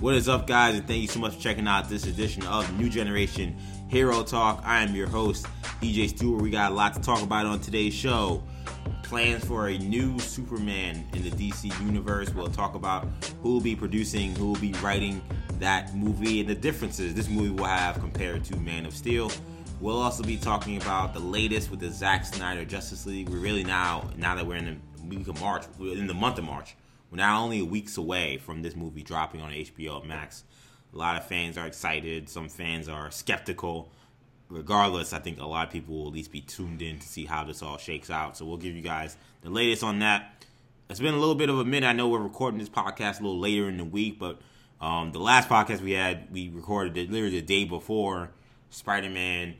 What is up, guys? And thank you so much for checking out this edition of New Generation Hero Talk. I am your host, EJ Stewart. We got a lot to talk about on today's show. Plans for a new Superman in the DC universe. We'll talk about who will be producing, who will be writing that movie, and the differences this movie will have compared to Man of Steel. We'll also be talking about the latest with the Zack Snyder Justice League. We're really now, now that we're in the week of March, we're in the month of March we're now only weeks away from this movie dropping on HBO Max. A lot of fans are excited. Some fans are skeptical. Regardless, I think a lot of people will at least be tuned in to see how this all shakes out. So we'll give you guys the latest on that. It's been a little bit of a minute. I know we're recording this podcast a little later in the week, but um, the last podcast we had, we recorded it literally the day before Spider Man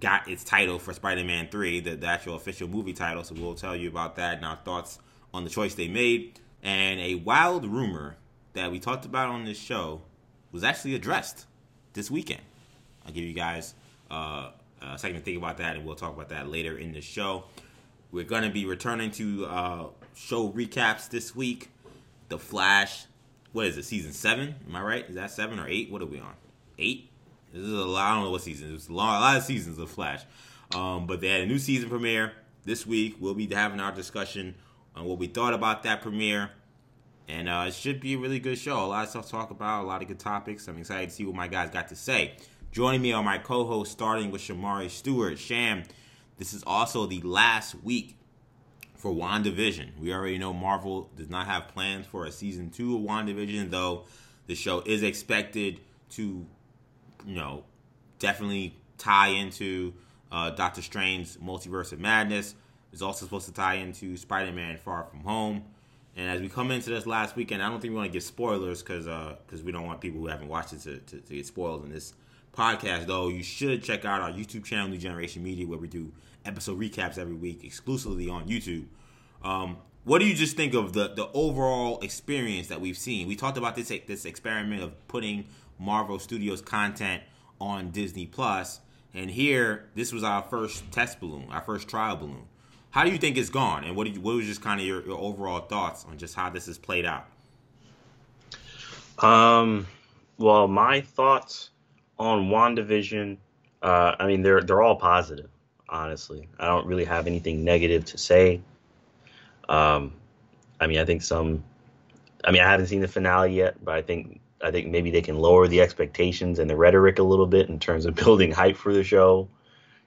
got its title for Spider Man 3, the, the actual official movie title. So we'll tell you about that and our thoughts on the choice they made. And a wild rumor that we talked about on this show was actually addressed this weekend. I'll give you guys uh, a second to think about that, and we'll talk about that later in the show. We're going to be returning to uh, show recaps this week. The Flash, what is it, season seven? Am I right? Is that seven or eight? What are we on? Eight? This is a lot. I don't know what season. It's a, a lot of seasons of Flash. Um, but they had a new season premiere this week. We'll be having our discussion on what we thought about that premiere. And uh, it should be a really good show. A lot of stuff to talk about, a lot of good topics. I'm excited to see what my guys got to say. Joining me are my co host, starting with Shamari Stewart. Sham, this is also the last week for WandaVision. We already know Marvel does not have plans for a season two of WandaVision, though the show is expected to, you know, definitely tie into uh, Doctor Strange's Multiverse of Madness. It's also supposed to tie into Spider Man Far From Home. And as we come into this last weekend, I don't think we want to give spoilers because because uh, we don't want people who haven't watched it to, to, to, get spoiled in this podcast. Though you should check out our YouTube channel, New Generation Media, where we do episode recaps every week exclusively on YouTube. Um, what do you just think of the the overall experience that we've seen? We talked about this this experiment of putting Marvel Studios content on Disney Plus, and here this was our first test balloon, our first trial balloon. How do you think it's gone, and what you, what was just kind of your, your overall thoughts on just how this has played out? Um, well, my thoughts on WandaVision, uh, I mean, they're they're all positive. Honestly, I don't really have anything negative to say. Um, I mean, I think some. I mean, I haven't seen the finale yet, but I think I think maybe they can lower the expectations and the rhetoric a little bit in terms of building hype for the show.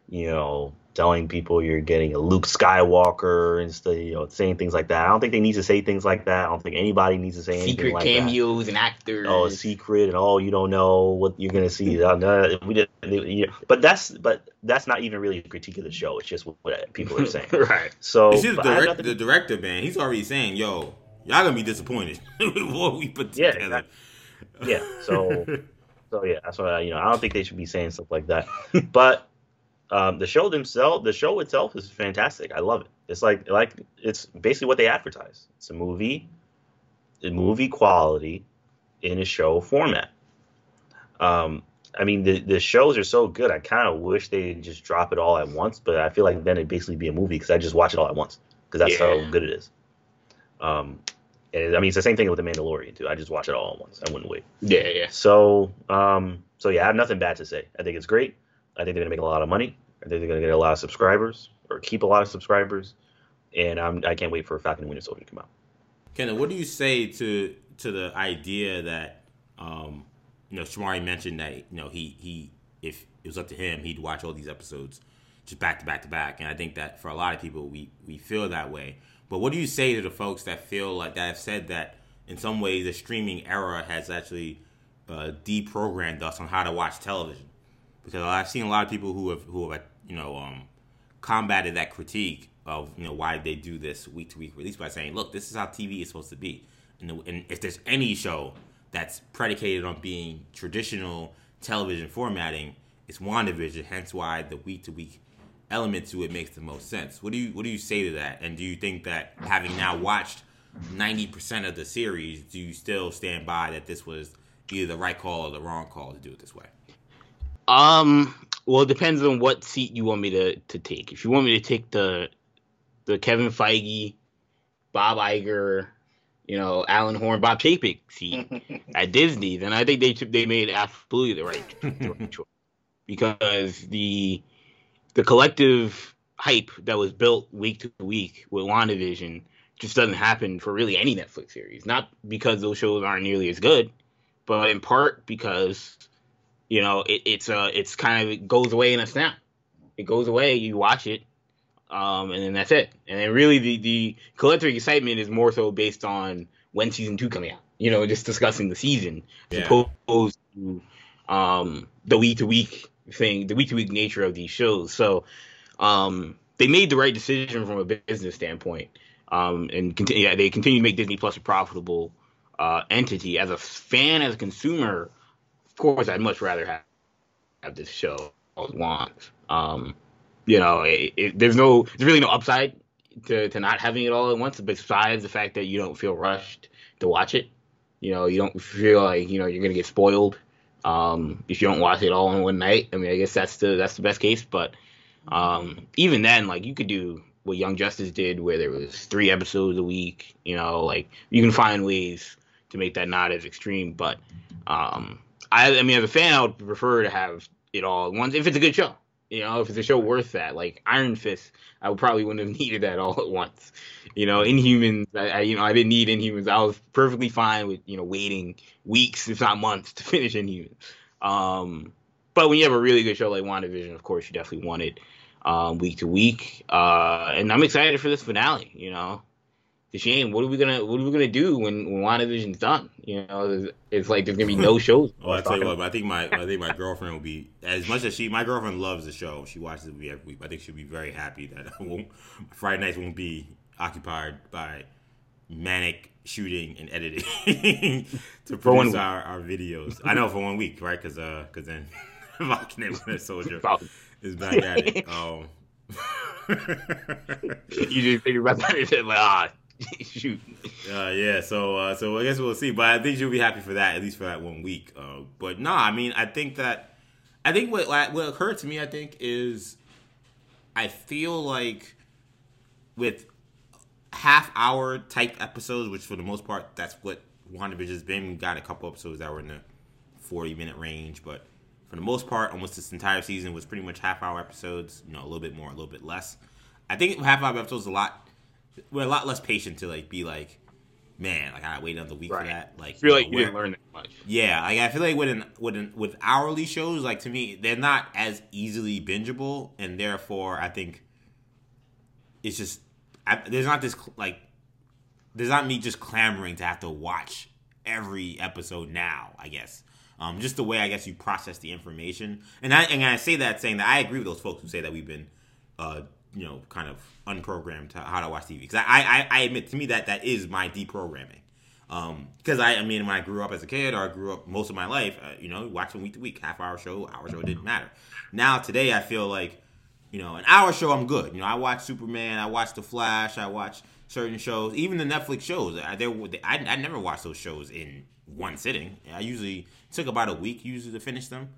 You know, telling people you're getting a Luke Skywalker and stuff, you know, saying things like that. I don't think they need to say things like that. I don't think anybody needs to say secret anything like that. Secret cameos that. and actors. Oh, secret and oh, you don't know what you're gonna see. Uh, we did, but that's but that's not even really a critique of the show. It's just what people are saying. right. So the, direct, the, director, man, he's already saying, "Yo, y'all gonna be disappointed with what we put yeah, together." Yeah. So. So yeah, that's why you know I don't think they should be saying stuff like that. But um, the show themselves, the show itself is fantastic. I love it. It's like like it's basically what they advertise. It's a movie, a movie quality in a show format. Um, I mean, the the shows are so good. I kind of wish they just drop it all at once, but I feel like then it'd basically be a movie because I just watch it all at once because that's yeah. how good it is. Um, and I mean, it's the same thing with the Mandalorian too. I just watch it all at once. I wouldn't wait. Yeah, yeah. So, um, so yeah, I have nothing bad to say. I think it's great. I think they're gonna make a lot of money. I think they're gonna get a lot of subscribers or keep a lot of subscribers. And I'm I can't wait for Falcon and Winter Soldier to come out. Kenna, what do you say to to the idea that um, you know Shamari mentioned that you know he he if it was up to him he'd watch all these episodes just back to back to back, and I think that for a lot of people we we feel that way. But what do you say to the folks that feel like that have said that in some ways the streaming era has actually uh, deprogrammed us on how to watch television? Because I've seen a lot of people who have who have you know um, combated that critique of you know why they do this week to week release by saying, look, this is how TV is supposed to be, and, and if there's any show that's predicated on being traditional television formatting, it's WandaVision. Hence why the week to week element to it makes the most sense. What do you what do you say to that? And do you think that having now watched ninety percent of the series, do you still stand by that this was either the right call or the wrong call to do it this way? Um. Well, it depends on what seat you want me to to take. If you want me to take the the Kevin Feige, Bob Iger, you know, Alan Horn, Bob Chapek seat at Disney, then I think they they made absolutely the right, the right choice because the the collective hype that was built week to week with WandaVision just doesn't happen for really any Netflix series. Not because those shows aren't nearly as good, but in part because you know it, it's uh it's kind of it goes away in a snap. It goes away, you watch it, um, and then that's it. And then really the the collective excitement is more so based on when season two coming out. You know, just discussing the season as Yeah. opposed to um, the week to week thing, the week to week nature of these shows. So um, they made the right decision from a business standpoint, um, and continue. Yeah, they continue to make Disney Plus a profitable uh, entity. As a fan, as a consumer, of course, I'd much rather have, have this show at once. Um, you know, it, it, there's no, there's really no upside to, to not having it all at once, besides the fact that you don't feel rushed to watch it. You know, you don't feel like you know you're gonna get spoiled um, if you don't watch it all in one night. I mean, I guess that's the that's the best case. But um, even then, like you could do what Young Justice did, where there was three episodes a week. You know, like you can find ways to make that not as extreme. But um, I, I mean, as a fan, I would prefer to have it all at once if it's a good show. You know, if it's a show worth that, like Iron Fist, I would probably wouldn't have needed that all at once. You know, Inhumans, I, I you know I didn't need Inhumans. I was perfectly fine with you know waiting weeks, if not months, to finish Inhumans. Um, but when you have a really good show like WandaVision, of course, you definitely want it um, week to week. Uh, and I'm excited for this finale. You know, it's a shame. What are we gonna What are we gonna do when when WandaVision's done? You know, it's- it's like there's gonna be no shows. Oh, I tell you what, but I think my I think my girlfriend will be as much as she my girlfriend loves the show. She watches it every week. I think she'll be very happy that I won't Friday nights won't be occupied by manic shooting and editing to produce our, our videos. I know for one week, right? Because uh, because then Falcon Winter Soldier is back at it. Um, you just think about that and like, ah, shoot. Uh, yeah, so uh, so I guess we'll see. But I think she'll be happy for that, at least for that one week. Uh, but no, I mean, I think that I think what what occurred to me, I think, is I feel like with half hour type episodes, which for the most part, that's what WandaVision's been. We got a couple episodes that were in the forty minute range, but for the most part, almost this entire season was pretty much half hour episodes. You know, a little bit more, a little bit less. I think half hour episodes a lot. We're a lot less patient to like be like, man, like I wait another week for that. Like, I feel like you where- didn't learn that much. yeah, like I feel like with an, with an, with hourly shows, like to me, they're not as easily bingeable, and therefore, I think it's just I, there's not this like there's not me just clamoring to have to watch every episode now. I guess um, just the way I guess you process the information, and I and I say that saying that I agree with those folks who say that we've been, uh, you know, kind of unprogrammed to how to watch TV because I, I I admit to me that that is my deprogramming. Um, because I, I mean, when I grew up as a kid, or I grew up most of my life, uh, you know, watching week to week, half hour show, hour show, didn't matter. Now today, I feel like, you know, an hour show, I'm good. You know, I watch Superman, I watch The Flash, I watch certain shows, even the Netflix shows. I, there, I, I never watch those shows in one sitting. I usually took about a week usually to finish them.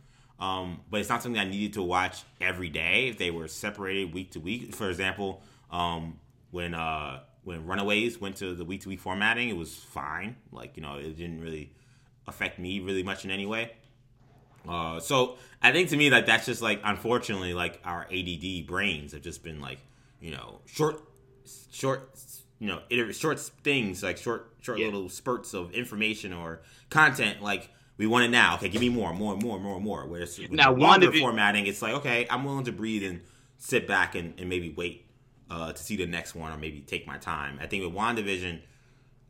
Um, but it's not something I needed to watch every day if they were separated week to week. For example, um, when uh, when Runaways went to the week to week formatting, it was fine. Like you know, it didn't really affect me really much in any way. Uh, so I think to me like that's just like unfortunately like our ADD brains have just been like you know short short you know iter- short things like short short Yeah. little spurts of information or content like we want it now okay give me more more more more more whereas with Now, longer formatting it's like okay I'm willing to breathe and sit back and, and maybe wait uh, to see the next one or maybe take my time I think with WandaVision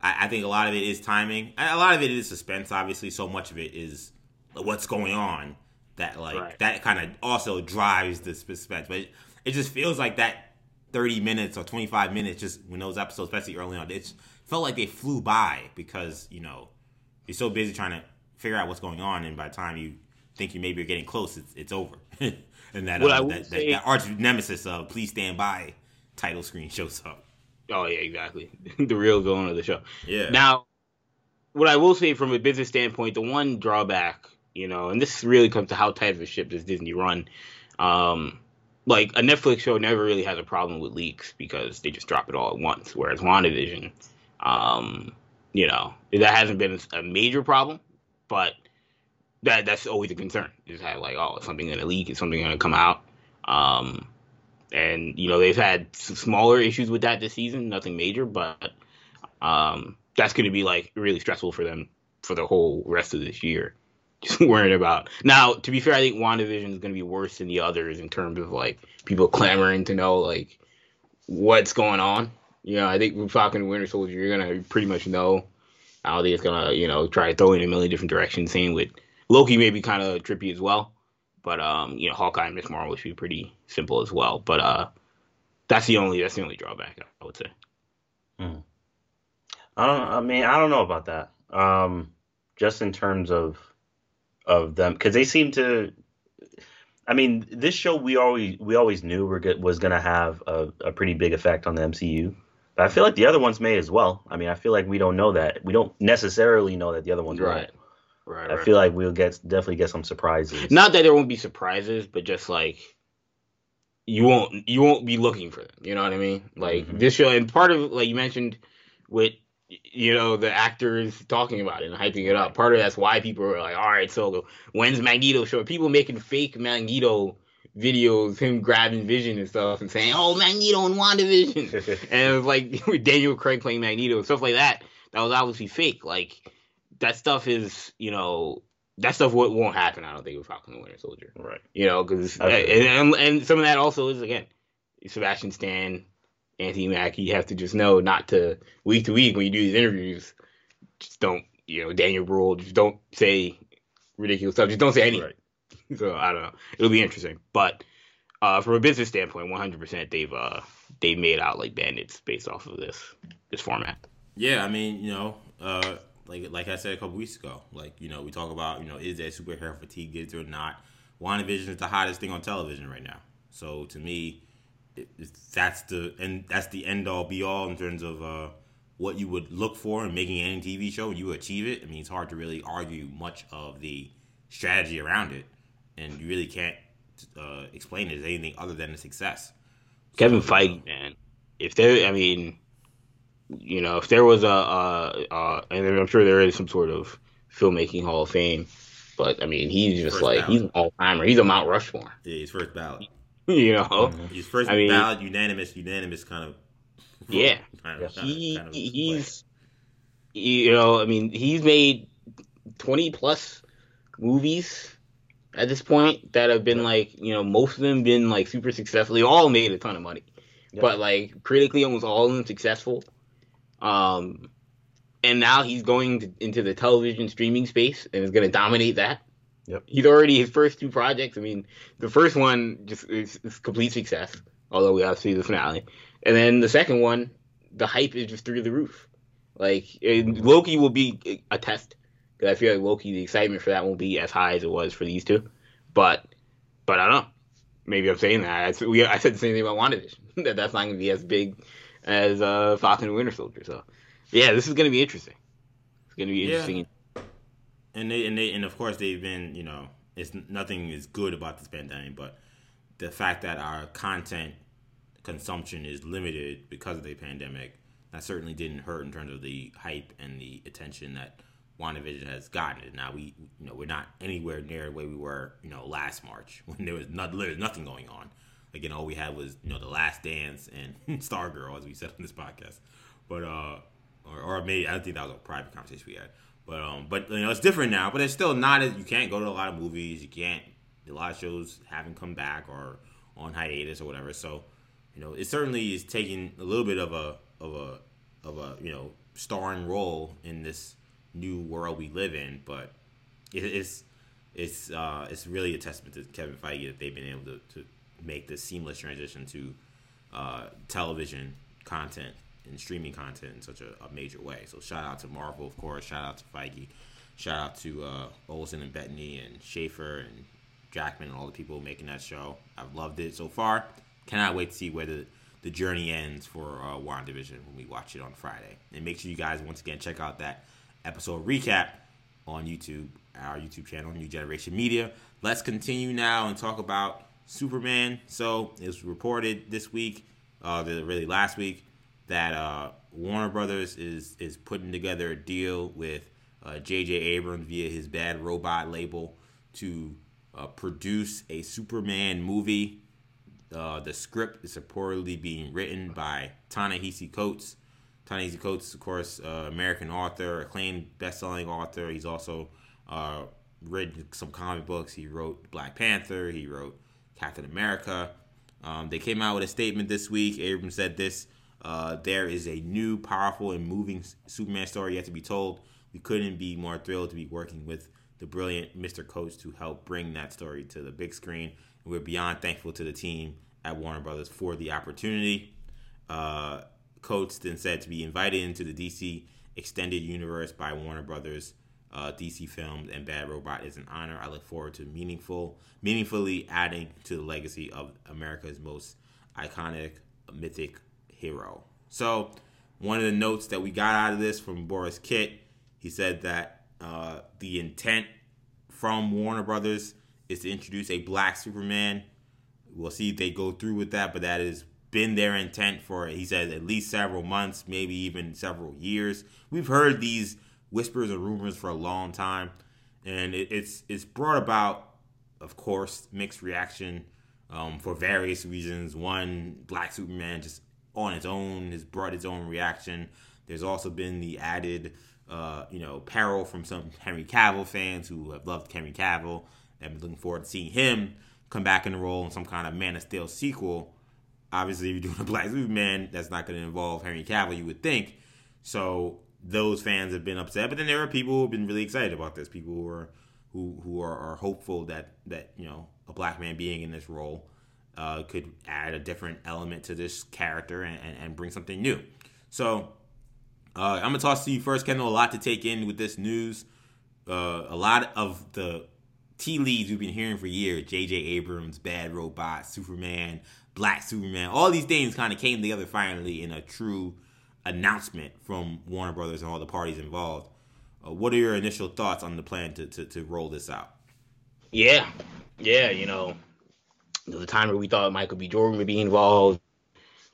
I, I think a lot of it is timing. A lot of it is suspense. Obviously, so much of it is what's going on that like Right. that kind of also drives the suspense. But it, it just feels like that thirty minutes or twenty five minutes, just when those episodes, especially early on, it felt like they flew by because you know you're so busy trying to figure out what's going on, and by the time you think you maybe are getting close, it's it's over. and that, uh, that, that, say- that arch nemesis of "Please stand by" title screen shows up. Oh yeah, exactly. the real villain of the show. Yeah. Now, what I will say from a business standpoint, the one drawback, you know, and this really comes to how tight of a ship does Disney run. Um, like a Netflix show never really has a problem with leaks because they just drop it all at once. Whereas WandaVision, um, you know that hasn't been a major problem, but that that's always a concern. Is that like oh is something to leak? Is something to come out? Um, and you know they've had smaller issues with that this season, nothing major, but um, that's to be like really stressful for them for the whole rest of this year. Just worrying about now. To be fair, I think WandaVision is to be worse than the others in terms of like people clamoring to know like what's going on. You know, I think Falcon and Winter Soldier, you're gonna pretty much know how they're gonna, you know, try to throw in a million different directions. Same with Loki, maybe kind of trippy as well. But um, you know, Hawkeye and Ms. Marvel should be pretty simple as well. But uh, that's the only that's the only drawback I would say. Hmm. I don't. I mean, I don't know about that. Um, just in terms of of them, because they seem to. I mean, this show we always we always knew were was going to have a, a pretty big effect on the MCU. But I feel like the other ones may as well. I mean, I feel like we don't know that. We don't necessarily know that the other ones right. Won't. Right, I right. feel like we'll get definitely get some surprises. Not that there won't be surprises, but just like you won't you won't be looking for them. You know what I mean? Like Mhm. this show, and part of like you mentioned with you know the actors talking about it and hyping it up. Part of that's why people are like, all right, so when's Magneto show? People making fake Magneto videos, him grabbing Vision and stuff, and saying, oh, Magneto and WandaVision. and it was like with Daniel Craig playing Magneto and stuff like that. That was obviously fake. Like that stuff is, you know, that stuff won't won't happen. I don't think with Falcon and Winter Soldier. right. You know, because and, and and some of that also is again, Sebastian Stan, Anthony Mackie. You have to just know not to week to week when you do these interviews. Just don't, you know, Daniel Brühl. Just don't say ridiculous stuff. Just don't say anything. Right. So I don't know. It'll be interesting, but uh, from a business standpoint, 100% they've uh, they made out like bandits based off of this this format. Yeah, I mean, you know, uh, like like I said a couple weeks ago, like you know, we talk about you know, is there superhero fatigue? There or not? WandaVision is the hottest thing on television right now. So to me, it, it's, that's the and that's the end all be all in terms of uh, what you would look for in making any TV show. and You achieve it. I mean, it's hard to really argue much of the strategy around it, and you really can't uh, explain it as anything other than a success. Kevin So, Feige, man. If there, I mean, you know, if there was a, uh, uh, and I'm sure there is some sort of filmmaking Hall of Fame, but I mean, he's just like ballot. he's an all timer. He's a Mount Rushmore. Yeah, his first ballot. You know, Mhm. His first I mean- ballot, unanimous, unanimous kind of. Yeah. kind of, he kind of he's you know i mean he's made 20 plus movies at this point that have been like you know most of them been like super successful. They all made a ton of money. Yeah. but like critically almost all of them successful um and now he's going to, into the television streaming space and is going to dominate that. Yep. he's already his first two projects i mean the first one just is, is complete success although we have to see the finale. And then the second one the hype is just through the roof. Like Loki will be a test because I feel like Loki, the excitement for that won't be as high as it was for these two. But but I don't know. Maybe I'm saying that. I, said- we, I said the same thing about WandaVision. that that's not going to be as big as uh, Falcon and Winter Soldier. So yeah, this is going to be interesting. It's going to be Yeah. interesting. and they and they and of course they've been you know it's nothing is good about this pandemic, but the fact that our content consumption is limited because of the pandemic that certainly didn't hurt in terms of the hype and the attention that WandaVision has gotten. It. Now we you know we're not anywhere near the way we were you know last March when there was not was nothing going on. Again, all we had was you know the Last Dance and Stargirl, as we said on this podcast. But uh, or, or maybe I don't think that was a private conversation we had. But um, but you know it's different now. But it's still not as you can't go to a lot of movies. You can't. A lot of shows haven't come back or on hiatus or whatever. So you know it certainly is taking a little bit of a of a of a you know starring role in this new world we live in. But it, it's it's uh, it's really a testament to Kevin Feige that they've been able to, to make this seamless transition to uh, television content and streaming content in such a, a major way. So shout out to Marvel, of course. Shout out to Feige. Shout out to uh, Olsen and Bettany and Schaeffer and Shakman and all the people making that show. I've loved it so far. Cannot wait to see where the, the journey ends for uh, WandaVision when we watch it on Friday. And make sure you guys once again check out that episode recap on YouTube, our YouTube channel, New Generation Media. Let's continue now and talk about Superman. So it was reported this week, uh, really last week, that uh, Warner Brothers is is putting together a deal with J.J. Uh, Abrams via his Bad Robot label to uh, produce a Superman movie. Uh, the script is reportedly being written by Ta-Nehisi Coates. Ta-Nehisi Coates, of course, uh, American author, acclaimed best-selling author. He's also uh, written some comic books. He wrote Black Panther. He wrote Captain America. Um, they came out with a statement this week. Abrams said this: uh, "There is a new, powerful, and moving Superman story yet to be told. We couldn't be more thrilled to be working with the brilliant Mr. Coates to help bring that story to the big screen. We're beyond thankful to the team at Warner Brothers for the opportunity. Uh, Coates then said to be invited into the DC extended universe by Warner Brothers. Uh, DC Films and Bad Robot is an honor. I look forward to meaningful, meaningfully adding to the legacy of America's most iconic mythic hero. So, one of the notes that we got out of this from Boris Kit, he said that uh, the intent from Warner Brothers is to introduce a black Superman. We'll see if they go through with that, but that has been their intent for, he says, at least several months, maybe even several years. We've heard these whispers and rumors for a long time, and it, it's it's brought about, of course, mixed reaction um, for various reasons. One, Black Superman just on its own has brought its own reaction. There's also been the added uh, you know, peril from some Henry Cavill fans who have loved Henry Cavill and been looking forward to seeing him come back in the role in some kind of Man of Steel sequel. Obviously, if you're doing a Black Superman, that's not going to involve Henry Cavill, you would think. So those fans have been upset, but then there are people who have been really excited about this. People who are who who are, are hopeful that that you know a black man being in this role uh, could add a different element to this character and, and, and bring something new. So uh, I'm gonna toss to you first, Kendall. A lot to take in with this news. Uh, a lot of the tea leaves we've been hearing for years: J.J. Abrams, Bad Robot, Superman, Black Superman. All these things kind of came together finally in a true announcement from Warner Brothers and all the parties involved. Uh, what are your initial thoughts on the plan to, to, to roll this out? Yeah, yeah, you know, the time where we thought Michael B. Jordan would be involved.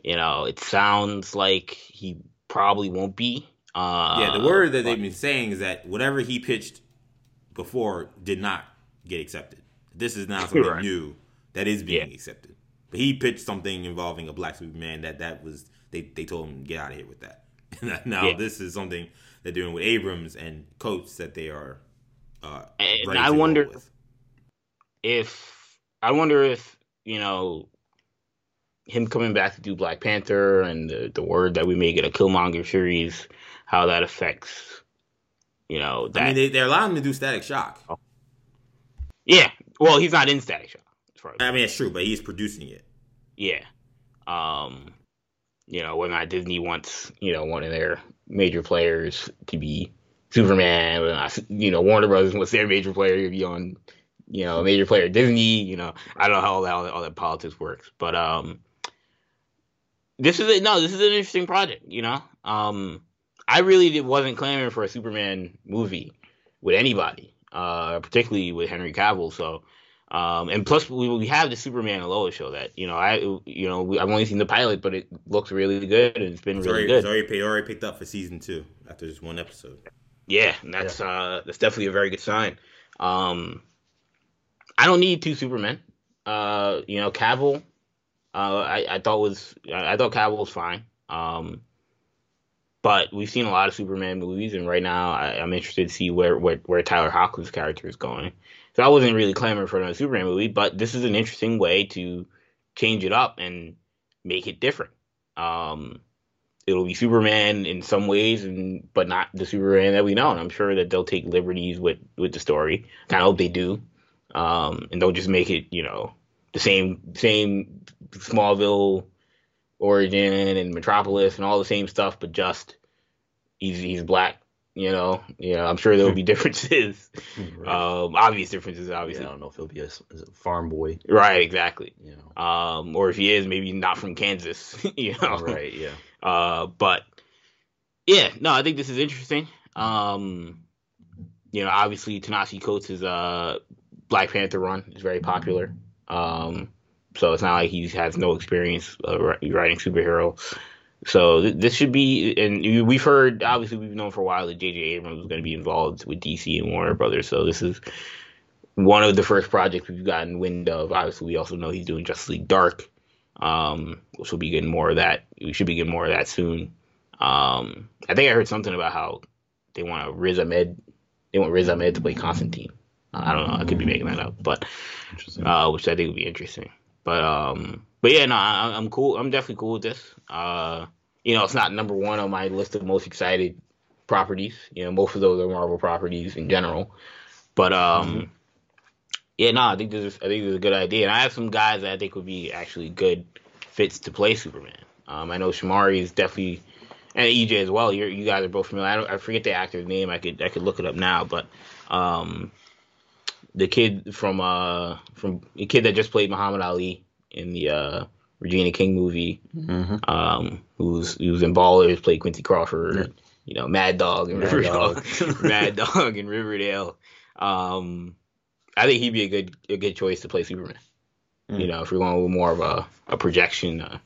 You know, it sounds like he probably won't be. Uh, yeah, the word that they've been saying is that whatever he pitched before did not get accepted. This is now something right. new that is being yeah. accepted. But he pitched something involving a black Superman that that was they they told him get out of here with that. now yeah. this is something they're doing with Abrams and Coates that they are. Uh, and I wonder if I wonder if you know him coming back to do Black Panther and the, the word that we may get a Killmonger series, how that affects, you know, that. I mean, they, they're allowing him to do Static Shock. Oh. Yeah. Well, he's not in Static Shock. I mean, it's true, but he's producing it. Yeah. Um, you know, whether or not Disney wants, you know, one of their major players to be Superman, you know, Warner Brothers wants their major player to be on, you know, a major player Disney, you know, I don't know how all that, all that, all that politics works, but, um, this is a, no, this is an interesting project. You know, um, I really wasn't clamoring for a Superman movie with anybody, uh, particularly with Henry Cavill. So, um, and plus we, we have the Superman and Lois show that you know I you know we, I've only seen the pilot, but it looks really good and it's been it's really already, good. It's already, already picked up for season two after just one episode. Yeah, that's yeah. uh that's definitely a very good sign. Um, I don't need two Supermen. Uh, you know, Cavill uh, I, I thought was I thought Cavill was fine. Um, but we've seen a lot of Superman movies, and right now I, am interested to see where, where where Tyler Hoechlin's character is going. So I wasn't really clamoring for another Superman movie, but this is an interesting way to change it up and make it different. Um, it'll be Superman in some ways, and but not the Superman that we know. And I'm sure that they'll take liberties with with the story. Of hope they do, um, and don't just make it you know the same same Smallville origin and Metropolis and all the same stuff, but just he's he's black. You know, yeah, I'm sure there'll be differences, right. um, obvious differences. Obviously, yeah, I don't know if he'll be a, a, farm boy, right? Exactly. You know, um, or if he is, maybe not from Kansas. you know, right? Yeah. Uh, but yeah, no, I think this is interesting. Um, you know, obviously, Ta-Nehisi Coates' uh, Black Panther run is very popular. Um, so it's not like he has no experience uh, writing superhero So th- this should be, and we've heard, obviously, we've known for a while that J.J. Abrams was going to be involved with DC and Warner Brothers. So this is one of the first projects we've gotten wind of. Obviously, we also know he's doing Justice League Dark, um, which will be getting more of that. We should be getting more of that soon. Um, I think I heard something about how they want Riz Ahmed, they want Riz Ahmed to play Constantine. I don't know. I could be making that up, but uh, which I think would be interesting. But um, but yeah, no, I, am cool. I'm definitely cool with this. Uh, you know, it's not number one on my list of most excited properties. You know, most of those are Marvel properties in general. But um, mm-hmm. yeah, no, I think this is I think this is a good idea, and I have some guys that I think would be actually good fits to play Superman. Um, I know Shamari is definitely, and EJ as well. you you guys are both familiar. I, don't, I forget the actor's name. I could I could look it up now, but um, the kid from uh from the kid that just played Muhammad Ali in the uh Regina King movie, mm-hmm. um, who's who's in Ballers, played Quincy Crawford, yeah. you know, Mad Dog and Riverdale, Dog. Mad Dog in Riverdale. Um, I think he'd be a good a good choice to play Superman. Mm. You know, if you're going with more of a a projection, uh,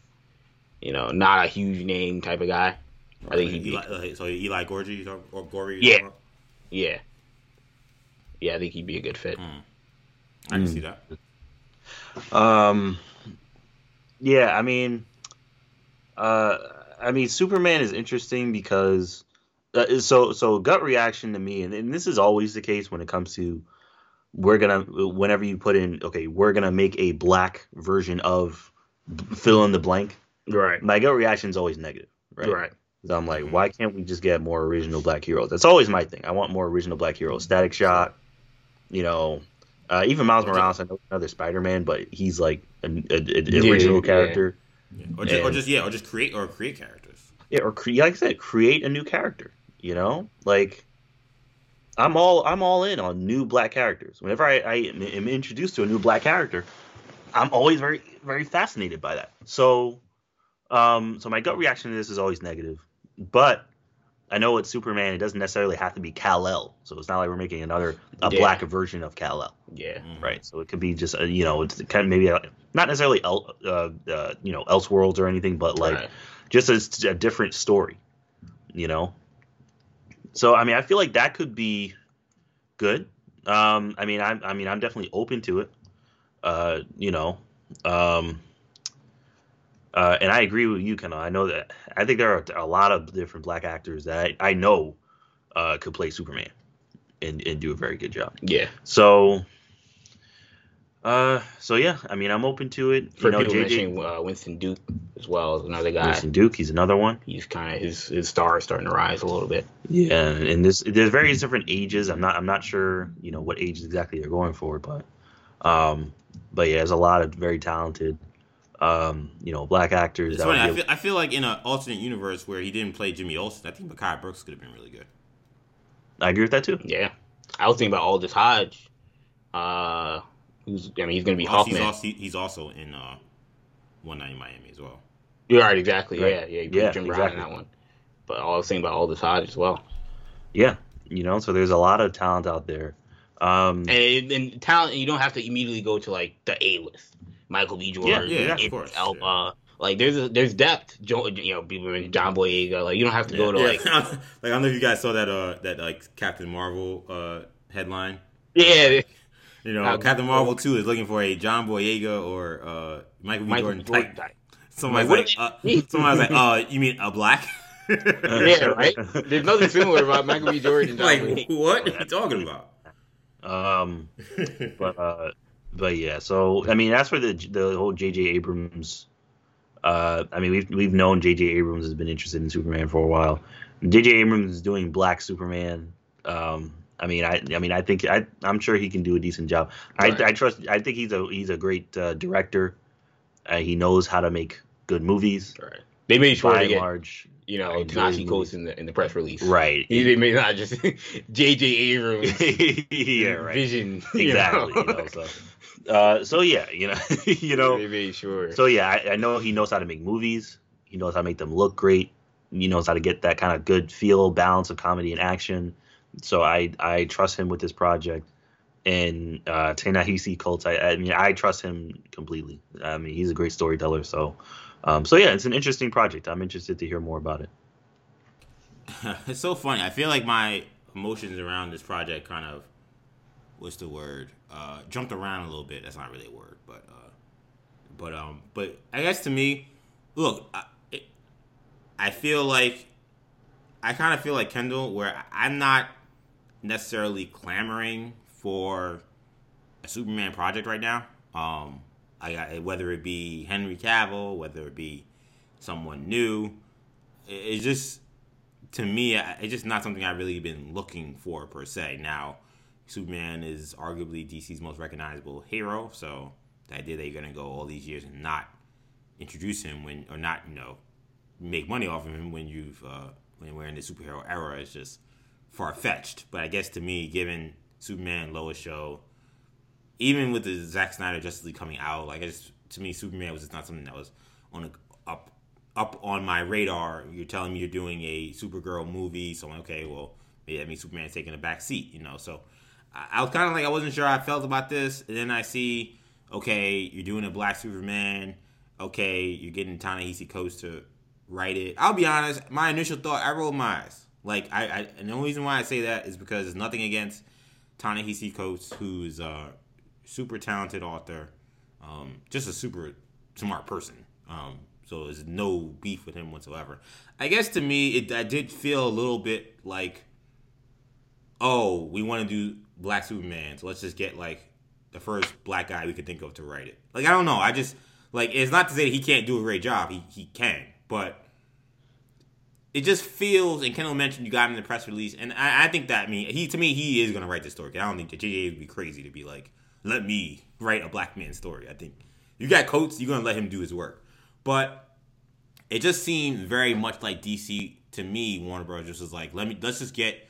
you know, not a huge name type of guy. I think he'd Eli, be. So Eli Gorgie or Gorey? Yeah, yeah yeah, I think he'd be a good fit. Mm. I can mm. see that. Um, yeah, I mean, uh, I mean, Superman is interesting because uh, so so gut reaction to me, and, and this is always the case when it comes to we're gonna whenever you put in okay, we're gonna make a black version of fill in the blank. Right. My gut reaction is always negative. Right. Right. I'm like, why can't we just get more original black heroes? That's always my thing. I want more original black heroes. Static Shock, you know, uh, even Miles Morales. I know another Spider-Man, but he's like an original yeah, character. Yeah. Or, just, and, or just yeah, or just create or create characters. Yeah, or cre- like I said, create a new character. You know, like I'm all I'm all in on new black characters. Whenever I, I am introduced to a new black character, I'm always very very fascinated by that. So, um, so my gut reaction to this is always negative, but I know it's Superman. It doesn't necessarily have to be Kal El, so it's not like we're making another a yeah. black version of Kal El. Yeah. Mm-hmm. Right. So it could be just a, you know it's kind of maybe a, not necessarily el, uh, uh, you know Elseworlds or anything, but like right. just a, a, different story. You know. So I mean, I feel like that could be good. Um, I mean, I'm I mean I'm definitely open to it. Uh, you know. Um, uh, and I agree with you, Kendall. I know that I think there are a lot of different black actors that I, I know uh, could play Superman and, and do a very good job. Yeah. So, uh, so yeah, I mean, I'm open to it. For you know, people JJ, mentioning uh, Winston Duke as well as another guy. Winston Duke, he's another one. He's kind of his his star is starting to rise a little bit. Yeah, and this there's various different ages. I'm not I'm not sure you know what ages exactly they're going for, but um, but yeah, there's a lot of very talented um, you know, black actors. It's funny. I feel, I feel like in an alternate universe where he didn't play Jimmy Olsen, I think Mehcad Brooks could have been really good. I agree with that too. Yeah, I was thinking about Aldis Hodge. Uh, who's I mean, he's going to be Hawkman. He's also, he's also in uh, One Night in Miami as well. You're right, exactly. Right. Yeah, yeah, yeah, Jim exactly. Brown in that one. But I was thinking about Aldis Hodge as well. Yeah, you know, so there's a lot of talent out there. Um, and, and talent, you don't have to immediately go to like the A list. Michael B. Jordan, yeah, yeah, of course, Elba. Yeah. Like there's a, there's depth. Jo, you know, people John Boyega. Like you don't have to yeah, go to yeah. like like I don't know if you guys saw that uh that like Captain Marvel uh headline. Yeah. You know, uh, Captain Marvel too is looking for a John Boyega or uh Michael B. Michael Jordan type. type. Somebody's like, uh, somebody's like, uh, you mean a black? yeah, right. There's nothing similar about Michael B. Jordan. like, what are you talking about? Um, but uh, but yeah, so I mean, as for the the whole J.J. Abrams, uh, I mean, we've we've known J.J. Abrams has been interested in Superman for a while. J.J. Abrams is doing Black Superman. Um, I mean, I I mean, I think I I'm sure he can do a decent job. Right. I, I trust. I think he's a he's a great uh, director. Uh, he knows how to make good movies. Right. They made sure by to get, large, you know, Nehisi Coates in the in the press release. Right. He, they may not just J.J. Abrams. yeah, right. Vision. Exactly. You know? You know, so. Uh, so yeah, you know, you know. Maybe sure. So yeah, I, I, know he knows how to make movies. He knows how to make them look great. He knows how to get that kind of good feel, balance of comedy and action. So I I trust him with this project. And uh, Ta-Nehisi Coates, I, I mean, I trust him completely. I mean, he's a great storyteller. So Um, so yeah, it's an interesting project. I'm interested to hear more about it. it's so funny. I feel like my emotions around this project kind of what's the word? Uh, jumped around a little bit. That's not really a word, but uh, but um, but I guess to me, look, I, it, I feel like I kind of feel like Kendall, where I'm not necessarily clamoring for a Superman project right now. Um, I got whether it be Henry Cavill, whether it be someone new, it's just to me, it's just not something I've really been looking for per se. Now, Superman is arguably DC's most recognizable hero, so the idea that you're gonna go all these years and not introduce him when, or not, you know, make money off of him when you've uh, when we're in the superhero era is just far fetched. But I guess to me, given Superman, Lois show, even with the Zack Snyder Justice League coming out, like I just to me, Superman was just not something that was on a, up up on my radar. You're telling me you're doing a Supergirl movie, so I'm like, okay, well, maybe that means Superman's taking a back seat, you know. So I, was kind of like I wasn't sure I felt about this, and then I see, okay, you're doing a Black Superman. Okay, you're getting Ta-Nehisi Coates to write it. I'll be honest, my initial thought, I rolled my eyes. Like I, I and the only reason why I say that is because there's nothing against Ta-Nehisi Coates, who's a super talented author, um, just a super smart person. Um, so there's no beef with him whatsoever. I guess to me, it I did feel a little bit like, oh, we want to do Black Superman, so let's just get like the first black guy we could think of to write it. Like I don't know, I just like it's not to say that he can't do a great job. He he can, but it just feels. And Kendall mentioned you got him in the press release, and I, I think that I mean he to me he is going to write the story. I don't think that JJ would be crazy to be like, let me write a black man story. I think you got Coates, you're going to let him do his work, but it just seemed very much like DC to me. Warner Bros. just was like, let me let's just get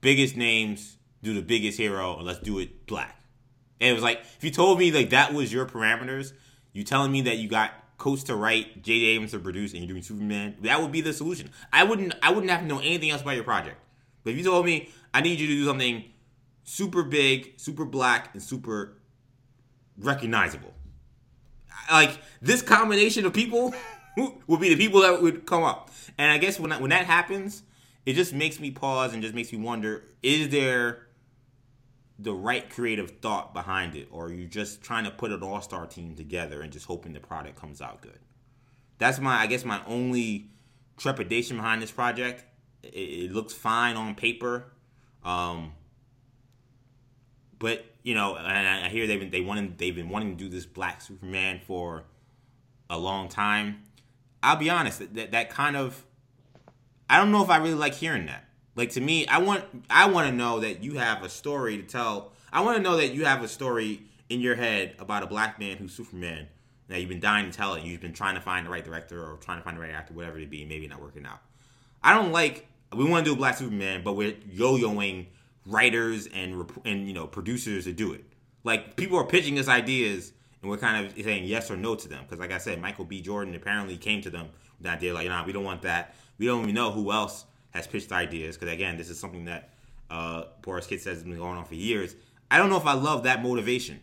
biggest names, do the biggest hero, and let's do it black. And it was like if you told me like that was your parameters, you telling me that you got Coates to write, J.J. Abrams to produce, and you're doing Superman, that would be the solution. I wouldn't I wouldn't have to know anything else about your project. But if you told me I need you to do something super big, super black, and super recognizable, like this combination of people would be the people that would come up. And I guess when when that happens, it just makes me pause and just makes me wonder: Is there the right creative thought behind it, or you're just trying to put an all star team together and just hoping the product comes out good? That's my, I guess, my only trepidation behind this project. It, it looks fine on paper, um, but you know, and I hear they've been they wanted they've been wanting to do this Black Superman for a long time. I'll be honest, that that kind of I don't know if I really like hearing that. Like to me, I want I want to know that you have a story to tell. I want to know that you have a story in your head about a black man who's Superman. That you've been dying to tell it. You've been trying to find the right director or trying to find the right actor, whatever it be. Maybe not working out. I don't like. We want to do a black Superman, but we're yo-yoing writers and and you know producers to do it. Like people are pitching us ideas, and we're kind of saying yes or no to them. Because like I said, Michael B. Jordan apparently came to them with that idea, like, nah, we don't want that. We don't even know who else has pitched ideas because again, this is something that uh, Boris Kit says has been going on for years. I don't know if I love that motivation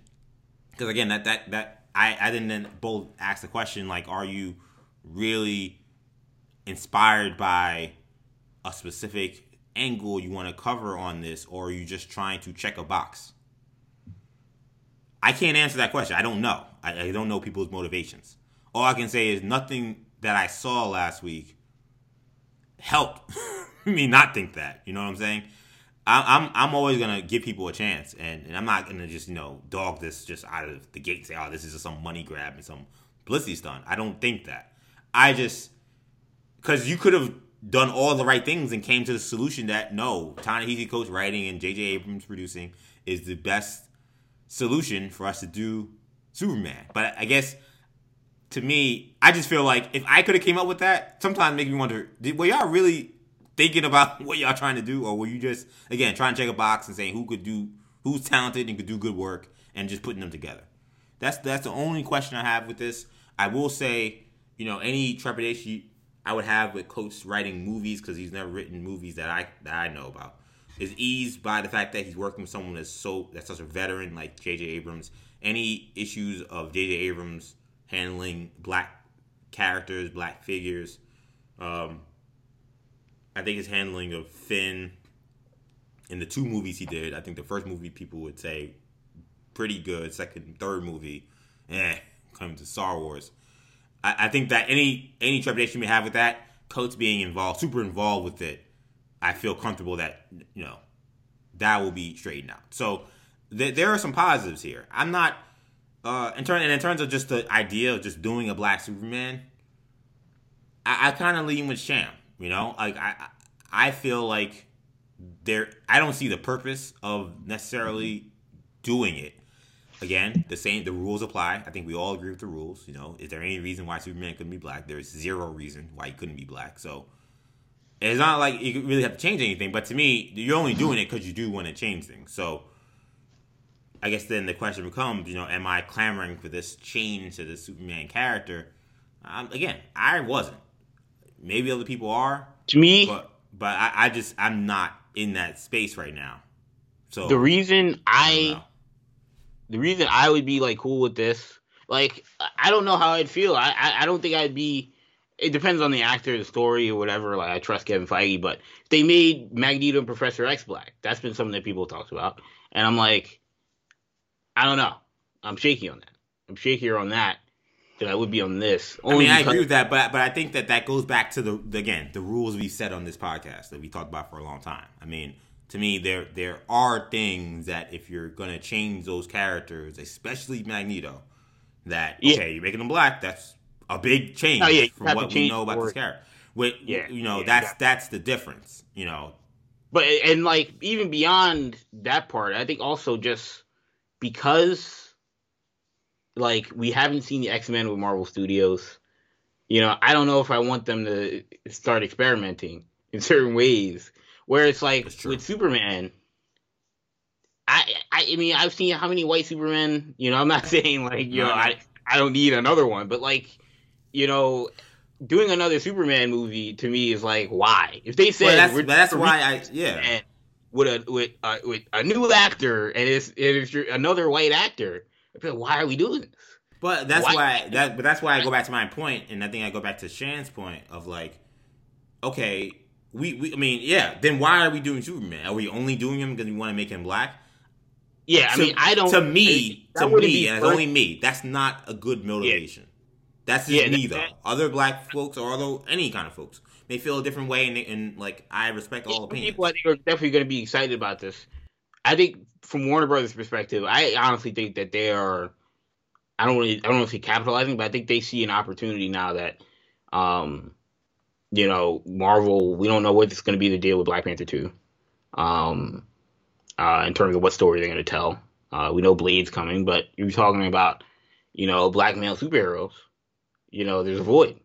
because again, that that that I I didn't then both ask the question like, are you really inspired by a specific angle you want to cover on this, or are you just trying to check a box? I can't answer that question. I don't know. I, I don't know people's motivations. All I can say is nothing that I saw last week helped me not think that. You know what I'm saying? I, am I'm always gonna give people a chance, and, and I'm not gonna just you know dog this just out of the gate say, oh, this is just some money grab and some publicity stunt. I don't think that. I just because you could have done all the right things and came to the solution that no, Ta-Nehisi Coates writing and J.J. Abrams producing is the best solution for us to do Superman. But I guess to me, I just feel like if I could have came up with that, sometimes make me wonder, did, were y'all really thinking about what y'all trying to do, or were you just again trying to check a box and saying who could do, who's talented and could do good work, and just putting them together? That's that's the only question I have with this. I will say, you know, any trepidation I would have with Coates writing movies because he's never written movies that I that I know about is eased by the fact that he's working with someone that's so that's such a veteran like J.J. Abrams. Any issues of J.J. Abrams handling black characters, black figures. Um, I think his handling of Finn in the two movies he did. I think the first movie people would say pretty good. Second, third movie, eh, coming to Star Wars. I, I think that any any trepidation you may have with that, Coates being involved, super involved with it, I feel comfortable that you know that will be straightened out. So th- there are some positives here. I'm not uh, in turn and in terms of just the idea of just doing a black Superman. I, I kind of lean with Sham. You know, like I I feel like there I don't see the purpose of necessarily doing it. Again, the same the rules apply. I think we all agree with the rules. You know, is there any reason why Superman couldn't be black? There's zero reason why he couldn't be black. So it's not like you really have to change anything. But to me, you're only doing it because you do want to change things. So I guess then the question becomes, you know, am I clamoring for this change to the Superman character? Um, again, I wasn't. Maybe other people are. To me, but but I, I just I'm not in that space right now. So the reason I, I the reason I would be like cool with this, like I don't know how I'd feel. I, I, I don't think I'd be. It depends on the actor, the story, or whatever. Like I trust Kevin Feige, but they made Magneto and Professor X black. That's been something that people talked about, and I'm like, I don't know. I'm shaky on that. I'm shakier on that than I would be on this. I mean, I agree with that, but but I think that that goes back to the, the again the rules we set on this podcast that we talked about for a long time. I mean, to me, there there are things that if you're gonna change those characters, especially Magneto, that okay, yeah. you're making them black. That's a big change oh, yeah, from what we know about this character. With yeah, you know, yeah, that's exactly. that's the difference. You know, but and like even beyond that part, I think also just because like we haven't seen the X Men with Marvel Studios. You know, I don't know if I want them to start experimenting in certain ways. Where it's like with Superman, I, I I mean I've seen how many white Supermen. You know, I'm not saying like you know I I don't need another one, but like you know doing another Superman movie to me is like why? If they said well, that's, that's why I yeah with a with a, with a new actor and it's, it's another white actor, why are we doing this? But that's why, why that but that's why I go back to my point, and I think I go back to Shan's point of like, okay, we, we I mean, yeah, then why are we doing Superman? Are we only doing him because we want to make him black? Yeah, I mean, I don't. To me, to me, and it's only me. That's not a good motivation. Yeah. That's just yeah, me though. That, other black folks or other any kind of folks may feel a different way, and, and like I respect all opinions. People I think are definitely going to be excited about this. I think from Warner Brothers' perspective, I honestly think that they are. I don't really, I don't know if they capitalizing, but I think they see an opportunity now that, um, you know, Marvel. We don't know what what's going to be the deal with Black Panther two, um, uh, in terms of what story they're going to tell. Uh, we know Blade's coming, but you're talking about, you know, black male superheroes. You know, there's a void,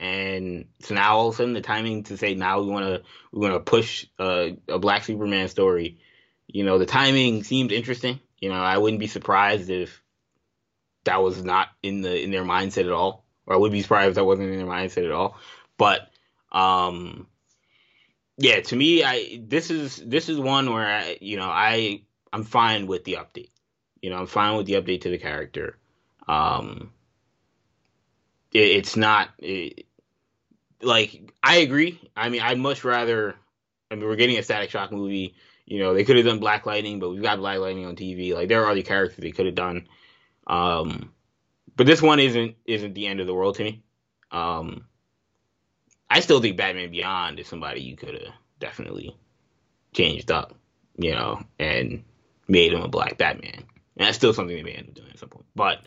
and so now all of a sudden the timing to say now we want to we want to push a black Superman story you know, the timing seemed interesting. You know, I wouldn't be surprised if that was not in the in their mindset at all, or I would be surprised if that wasn't in their mindset at all. But um, yeah, to me, I this is this is one where I, you know, I I'm fine with the update. You know, I'm fine with the update to the character. Um, it, it's not it, like I agree. I mean, I'd much rather. I mean, we're getting a Static Shock movie you know, they could have done Black Lightning, but we've got Black Lightning on TV. Like there are other characters they could have done. Um, but this one isn't isn't the end of the world to me. Um, I still think Batman Beyond is somebody you could have definitely changed up, you know, and made him a black Batman. And that's still something they may end up doing at some point. But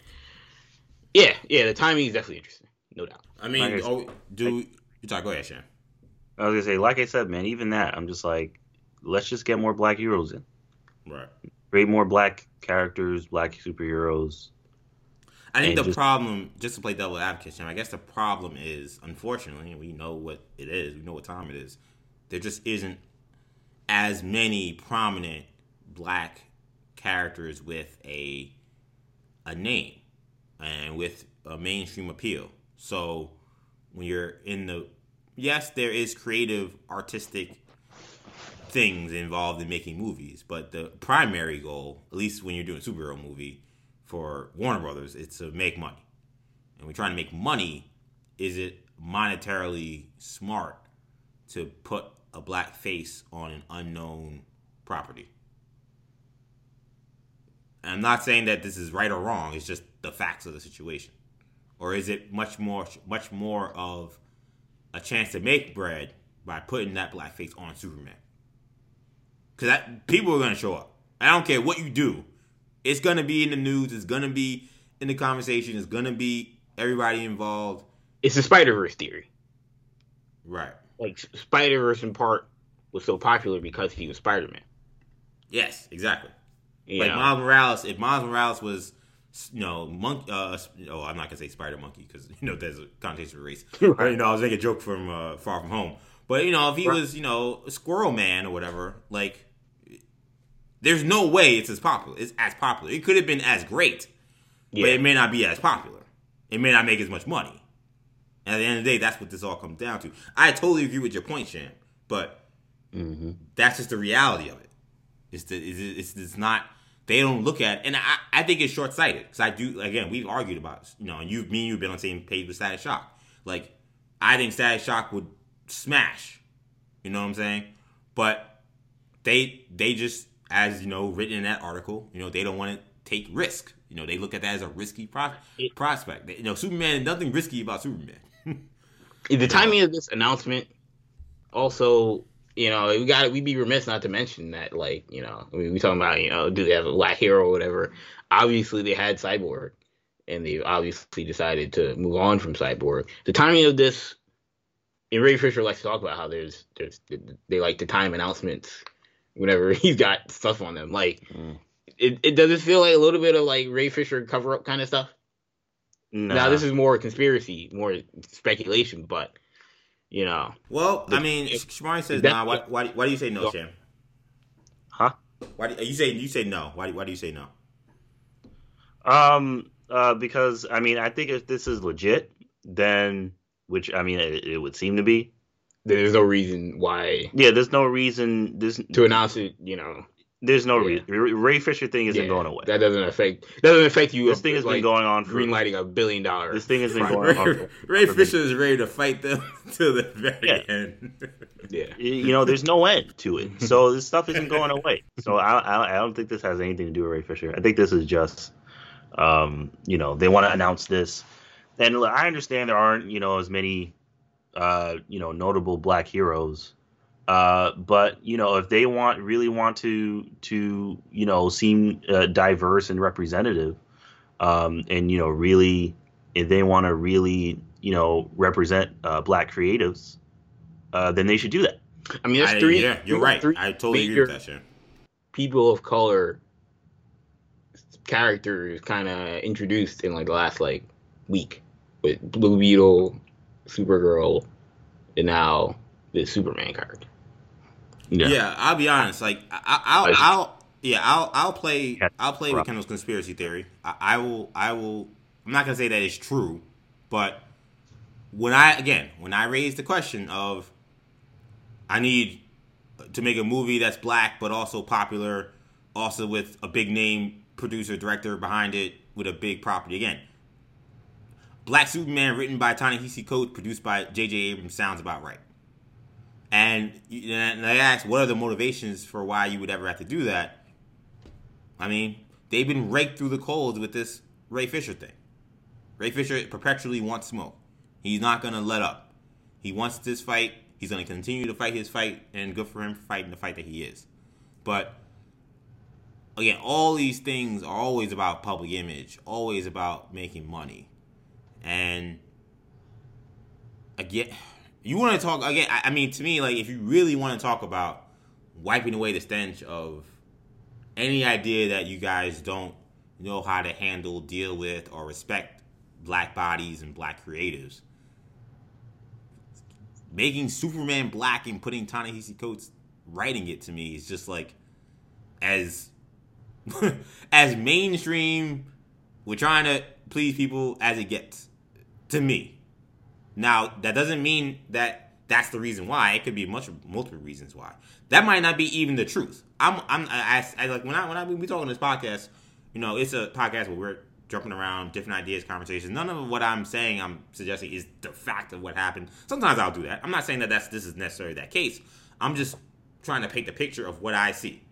yeah, yeah, the timing is definitely interesting, no doubt. I mean, like oh, do you talk? Go ahead, Shan. I was gonna say, like I said, man, even that, I'm just like, let's just get more black heroes in. Right. Create more black characters, black superheroes. I think the just, problem, just to play devil advocate, I guess the problem is, unfortunately, we know what it is. We know what time it is. There just isn't as many prominent black characters with a a name and with a mainstream appeal. So when you're in the yes, there is creative, artistic things involved in making movies, but the primary goal, at least when you're doing a superhero movie for Warner Brothers, it's to make money. And we're trying to make money is it monetarily smart to put a black face on an unknown property? And I'm not saying that this is right or wrong. It's just the facts of the situation. Or is it much more, much more of a chance to make bread by putting that black face on Superman? Because people are going to show up. I don't care what you do. It's going to be in the news. It's going to be in the conversation. It's going to be everybody involved. It's the Spider Verse theory. Right. Like Spider Verse in part was so popular because he was Spider Man. Yes, exactly. You like know? Miles Morales, if Miles Morales was, you know, monk. Uh, oh, I'm not gonna say Spider Monkey because you know there's a connotation of race. right. You know, I was making a joke from uh, Far From Home. But you know, if he right. was, you know, Squirrel Man or whatever, like, there's no way it's as popular. It's as popular. It could have been as great, yeah. but it may not be as popular. It may not make as much money. And at the end of the day, that's what this all comes down to. I totally agree with your point, Sham, but mm-hmm. that's just the reality of it. It's the, it's, it's not they don't look at, and I, I think it's short sighted because I do. Again, we've argued about, you know, and you, me, and you've been on the same page with Static Shock. Like, I think Static Shock would smash. You know what I'm saying? But they, they just, as you know, written in that article, you know, they don't want to take risk. You know, they look at that as a risky pro- prospect. You know, Superman, nothing risky about Superman. the timing of this announcement also you know, we got we'd be remiss not to mention that, like, you know, I mean, we talking about, you know, do they have a black hero or whatever? Obviously, they had Cyborg, and they obviously decided to move on from Cyborg. The timing of this, and Ray Fisher likes to talk about how there's there's they like to time announcements whenever he's got stuff on them. Like, mm. it it does it feel like a little bit of like Ray Fisher cover up kind of stuff. Nah. Now this is more conspiracy, more speculation, but you know. Well, the, I mean, Shamari says nah. Why, why, why do you say no, Sam? Huh? Why do you say you say no? Why why do you say no? Um, uh, because I mean, I think if this is legit, then which I mean, it, it would seem to be. There's no reason why. Yeah, there's no reason. This to announce it. You know, there's no yeah. reason. Ray Fisher thing isn't yeah, going away. That doesn't affect. Doesn't affect you. This thing has like, been going on. For, greenlighting a billion dollars. This thing has been going Ray, on. Ray Fisher is ready to fight them to the very yeah. end. yeah. You know, there's no end to it. So this stuff isn't going away. So I, I, I don't think this has anything to do with Ray Fisher. I think this is just, um, you know, they want to announce this, and I understand there aren't, you know, as many, uh, you know, notable black heroes uh, but you know, if they want really want to to you know seem uh, diverse and representative, um, and you know really, if they want to really you know represent uh, black creatives, uh, then they should do that. I mean, there's three. Yeah, you're right. I totally agree with that. Sharon. People of color characters kind of introduced in like the last like week with Blue Beetle, Supergirl, and now the Superman card. Yeah. yeah, I'll be honest. Like I, will I'll, yeah, I'll, I'll play, I'll play with Kendall's conspiracy theory. I, I will, I will. I'm not gonna say that it's true, but when I again, when I raise the question of, I need to make a movie that's black but also popular, also with a big name producer director behind it with a big property. Again, Black Superman, written by Ta-Nehisi Coates, produced by J.J. Abrams, sounds about right. And, and I asked, what are the motivations for why you would ever have to do that? I mean, they've been raked through the coals with this Ray Fisher thing. Ray Fisher perpetually wants smoke. He's not going to let up. He wants this fight. He's going to continue to fight his fight, and good for him for fighting the fight that he is. But again, all these things are always about public image, always about making money. And again, you want to talk again? I, I mean, to me, like if you really want to talk about wiping away the stench of any idea that you guys don't know how to handle, deal with, or respect black bodies and black creatives. Making Superman black and putting Ta-Nehisi Coates writing it to me is just like as as mainstream. We're trying to please people as it gets to me. Now, that doesn't mean that that's the reason why. It could be much multiple reasons why. That might not be even the truth. I'm I'm I, I like when I when I we talk on this podcast, you know, it's a podcast where we're jumping around, different ideas, conversations. None of what I'm saying, I'm suggesting is the fact of what happened. Sometimes I'll do that. I'm not saying that that's this is necessarily that case. I'm just trying to paint the picture of what I see.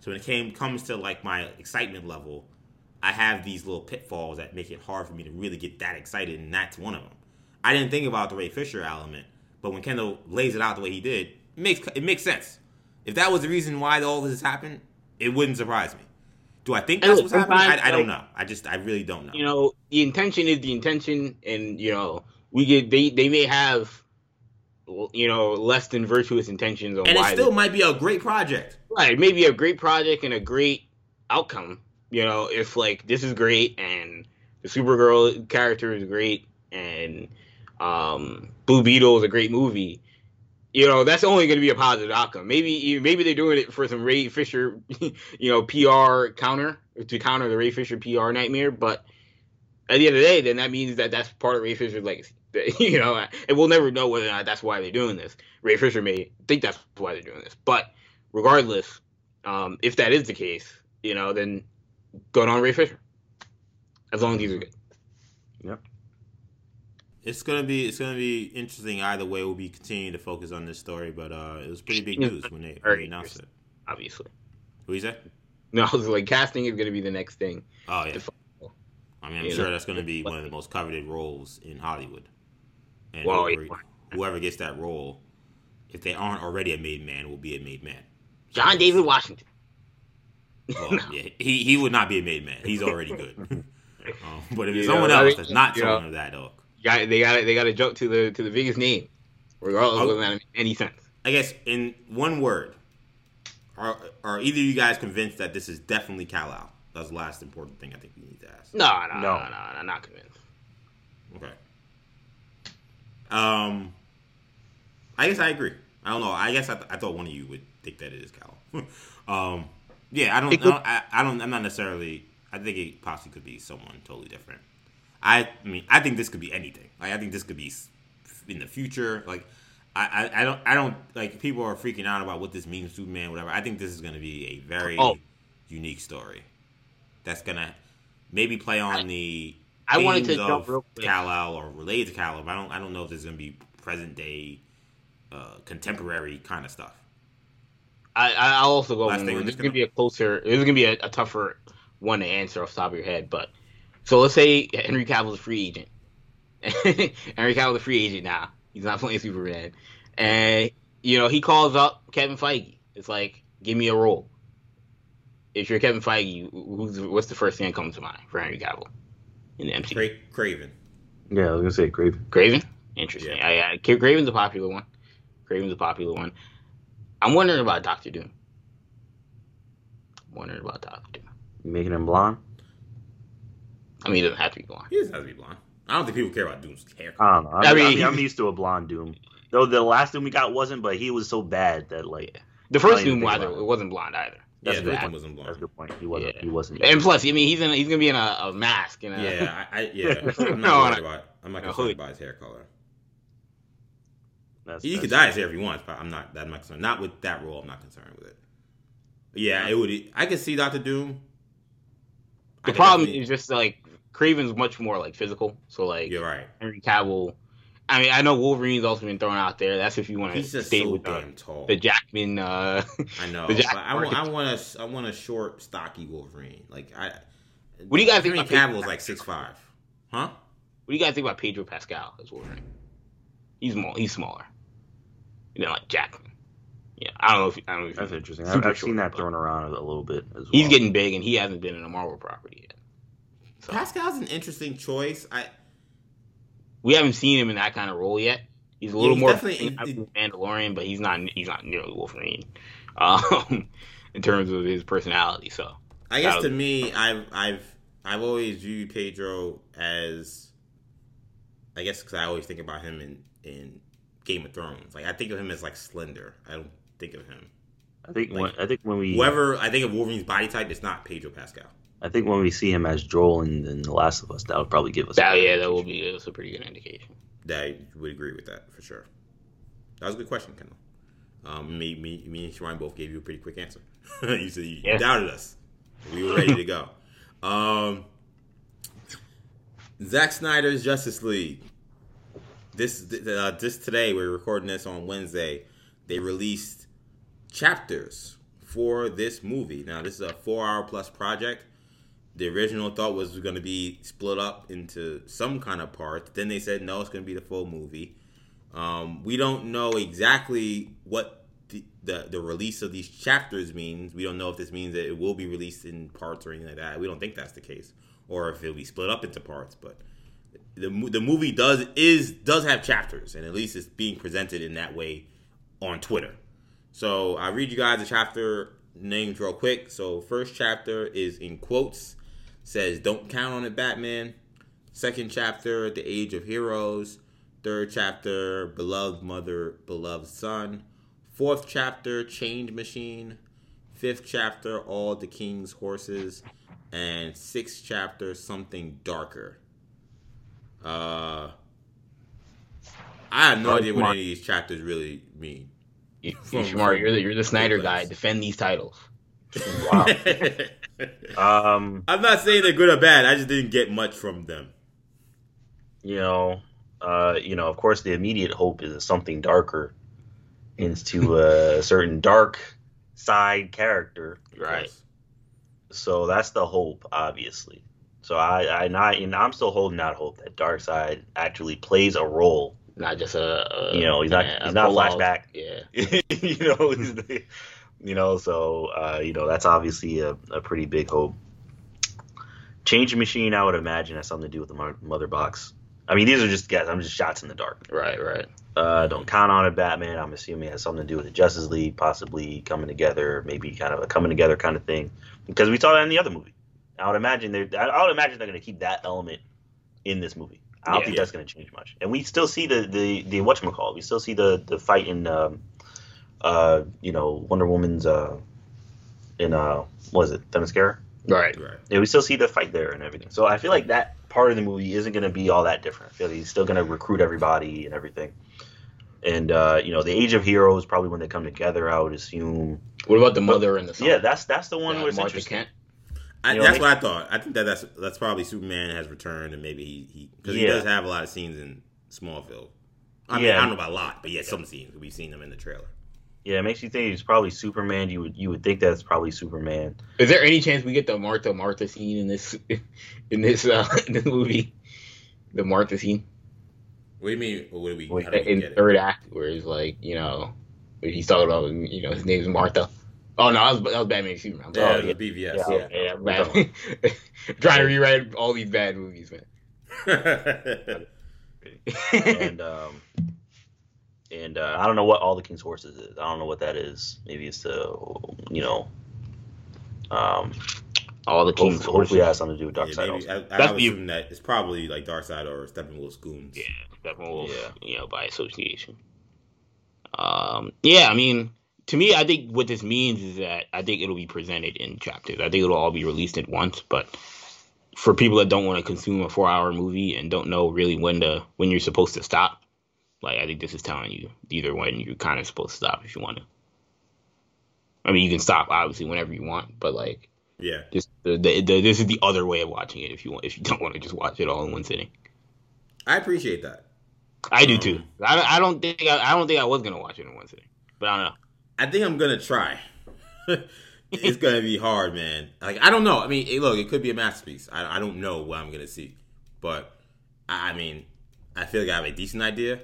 So when it came comes to like my excitement level, I have these little pitfalls that make it hard for me to really get that excited, and that's one of them. I didn't think about the Ray Fisher element, but when Kendall lays it out the way he did, it makes it makes sense. If that was the reason why all this happened, it wouldn't surprise me. Do I think that's what's happening? I, I don't know. I just I really don't know. You know, the intention is the intention, and you know, we get they they may have you know less than virtuous intentions on and why it still they, might be a great project. right maybe a great project and a great outcome. You know, if like this is great and the Supergirl character is great and um, Blue Beetle is a great movie. You know, that's only going to be a positive outcome. Maybe maybe they're doing it for some Ray Fisher, you know, PR counter to counter the Ray Fisher PR nightmare. But at the end of the day, then that means that that's part of Ray Fisher's legacy. You know, and we'll never know whether or not that's why they're doing this. Ray Fisher may think that's why they're doing this, but regardless, um, if that is the case, you know, then good on Ray Fisher. As long as he's good. It's gonna be it's gonna be interesting either way. We'll be continuing to focus on this story, but uh, it was pretty big news when they, when they announced it. Obviously. What you say? No, I was like casting is going to be the next thing. Oh yeah. I mean, I'm sure that's going to be one of the most coveted roles in Hollywood. And Well, whoever, yeah. whoever gets that role, if they aren't already a made man, will be a made man. John David Washington. Well, yeah, he he would not be a made man. He's already good. um, but if it's someone else that's not someone of that ilk, Got they got they got to jump to the to the biggest name, regardless Oh. of whether that makes any sense. I guess in one word, are are either of you guys convinced that this is definitely Kal-El? That's the last important thing I think we need to ask. No, no, no, No. no, no, I'm not convinced. Okay. Um, I guess I agree. I don't know. I guess I, th- I thought one of you would think that it is Cal. um, yeah, I don't. I, don't I, I don't. I'm not necessarily. I think it possibly could be someone totally different. I, I mean, I think this could be anything. Like, I think this could be in the future. Like, I, I, I don't, I don't like people are freaking out about what this means, to Superman, whatever. I think this is going to be a very Oh. unique story. That's gonna maybe play on the I wanted to jump of real quick. Kal-El or related to Kal-El. But I don't I don't know if this is gonna be present day, uh, contemporary kind of stuff. I I- I'll also go Last one thing This is gonna be a closer. This is gonna be a, a tougher one to answer off the top of your head. But so let's say Henry Cavill's a free agent. Henry Cavill's a free agent now. He's not playing Superman, and you know he calls up Kevin Feige. It's like, give me a role. If you're Kevin Feige, who's what's the first thing that comes to mind for Henry Cavill in the MCU? Cra- Kraven. Yeah, I was gonna say Kraven. Kraven? Interesting. Yeah. Yeah. I, I, Kraven's a popular one. Kraven's a popular one. I'm wondering about Doctor Doom. I'm wondering about Doctor Doom. Making him blonde? I mean, he doesn't have to be blonde. He doesn't have to be blonde. I don't think people care about Doom's hair. I don't know. I I mean, mean, I'm, used to a blonde Doom. Though the last Doom we got wasn't, but he was so bad that like The first Doom, either, it. it wasn't blonde either. that's yeah, a good Doom point. wasn't blonde. That's a good point. He wasn't. Yeah. He wasn't. And plus, I mean, he's in, he's gonna be in a, a mask. And a, Yeah, I, I yeah. I'm not No, worried no. about. I'm not No, concerned hood. about his hair color. That's, He that's- could dye his hair if he wants, but I'm not. I'm not concerned. Not with that role. I'm not concerned with it. But yeah, it would. I could see Doctor Doom. The problem is just like Kraven's much more like physical. So like You're right. Henry Cavill. I mean, I know Wolverine's also been thrown out there. That's if you want to He's just stay so with the, damn tall. the Jackman. Uh, I know, the but Jack I want. I want a. I want a short, stocky Wolverine. Like I. What do you guys think Henry about Cavill like six five. Huh? What do you guys think about Pedro Pascal as Wolverine? He's small. He's smaller. You know, like Jackman. Yeah, I don't know if I don't know if That's interesting. I've, I've seen that thrown around a little bit as well. He's getting big, and he hasn't been in a Marvel property yet. So Pascal's an interesting choice. I. we haven't seen him in that kind of role yet. He's a Yeah, little he's more definitely- Mandalorian, but he's not. He's not nearly Wolverine, um, in terms of his personality. So I guess That'll- to me, I've I've I've always viewed Pedro as, I guess, because I always think about him in in Game of Thrones. Like I think of him as like slender. I don't think of him. I think when I think when we Whoever I think of Wolverine's body type, it's not Pedro Pascal. I think when we see him as Joel in, in The Last of Us, that would probably give us. that, yeah, that will be that's a pretty good indication. I would agree with that for sure. That was a good question, Kendall. Um, me, me, me and Shrine both gave you a pretty quick answer. you said you Yeah. doubted us. We were ready to go. Um, Zack Snyder's Justice League. This uh, this today we're recording this on Wednesday. They released chapters for this movie. Now this is a four hour plus project. The original thought was going to be split up into some kind of parts. Then they said no, it's going to be the full movie. Um, we don't know exactly what the, the, the release of these chapters means. We don't know if this means that it will be released in parts or anything like that. We don't think that's the case, or if it'll be split up into parts. But the the movie does is does have chapters, and at least it's being presented in that way on Twitter. So I read you guys the chapter names real quick. So first chapter is in quotes says don't count on it, Batman. Second chapter, the age of heroes. Third chapter, beloved mother, beloved son. Fourth chapter, change machine. Fifth chapter, all the king's horses. And sixth chapter, something darker. Uh, I have no idea what any of these chapters really mean. You, you smart. You're the you're the Snyder guy. Defend these titles. Wow. um, I'm not saying they're good or bad. I just didn't get much from them. You know, uh, you know. Of course, the immediate hope is something darker, into a certain dark side character. Right. So that's the hope, obviously. So I, I, not, and I'm still holding out hope that Darkseid actually plays a role. Not just a, a you know, he's not, he's not flashback. Yeah. you know, he's the, you know, so uh, you know that's obviously a, a pretty big hope. Change machine, I would imagine, has something to do with the mother box. I mean, these are just guys. I'm just shots in the dark. Right, right. Uh, don't count on it, Batman. I'm assuming it has something to do with the Justice League, possibly coming together, maybe kind of a coming together kind of thing, because we saw that in the other movie. I would imagine they're. I would imagine they're going to keep that element in this movie. I don't yeah, think yeah. that's going to change much. And we still see the the the whatchamacallit. We still see the the fight in um, uh, you know, Wonder Woman's uh, in uh, what is it, Themyscira? Right, right. Yeah, we still see the fight there and everything. So I feel like that part of the movie isn't going to be all that different. I feel like he's still going to recruit everybody and everything. And uh, you know, the Age of Heroes probably when they come together. I would assume. What about the mother but, and the son? Yeah, that's that's the one yeah, where Martha Kent. I, know, that's what I thought. I think that that's that's probably Superman has returned, and maybe he because he, yeah. he, does have a lot of scenes in Smallville. I mean, yeah. I don't know about a lot, but yeah, some scenes we've seen them in the trailer. Yeah, it makes you think it's probably Superman. You would you would think that's probably Superman. Is there any chance we get the Martha Martha scene in this in this uh, in this movie? The Martha scene. What do you mean? What do we? in third act, where he's like, you know, he's talking about, you know, his name's Martha. Oh no, that was, that was Batman Superman. Yeah, oh, yeah. BVS. Yeah, yeah, yeah, yeah Trying to rewrite all these bad movies, man. and um, and uh, I don't know what all the King's Horses is. I don't know what that is. Maybe it's the you know, um, all the King's hopefully, hopefully it has something to do with Dark yeah, Side. Maybe, I, I That's assume that it's probably like Darkseid or Steppenwolf's goons. Yeah, Steppenwolf. Yeah. you know, by association. Um, yeah, I mean, to me, I think what this means is that I think it'll be presented in chapters. I think it'll all be released at once, but for people that don't want to consume a four-hour movie and don't know really when to when you're supposed to stop, like I think this is telling you either when you're kind of supposed to stop if you want to. I mean, you can stop obviously whenever you want, but like, yeah, this the, the, the, this is the other way of watching it if you want if you don't want to just watch it all in one sitting. I appreciate that. I do um, too. I, I don't think I, I don't think I was gonna watch it in one sitting, but I don't know. I think I'm gonna try. it's gonna be hard, man. Like I don't know. I mean, look, it could be a masterpiece. I, I don't know what I'm gonna see, but I, I mean, I feel like I have a decent idea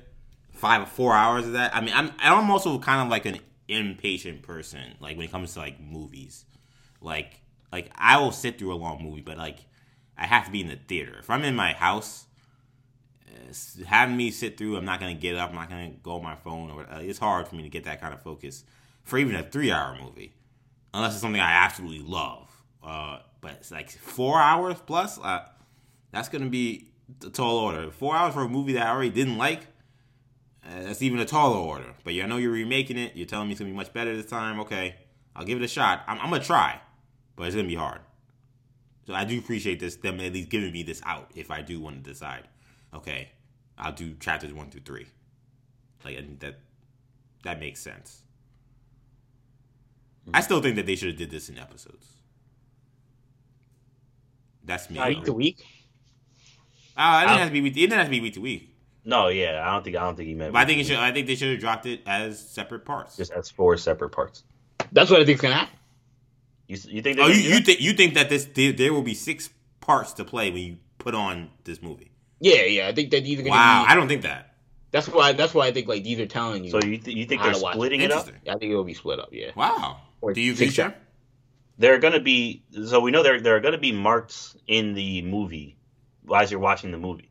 five or four hours of that. I mean, I'm I'm also kind of like an impatient person. Like when it comes to like movies, like like I will sit through a long movie, but like I have to be in the theater. If I'm in my house, having me sit through, I'm not gonna get up. I'm not gonna go on my phone. Or uh, it's hard for me to get that kind of focus for even a three hour movie, unless it's something I absolutely love. Uh, but it's like four hours plus. Uh, that's gonna be a tall order. Four hours for a movie that I already didn't like uh, that's even a taller order. But you know you're remaking it. You're telling me it's gonna be much better this time. Okay, I'll give it a shot. I'm, I'm gonna try, but it's gonna be hard. So I do appreciate this them at least giving me this out if I do want to decide. Okay, I'll do chapters one through three. Like that, that makes sense. I still think that they should have did this in episodes. That's me. Week to week. Uh, it didn't have to be. It didn't have to be week to week. No, yeah, I don't think I don't think he meant. But I think it should. I think they should have dropped it as separate parts. just as four separate parts. That's what I think's gonna happen. You you think? oh, you, gonna do you think you think that this there, there will be six parts to play when you put on this movie? Yeah, yeah. I think that these are gonna Wow, be. I don't think that. That's why. That's why I think like these are telling you. So you th- you think they're to splitting it up? I think it will be split up. Yeah. Wow. Or Do you agree, six Jeff? They're gonna be so we know there there are gonna be marks in the movie as you're watching the movie.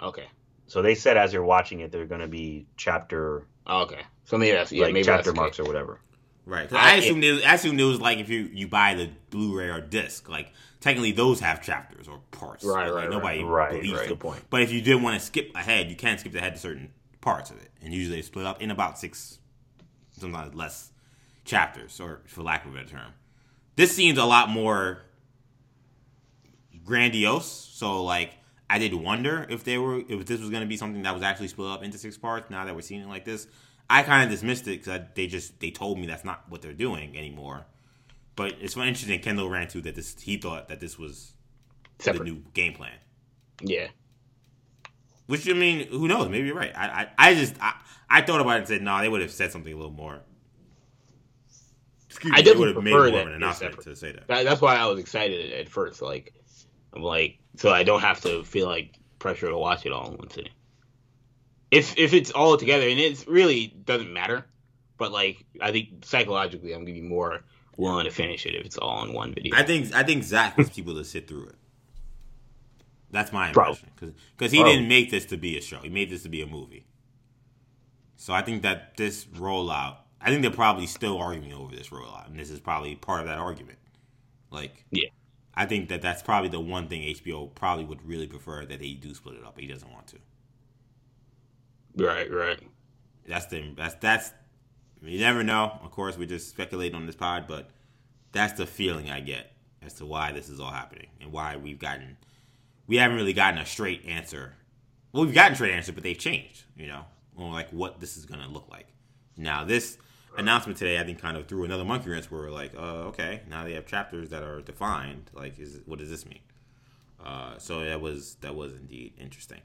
Okay. So they said as you're watching it, they're gonna be chapter Oh, Okay. So maybe that's yeah. like maybe chapter that's marks or whatever. Right. I- I assumed it was, I assumed it was like if you you buy the Blu-ray or disc, like technically those have chapters or parts. Right, Like, right, Nobody right. believes Right, them. good point. But if you did want to skip ahead, you can skip ahead to certain parts of it, and usually they split up in about six, sometimes less chapters, or for lack of a better term. This seems a lot more grandiose. So like, I did wonder if they were if this was going to be something that was actually split up into six parts. Now that we're seeing it like this, I kind of dismissed it because they just they told me that's not what they're doing anymore. But it's interesting. Kendall ran to that this he thought that this was separate. the new game plan. Yeah. Which I mean, who knows? Maybe you're right. I I, I just I, I thought about it and said, no, they would have said something a little more. Excuse I me, would have made more of an announcement to say that. That, that's why I was excited at first. Like, I'm like, so I don't have to feel like pressure to watch it all in one sitting. If if it's all together, and it really doesn't matter, but like I think psychologically, I'm gonna be more willing to finish it if it's all in one video. I think I think Zack wants people to sit through it. That's my impression because he Probably. didn't make this to be a show. He made this to be a movie. So I think that this rollout, I think they're probably still arguing over this rollout, and this is probably part of that argument. Like, Yeah. I think that that's probably the one thing HBO probably would really prefer that they do split it up. But he doesn't want to. right, right. That's the that's that's. You never know. Of course, we're just speculating on this pod, but that's the feeling I get as to why this is all happening and why we've gotten. We haven't really gotten a straight answer. Well, we've gotten a straight answer, but they've changed. You know, on like what this is going to look like. Now, this announcement today, I think, kind of threw another monkey wrench. Where we're like, uh, okay, now they have chapters that are defined. Like, is what does this mean? Uh, so that was that was indeed interesting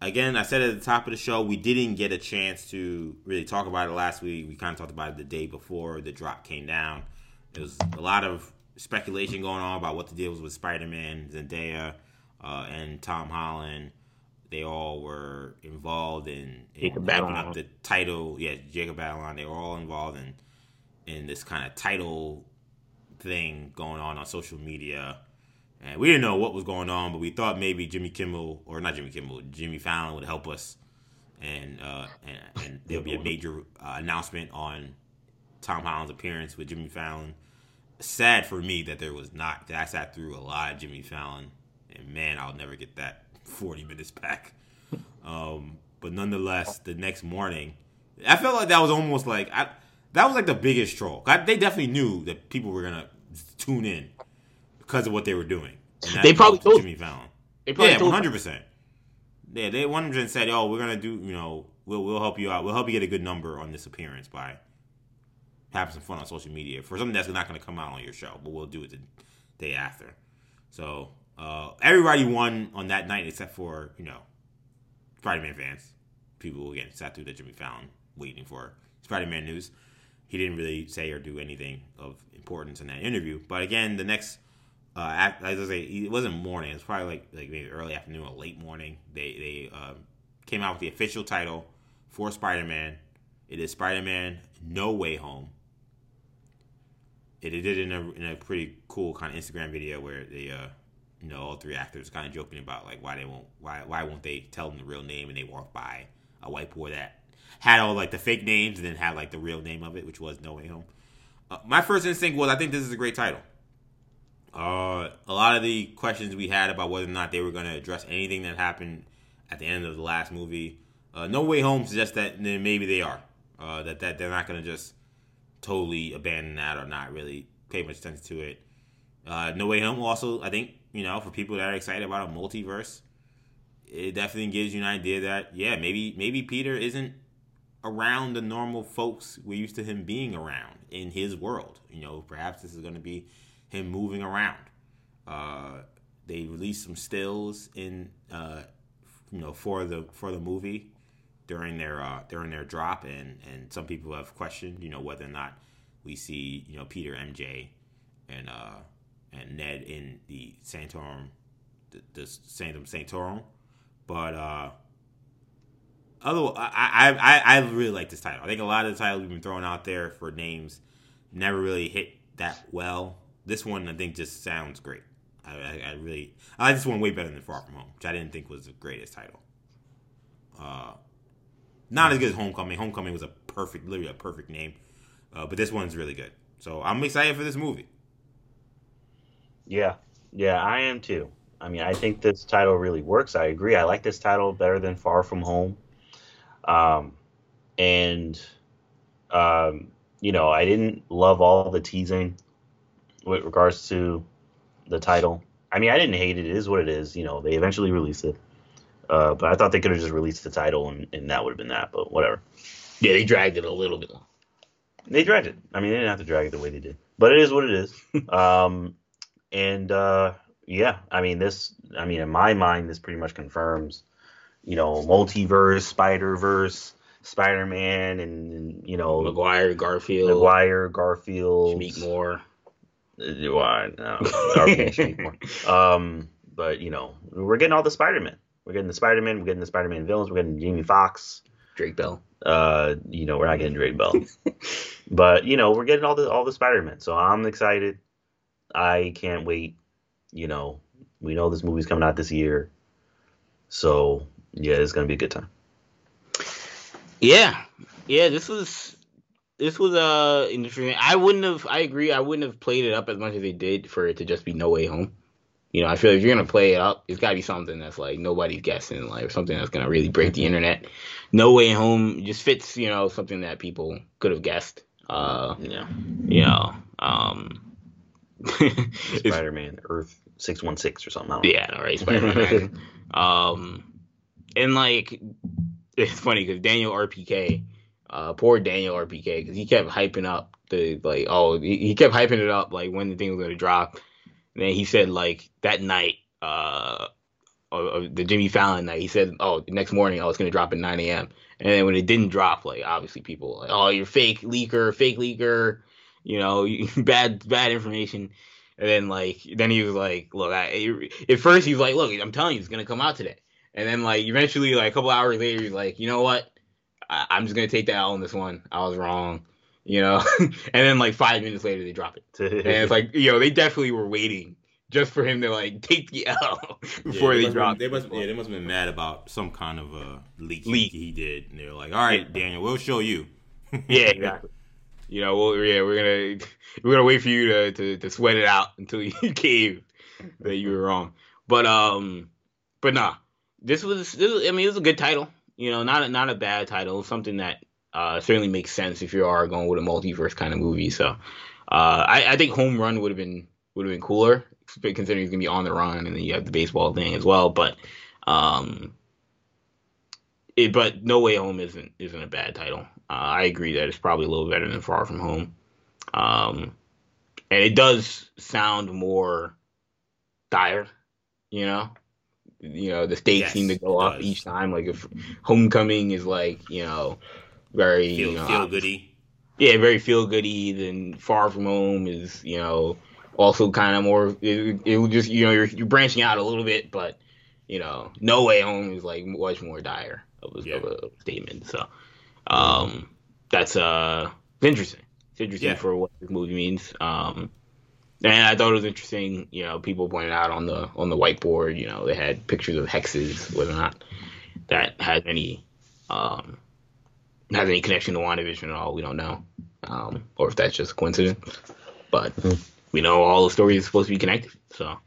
again, I said at the top of the show, we didn't get a chance to really talk about it last week. We kind of talked about it the day before the drop came down. There was a lot of speculation going on about what the deal was with Spider Man, Zendaya, uh, and Tom Holland. They all were involved in, in Jacob up the title. Yeah, Jacob Batalon. They were all involved in in this kind of title thing going on on social media. And we didn't know what was going on, but we thought maybe Jimmy Kimmel or not Jimmy Kimmel, Jimmy Fallon would help us, and uh, and, and there'll be a major uh, announcement on Tom Holland's appearance with Jimmy Fallon. Sad for me that there was not. That I sat through a lot of Jimmy Fallon, and man, I'll never get that forty minutes back. Um, but nonetheless, the next morning, I felt like that was almost like I, that was like the biggest troll. I, they definitely knew that people were gonna tune in because of what they were doing. They probably told- Jimmy Fallon. They probably Yeah, one hundred percent. Yeah, they one hundred said, "Oh, we're gonna do. You know, we'll we'll help you out. We'll help you get a good number on this appearance by having some fun on social media for something that's not gonna come out on your show, but we'll do it the day after." So uh, everybody won on that night except for you know Spider-Man fans. People again sat through the Jimmy Fallon waiting for Spider-Man news. He didn't really say or do anything of importance in that interview. But again, the next, uh, as I say, it wasn't morning. It was probably like like maybe early afternoon or late morning. They they um, came out with the official title for Spider-Man. It is Spider-Man No Way Home. It, it did it in a in a pretty cool kind of Instagram video where they uh you know all three actors kind of joking about like why they won't why why won't they tell them the real name and they walk by a whiteboard that had all like the fake names and then had like the real name of it which was No Way Home. Uh, my first instinct was I think this is a great title. Uh, a lot of the questions we had about whether or not they were going to address anything that happened at the end of the last movie, uh, No Way Home suggests that maybe they are. Uh, that that they're not going to just totally abandon that or not really pay much attention to it. Uh, no Way Home also, I think, you know, for people that are excited about a multiverse, it definitely gives you an idea that yeah, maybe maybe Peter isn't around the normal folks we're used to him being around in his world. You know, perhaps this is going to be him moving around. Uh, they released some stills in uh, you know for the for the movie during their uh, during their drop, and and some people have questioned you know whether or not we see you know Peter MJ and uh and Ned in the Santorum the, the Sanctum but uh. Other, I, I I I really like this title. I think a lot of the titles we've been throwing out there for names never really hit that well. This one I think just sounds great. I, I, I really I like this one way better than Far From Home, which I didn't think was the greatest title. Uh, not as good as Homecoming. Homecoming was a perfect, literally a perfect name, uh, but this one's really good. So I'm excited for this movie. Yeah, yeah, I am too. I mean, I think this title really works. I agree. I like this title better than Far From Home. Um, and um, you know, I didn't love all the teasing with regards to the title. I mean, I didn't hate it. It is what it is. You know, they eventually released it. Uh, but I thought they could have just released the title and, and that would have been that. But whatever. Yeah, they dragged it a little bit. They dragged it. I mean, they didn't have to drag it the way they did. But it is what it is. um, and uh, yeah, I mean, this. I mean, in my mind, this pretty much confirms, you know, multiverse, Spider Verse, Spider Man, and, and, you know, Maguire, Garfield, Maguire, Garfield, Shameik Moore. Uh, Why? No, Um, but you know, we're getting all the Spider Man. We're getting the Spider Man. We're getting the Spider Man villains. We're getting Jamie Foxx, Drake Bell. Uh, you know, we're not getting Drake Bell, but you know, we're getting all the all the Spider Man. So I'm excited. I can't wait. You know, we know this movie's coming out this year, so yeah, it's gonna be a good time. Yeah, yeah. This was this was uh interesting. I wouldn't have. I agree. I wouldn't have played it up as much as they did for it to just be No Way Home. You know, I feel like if you're gonna play it up, it's gotta be something that's like nobody's guessing, like or something that's gonna really break the internet. No Way Home just fits, you know, something that people could have guessed. Uh, Yeah, you know, um, Spider Man Earth six one six or something. I don't know. yeah, right, Spider-Man. um, and like, it's funny because Daniel RPK, uh, poor Daniel RPK, because he kept hyping up the like, oh, he, he kept hyping it up like when the thing was gonna drop. And then he said like that night, uh, of, the Jimmy Fallon night, he said, oh, the next morning I was gonna drop at 9 a.m. And then when it didn't drop, like obviously people were like, oh, you're fake leaker, fake leaker, you know, bad bad information. And then like then he was like, look, I at first he was like, look, I'm telling you, it's gonna come out today. And then like eventually, like a couple hours later, he's like, you know what? I, I'm just gonna take that L on this one. I was wrong, you know. and then like five minutes later, they drop it, and it's like, you know, they definitely were waiting just for him to like take the L before yeah, they must dropped. They must, yeah, they must have been mad about some kind of uh, leak, Leak. he did. And they were like, "All right, Daniel, we'll show you." yeah, exactly. You know, well, yeah, we're gonna we're gonna wait for you to, to, to sweat it out until you cave that you were wrong. But um, but nah, this was this. Was, I mean, it was a good title. You know, not a, not a bad title. Something that uh certainly makes sense if you are going with a multiverse kind of movie. So, uh, I I think Home Run would have been would have been cooler considering he's gonna be on the run and then you have the baseball thing as well. But um, it but No Way Home isn't isn't a bad title. Uh, I agree that it's probably a little better than Far From Home. Um, and it does sound more dire, you know. You know the stakes Yes, seem to go up does. each time. Like if Homecoming is like you know very Feel, you know, feel goody. yeah, very feel goody. Then Far From Home is, you know, also kind of more. It, it just, you know, you're, you're branching out a little bit, but you know, No Way Home is like much more dire of a, Yeah. of a statement. So, um, that's uh, it's interesting. It's interesting Yeah. for what this movie means. Um, and I thought it was interesting. You know, people pointed out on the on the whiteboard. You know, they had pictures of hexes, whether or not that has any um has any connection to WandaVision at all. We don't know, um, or if that's just a coincidence. But we know all the stories are supposed to be connected. So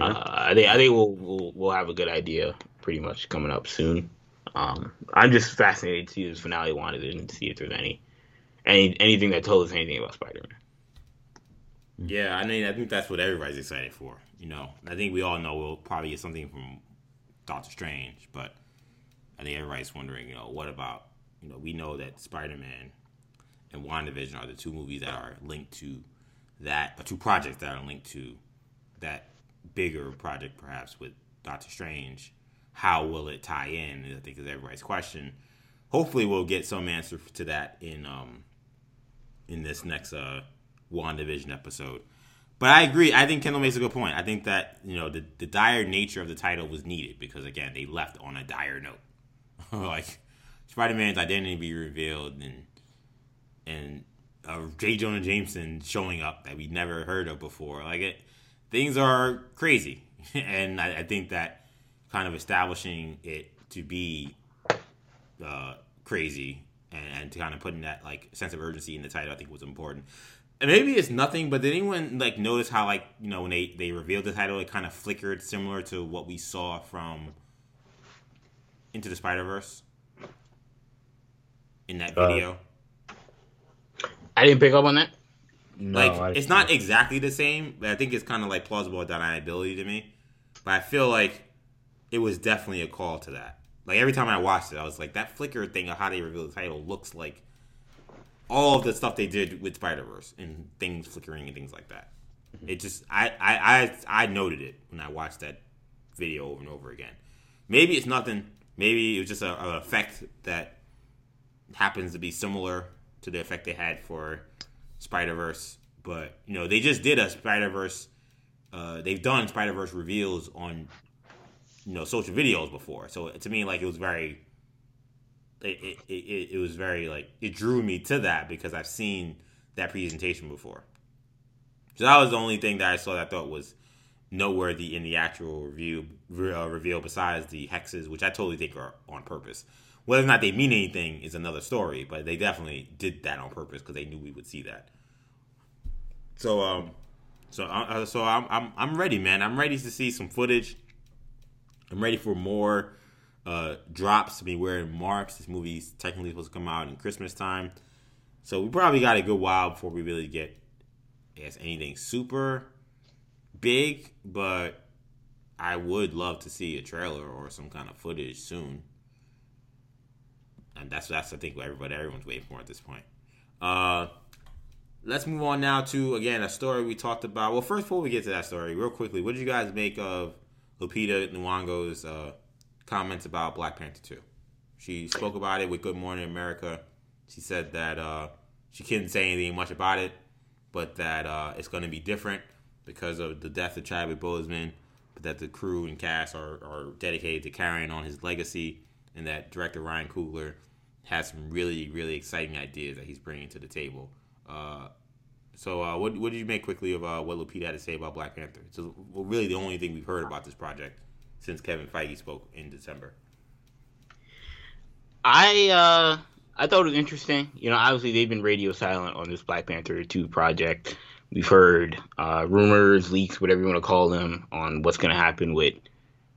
uh, I think I think we'll, we'll we'll have a good idea pretty much coming up soon. Um, I'm just fascinated to see this finale WandaVision to see if there's any any anything that told us anything about Spider-Man. Yeah, I mean, I think that's what everybody's excited for. You know, I think we all know we'll probably get something from Doctor Strange, but I think everybody's wondering, you know, what about, you know, we know that Spider Man and WandaVision are the two movies that are linked to that, or two projects that are linked to that bigger project, perhaps with Doctor Strange, how will it tie in? I think is everybody's question. Hopefully, we'll get some answer to that in um in this next uh WandaVision episode. But I agree. I think Kendall makes a good point. I think that you know the the dire nature of the title was needed because again they left on a dire note. like Spider Man's identity be revealed and and uh, J. Jonah Jameson showing up that we never heard of before. Like it, things are crazy, and I, I think that kind of establishing it to be uh, crazy and, and to kind of putting that like sense of urgency in the title, I think was important. And maybe it's nothing, but did anyone like notice how like you know when they they revealed the title, it kind of flickered similar to what we saw from Into the Spider Verse in that Uh, video? I didn't pick up on that. No, like I- it's not exactly the same, but I think it's kind of like plausible deniability to me. But I feel like it was definitely a call to that. Like every time I watched it, I was like, that flicker thing of how they reveal the title looks like all of the stuff they did with Spider Verse and things flickering and things like that. It just I, I I I noted it when I watched that video over and over again. Maybe it's nothing. Maybe it was just a, an effect that happens to be similar to the effect they had for Spider Verse. But you know, they just did a Spider Verse. Uh, they've done Spider Verse reveals on you know social videos before, so to me, like it was very. It, it, it, it was very like it drew me to that because I've seen that presentation before. So that was the only thing that I saw that I thought was noteworthy in the actual review uh, reveal besides the hexes, which I totally think are on purpose. Whether or not they mean anything is another story, but they definitely did that on purpose because they knew we would see that. So um, so uh, so I'm I'm I'm ready, man. I'm ready to see some footage. I'm ready for more uh, drops. Mean, we're in March. This movie's technically supposed to come out in Christmas time, so we probably got a good while before we really get, I guess, anything super big. But I would love to see a trailer or some kind of footage soon, and that's that's I think what everybody everyone's waiting for at this point. Uh, let's move on now to again a story we talked about. Well, first before we get to that story, real quickly, what did you guys make of Lupita Nyong'o's uh, comments about Black Panther Two? She spoke about it with Good Morning America. She said that uh, she couldn't say anything much about it, but that uh, it's going to be different because of the death of Chadwick Boseman. But that the crew and cast are, are dedicated to carrying on his legacy, and that director Ryan Coogler has some really really exciting ideas that he's bringing to the table. Uh, so, uh, what what did you make quickly of uh, what Lupita had to say about Black Panther? It's really the only thing we've heard about this project since Kevin Feige spoke in December. I uh I thought it was interesting. You know, obviously they've been radio silent on this Black Panther 2 project. We've heard uh, rumors, leaks, whatever you want to call them, on what's going to happen with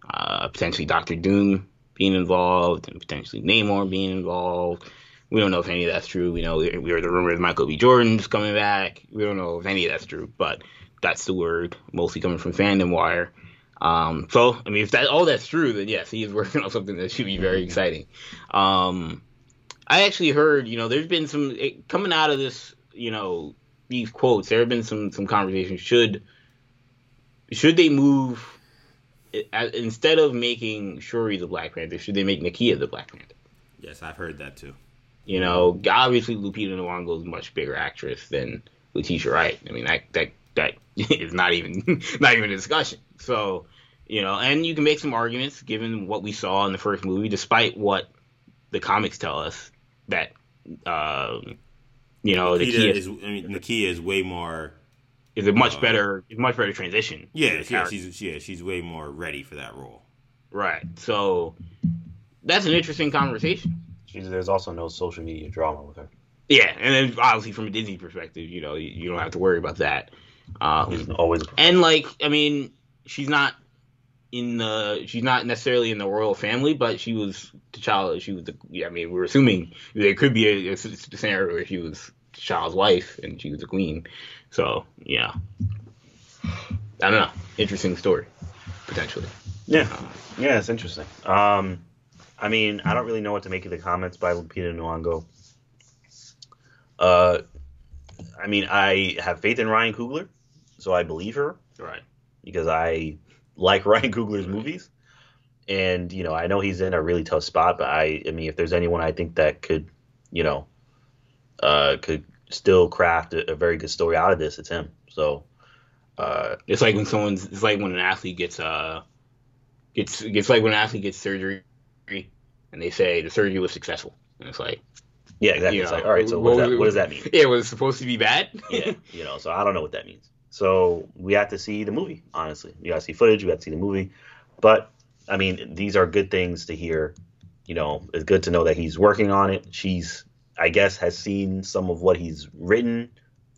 uh, potentially Doctor Doom being involved and potentially Namor being involved. We don't know if any of that's true. We know we heard the rumor rumors Michael B. Jordan's coming back. We don't know if any of that's true, but that's the word, mostly coming from Fandom Wire. Um, so, I mean, if that all that's true, then yes, he is working on something that should be very exciting. Um, I actually heard, you know, there's been some it, coming out of this, you know, these quotes. There have been some some conversations. Should should they move it- instead of making Shuri the Black Panther? Should they make Nakia the Black Panther? Yes, I've heard that too. You know, obviously Lupita Nyong'o is a much bigger actress than Letitia Wright. I mean, that that that is not even not even a discussion. So, you know, and you can make some arguments given what we saw in the first movie, despite what the comics tell us that, um, you know, the Nakia key is, I mean, Nakia is way more. is a much uh, better, is much better transition. Yeah, yeah, she's yeah, she's way more ready for that role. right. So that's an interesting conversation. She's, there's also no social media drama with her. Yeah, and then obviously from a Disney perspective, you know, you, you don't have to worry about that. Um, always and like I mean, she's not in the she's not necessarily in the royal family, but she was the child. She was the yeah, I mean, we're assuming there could be a, a scenario where she was child's wife and she was a queen. So yeah, I don't know. Interesting story potentially. yeah, yeah. It's interesting. Um, I mean, I don't really know what to make of the comments by Lupita Nyong'o. Uh, I mean, I have faith in Ryan Coogler, so I believe her. Right. because I like Ryan Coogler's movies, and you know I know he's in a really tough spot. But I, I mean, if there's anyone I think that could, you know, uh, could still craft a, a very good story out of this, it's him. So uh, it's like when someone's it's like when an athlete gets uh gets it's like when an athlete gets surgery and they say the surgery was successful. And it's like yeah exactly. you know, it's like all right so what, does that, what does that mean? yeah was supposed to be bad. Yeah you know so I don't know what that means. So we have to see the movie honestly. We got to see footage we got to see the movie. But I mean these are good things to hear. You know it's good to know that he's working on it. She's I guess has seen some of what he's written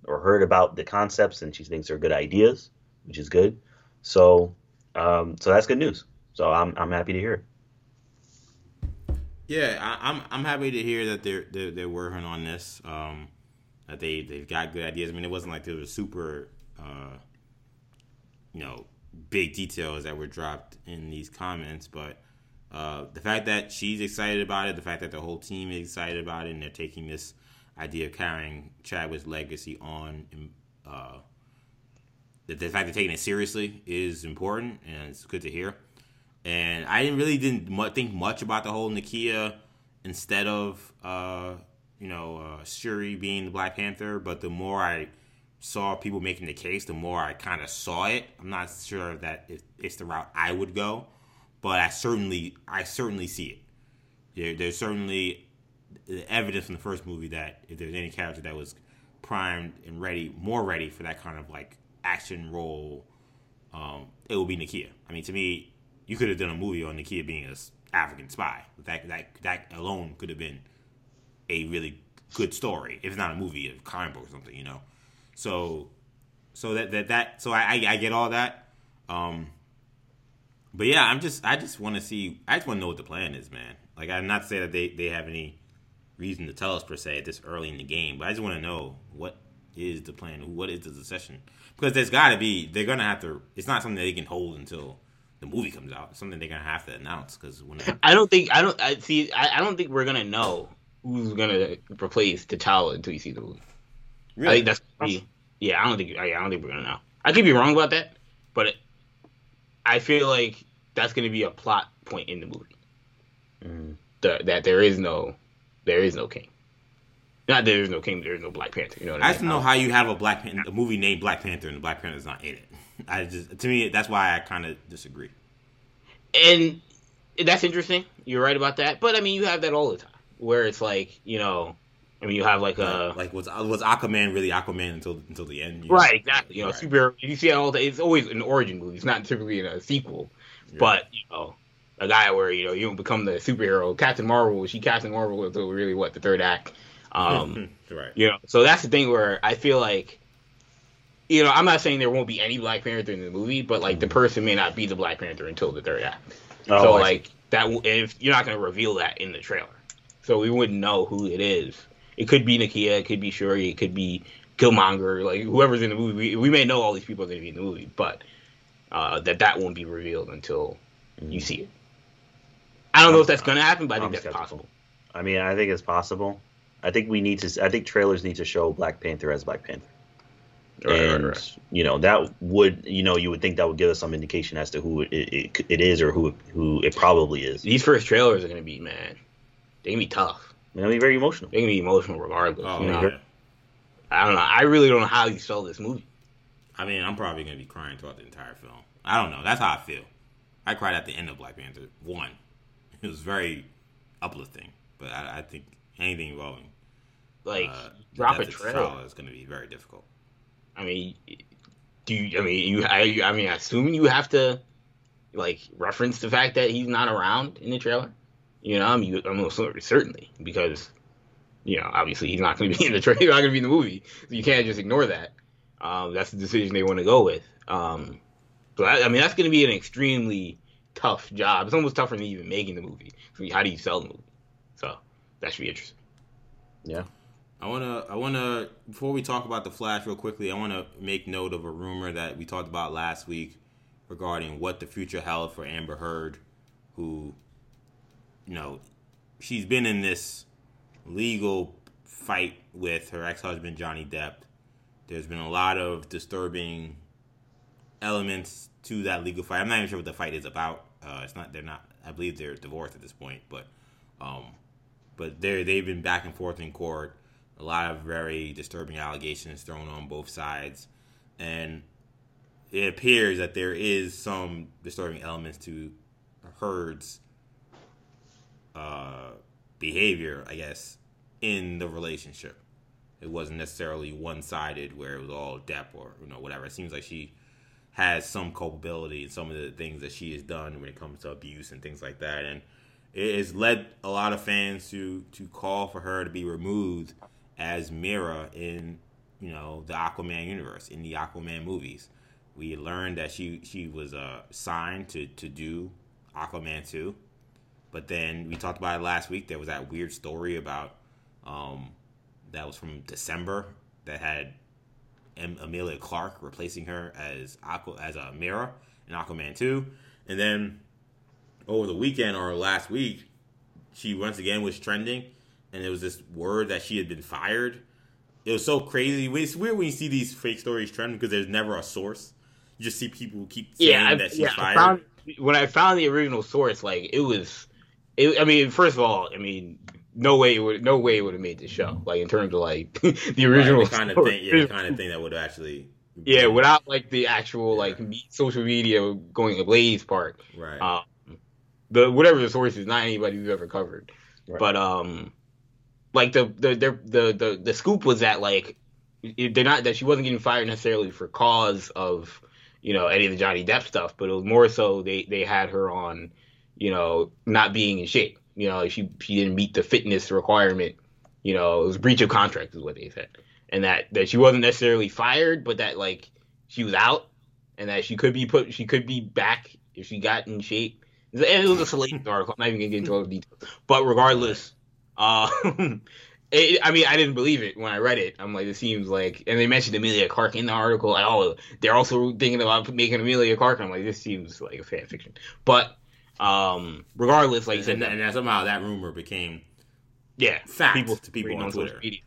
or heard about the concepts and she thinks they're good ideas, which is good. So, um, so that's good news. So I'm I'm happy to hear. Yeah, I, am I'm, I'm happy to hear that they're they're, they're working on this. Um, that they they've got good ideas. I mean, it wasn't like there was super, uh, you know, big details that were dropped in these comments, but. Uh, the fact that she's excited about it, the fact that the whole team is excited about it, and they're taking this idea of carrying Chadwick's legacy on. Uh, the, the fact that taking it seriously is important, and it's good to hear. And I didn't really didn't think much about the whole Nakia instead of uh, you know uh, Shuri being the Black Panther, but the more I saw people making the case, the more I kind of saw it. I'm not sure that it's the route I would go, but I certainly I certainly see it. There, there's certainly the evidence from the first movie that if there's any character that was primed and ready, more ready for that kind of like action role, um, it would be Nakia. I mean, to me, you could have done a movie on Nakia being an African spy. That that that alone could have been a really good story. If not a movie, a comic book or something, you know. So, so that that that so I I, I get all that. Um, but yeah, I'm just I just want to see. I just want to know what the plan is, man. Like I'm not saying that they they have any reason to tell us per se at this early in the game, but I just want to know what is the plan, what is the succession, because there's got to be they're gonna have to. It's not something that they can hold until the movie comes out. Something they're gonna have to announce because when I don't think I don't I see I, I don't think we're gonna know who's gonna replace T'Challa until you see the movie. Really? I think that's be, yeah. I don't think I, I don't think we're gonna know. I could be wrong about that, but it, I feel like that's gonna be a plot point in the movie. Mm. The, that there is no there is no king. Not there is no king, there is no Black Panther. You know what I, I just know how you have a Black Pan- a movie named Black Panther and the Black Panther is not in it. I just to me that's why I kind of disagree. And that's interesting. You're right about that. But I mean, you have that all the time, where it's like you know, I mean, you have like a like was was Aquaman really Aquaman until until the end? Right, exactly. You know, right. super. You see it all the. It's always an origin movie. It's not typically in a sequel, yeah. but you know, a guy where you know you don't become the superhero. Captain Marvel, she Captain Marvel until really what the third act. Um, right. You know, so that's the thing where I feel like, you know, I'm not saying there won't be any Black Panther in the movie, but like the person may not be the Black Panther until the third act. Oh, so like that, if you're not going to reveal that in the trailer, so we wouldn't know who it is. It could be Nakia, it could be Shuri, it could be Killmonger, like whoever's in the movie. We, we may know all these people are going to be in the movie, but uh, that that won't be revealed until you see it. I don't know if that's going to happen, but I think I'm that's skeptical. possible. I mean, I think it's possible. I think we need to. I think trailers need to show Black Panther as Black Panther. Right, and right, right. you know that would you know you would think that would give us some indication as to who it, it, it is or who who it probably is. These first trailers are going to be man, they gonna be tough. They're gonna be very emotional. They're gonna be emotional regardless. Oh, you know? yeah. I don't know. I really don't know how you sell this movie. I mean, I'm probably gonna be crying throughout the entire film. I don't know. That's how I feel. I cried at the end of Black Panther one it was very uplifting. But I, I think anything involving like uh, drop a trailer is going to be very difficult. I mean, do you? I mean, you? I, I mean, assuming you have to like reference the fact that he's not around in the trailer. You know, I mean, I'm certainly because you know, obviously he's not going to be in the trailer, not going to be in the movie, so you can't just ignore that. Um, that's the decision they want to go with. Um, so I, I mean, that's going to be an extremely tough job. It's almost tougher than even making the movie. So how do you sell the movie? So that should be interesting. Yeah. I wanna, I wanna. Before we talk about the Flash, real quickly, I wanna make note of a rumor that we talked about last week regarding what the future held for Amber Heard, who, you know, she's been in this legal fight with her ex-husband Johnny Depp. There's been a lot of disturbing elements to that legal fight. I'm not even sure what the fight is about. Uh, it's not. They're not. I believe they're divorced at this point, but um, but they they've been back and forth in court. A lot of very disturbing allegations thrown on both sides, and it appears that there is some disturbing elements to Heard's uh, behavior, I guess, in the relationship. It wasn't necessarily one sided where it was all Depp or you know whatever. It seems like she has some culpability in some of the things that she has done when it comes to abuse and things like that, and it has led a lot of fans to to call for her to be removed as Mera in you know the Aquaman universe in the Aquaman movies. We learned that she she was uh, signed to to do Aquaman two, but then we talked about it last week. There was that weird story about um, that was from December that had M- Emilia Clarke replacing her as Aqua as a Mera in Aquaman two, and then over the weekend or last week, she once again was trending, and it was this word that she had been fired. It was so crazy. It's weird when you see these fake stories trend because there's never a source. You just see people keep saying yeah, I, that she's yeah, I fired. found, when I found the original source, like it was, it, I mean, first of all, I mean, no way would, no way would have made the show. Like in terms of like the original Right, the kind of thing, yeah, the kind of thing that would actually, Yeah, without like the actual like social media going ablaze part. right, Um, the whatever the source is, not anybody we've ever covered. Right. But um, like the the the the the, the scoop was that like they're not that she wasn't getting fired necessarily for cause of you know any of the Johnny Depp stuff, but it was more so they they had her on you know not being in shape. You know she she didn't meet the fitness requirement. You know it was breach of contract is what they said, and that that she wasn't necessarily fired, but that like she was out and that she could be put she could be back if she got in shape. And it was a salacious article. I'm not even gonna get into all the details. But regardless, uh, it, I mean, I didn't believe it when I read it. I'm like, it seems like, and they mentioned Emilia Clarke in the article. Like, oh, they're also thinking about making Emilia Clarke. I'm like, this seems like a fan fiction. But um, regardless, like you said, and, and somehow that rumor became yeah, fact people, to people reading on Twitter. media.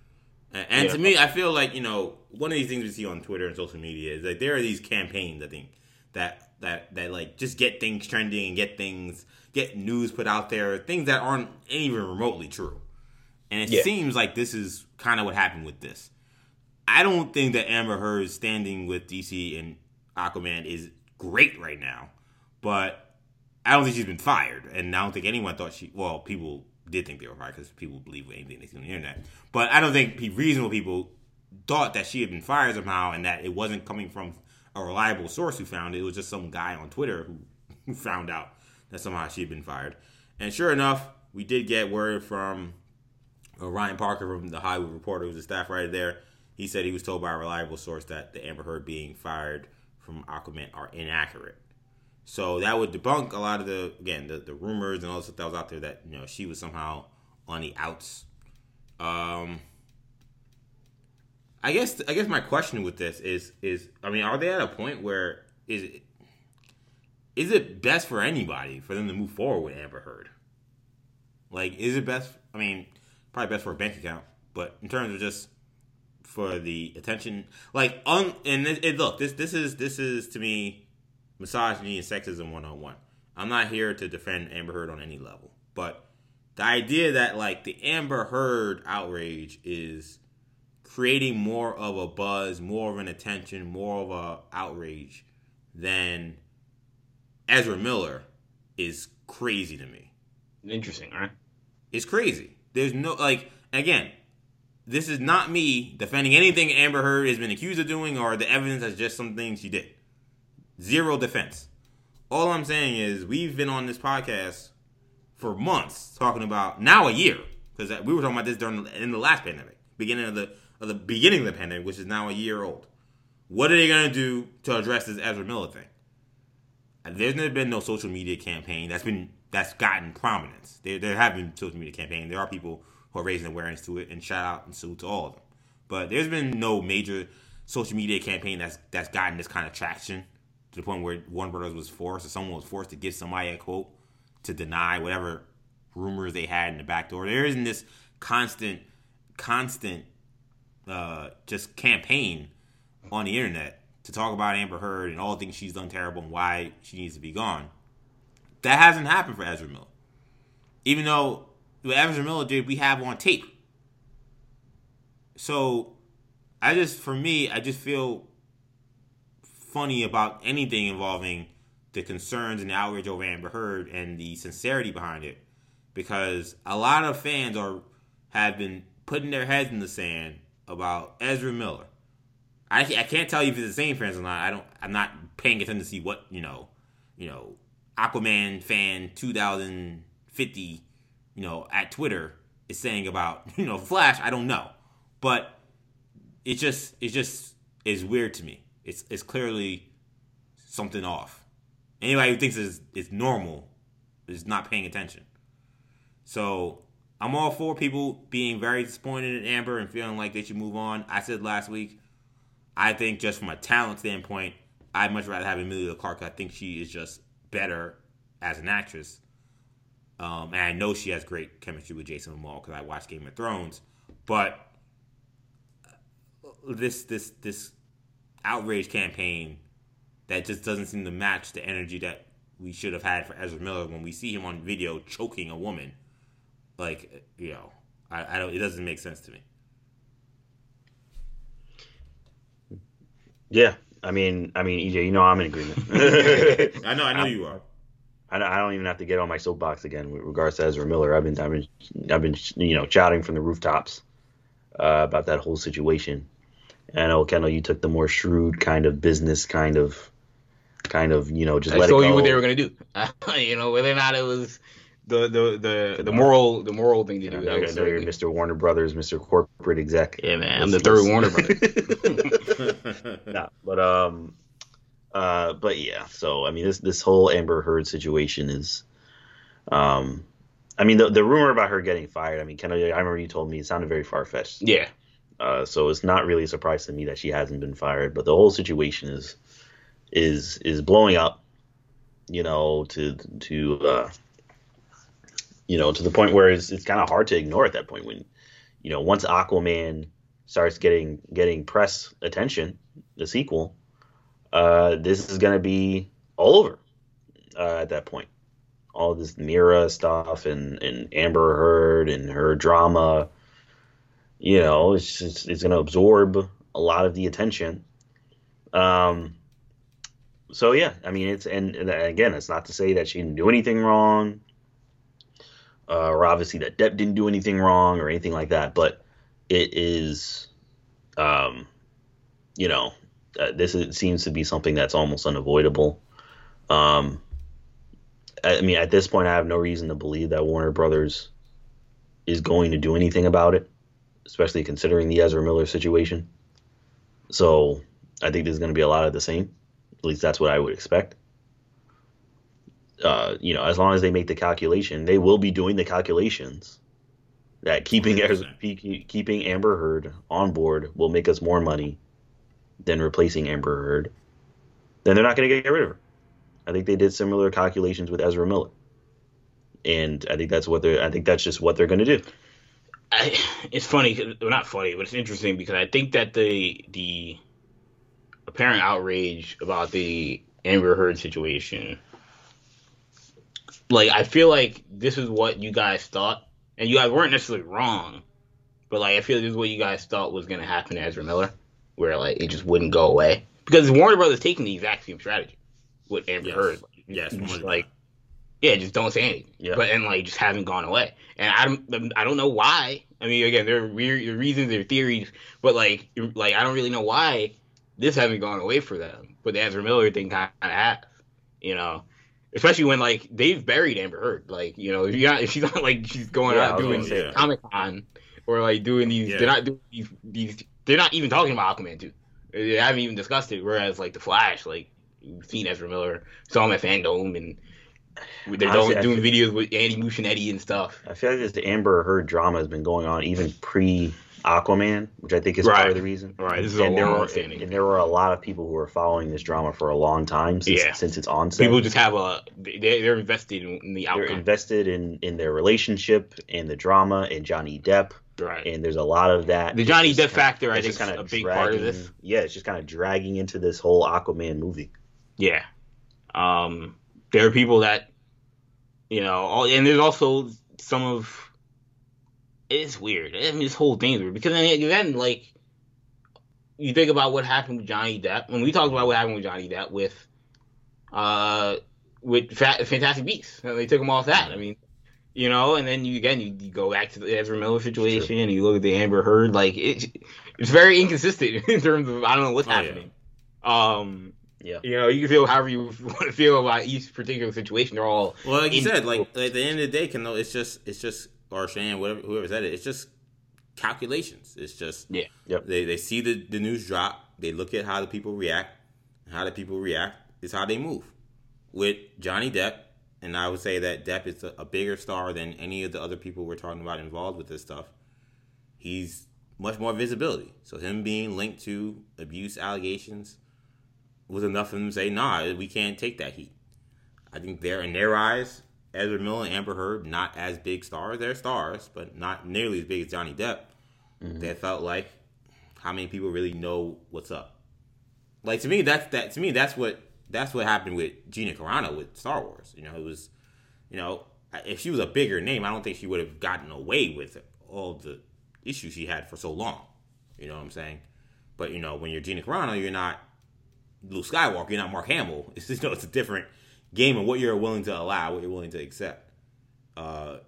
And, and Yeah. to me, I feel like you know one of these things we see on Twitter and social media is like there are these campaigns. I think that that that like just get things trending and get things get news put out there, things that aren't even remotely true. And it Yeah. seems like this is kind of what happened with this. I don't think that Amber Heard's standing with DC and Aquaman is great right now, but I don't think she's been fired, and I don't think anyone thought she. Well, people did think they were fired because people believe anything they see on the internet, but I don't think reasonable people thought that she had been fired somehow, and that it wasn't coming from a reliable source who found it. It was just some guy on Twitter who, who found out that somehow she had been fired. And sure enough, we did get word from uh, Ryan Parker from the Hollywood Reporter, who's a staff writer there. He said he was told by a reliable source that the Amber Heard being fired from Aquaman are inaccurate. So that would debunk a lot of the again the, the rumors and all the stuff that was out there that you know she was somehow on the outs. Um, I guess I guess my question with this is is I mean are they at a point where is it is it best for anybody for them to move forward with Amber Heard? Like, is it best? I mean, probably best for a bank account, but in terms of just for the attention, like, un, and it, it, look, this this is this is to me misogyny and sexism one on one. I'm not here to defend Amber Heard on any level, but the idea that like the Amber Heard outrage is creating more of a buzz, more of an attention, more of a outrage than Ezra Miller is crazy to me. Interesting, right? It's crazy. There's no like again, this is not me defending anything Amber Heard has been accused of doing or the evidence as just something she did. Zero defense. All I'm saying is we've been on this podcast for months talking about now a year because we were talking about this during in the last pandemic, beginning of the of the beginning of the pandemic, which is now a year old. What are they gonna do to address this Ezra Miller thing? There's never been no social media campaign that's been that's gotten prominence. There there have been social media campaigns. There are people who are raising awareness to it, and shout out and salute to all of them. But there's been no major social media campaign that's that's gotten this kind of traction to the point where Warner Brothers was forced, or someone was forced to give somebody a quote to deny whatever rumors they had in the back door. There isn't this constant, constant, uh, just campaign on the internet to talk about Amber Heard and all the things she's done terrible and why she needs to be gone. That hasn't happened for Ezra Miller. Even though what Ezra Miller did, we have on tape. So, I just, for me, I just feel funny about anything involving the concerns and the outrage over Amber Heard and the sincerity behind it, because a lot of fans are have been putting their heads in the sand about Ezra Miller. I, I can't tell you if it's the same fans or not. I don't. I'm not paying attention to see what you know. You know, Aquaman fan 2050. You know, at Twitter is saying about you know Flash. I don't know, but it just it just is weird to me. It's it's clearly something off. Anybody who thinks it's, it's normal is not paying attention. So I'm all for people being very disappointed in Amber and feeling like they should move on. I said last week, I think just from a talent standpoint, I'd much rather have Emilia Clarke. I think she is just better as an actress. Um, and I know she has great chemistry with Jason Momoa because I watched Game of Thrones. But this this this outrage campaign that just doesn't seem to match the energy that we should have had for Ezra Miller when we see him on video choking a woman. Like, you know, I, I don't. It doesn't make sense to me. Yeah, I mean, I mean, EJ, you know, I'm in agreement. I know, I know you are. I, I don't even have to get on my soapbox again with regards to Ezra Miller. I've been, I've been, I've been, you know, shouting from the rooftops uh, about that whole situation. And I know, Kendall, you took the more shrewd kind of business kind of, kind of, you know, just I let told it go. you what they were gonna do. you know, whether or not it was the the the, the moral the moral thing to do. I know, I know you're Mr. Warner Brothers, Mr. Corporate Exec. Yeah, man, I'm the third Warner Brothers. nah, but um, uh, but yeah. So I mean, this this whole Amber Heard situation is, um, I mean, the the rumor about her getting fired. I mean, Ken, I remember you told me it sounded very far fetched. Yeah. Uh, so it's not really a surprise to me that she hasn't been fired, but the whole situation is is is blowing up. You know, to to uh, you know, to the point where it's, it's kind of hard to ignore at that point when, you know, once Aquaman starts getting getting press attention, the sequel, uh, this is gonna be all over uh, at that point. All this Mera stuff and, and Amber Heard and her drama, you know, it's just, it's gonna absorb a lot of the attention. Um, so yeah, I mean, it's and, and again, it's not to say that she didn't do anything wrong uh, or obviously that Depp didn't do anything wrong or anything like that, but it is, um, you know, uh, this is, seems to be something that's almost unavoidable. Um, I mean, at this point, I have no reason to believe that Warner Brothers is going to do anything about it, especially considering the Ezra Miller situation. So I think there's going to be a lot of the same. At least that's what I would expect uh, you know, as long as they make the calculation, they will be doing the calculations that keeping keeping Amber Heard on board will make us more money than replacing Amber Heard. Then they're not going to get rid of her. I think they did similar calculations with Ezra Miller, and I think that's what they're. I think that's just what they're going to do. I, it's funny, well, not funny, but it's interesting because I think that the the apparent outrage about the Amber Heard situation like I feel like this is what you guys thought, and you guys weren't necessarily wrong, but like I feel like this is what you guys thought was gonna happen to Ezra Miller, where like it just wouldn't go away because Warner Brothers taking the exact same strategy with Amber yes. Heard. Yes, just like yeah, just don't say anything. Yeah. But and like just haven't gone away, and I don't um, I don't know why. I mean, again, there are weird reasons, there are theories, but like like I don't really know why this hasn't gone away for them. But the Ezra Miller thing kind of has, you know especially when like they've buried Amber Heard. Like you know, if you got if she's not like she's going Yeah, out doing that. Comic Con or like doing these, Yeah. they're not doing these these. They're not even talking about Aquaman two. They haven't even discussed it. Whereas like the Flash, like you've seen Ezra Miller, saw him at Fandom, and they're Honestly, doing, doing videos with Andy Muschietti and stuff. I feel like this Amber Heard drama has been going on even pre Aquaman, which I think is part of the reason. Right, this is a and there were and there were a lot of people who were following this drama for a long time since, Yeah. since its onset. People just have a they they're invested in, the the They're invested in in their relationship and the drama and Johnny Depp. Right. And there's a lot of that. The Johnny Depp factor, I think, is kinda a big part of this. Yeah, it's just kind of dragging into this whole Aquaman movie. Yeah. Um, there are people that, you know, all, and there's also some of. It's weird. I mean, this whole thing is weird because then, then like, you think about what happened with Johnny Depp, when we talked about what happened with Johnny Depp with, uh, with Fa- Fantastic Beasts. They took him off that. I mean, you know, and then you again you, you go back to the Ezra Miller situation, and you look at the Amber Heard. Like it, it's very inconsistent in terms of I don't know what's Oh, yeah. happening. Um, Yeah. you know, you can feel however you want to feel about each particular situation. They're all Well, like you in- said, like at the end of the day, can though it's just it's just or Shan, whatever whoever said it, it's just calculations. It's just Yeah. Yep. They they see the, the news drop, they look at how the people react, and how the people react is how they move. With Johnny Depp, and I would say that Depp is a, a bigger star than any of the other people we're talking about involved with this stuff. He's much more visibility. So him being linked to abuse allegations was enough for them to say, nah, we can't take that heat. I think they're in their eyes, Ezra Miller and Amber Heard, not as big stars. They're stars, but not nearly as big as Johnny Depp. Mm-hmm. They felt like how many people really know what's up. Like to me, that's that to me that's what that's what happened with Gina Carano with Star Wars. You know, it was, you know, if she was a bigger name, I don't think she would have gotten away with all the issues she had for so long. You know what I'm saying? But you know, when you're Gina Carano, you're not Luke Skywalker, you're not Mark Hamill. It's just, you know, it's a different game and what you're willing to allow, what you're willing to accept. Uh,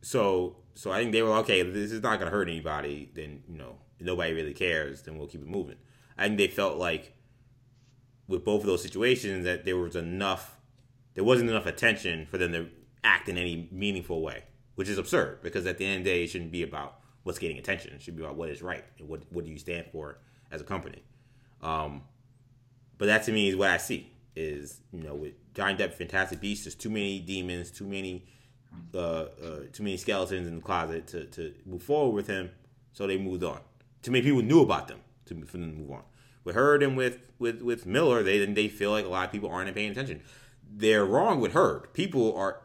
so so I think they were okay. This is not going to hurt anybody. Then you know nobody really cares. Then we'll keep it moving. I think they felt like with both of those situations that there was enough, there wasn't enough attention for them to act in any meaningful way, which is absurd because at the end of the day, it shouldn't be about what's getting attention. It should be about what is right and what what do you stand for as a company. Um, but that to me is what I see is you know with Johnny Depp, Fantastic Beasts, there's too many demons, too many uh, uh, too many skeletons in the closet to, to move forward with him. So they moved on. Too many people knew about them to for them to move on. With Heard and with with with Miller, they they feel like a lot of people aren't paying attention. They're wrong with Heard. People are.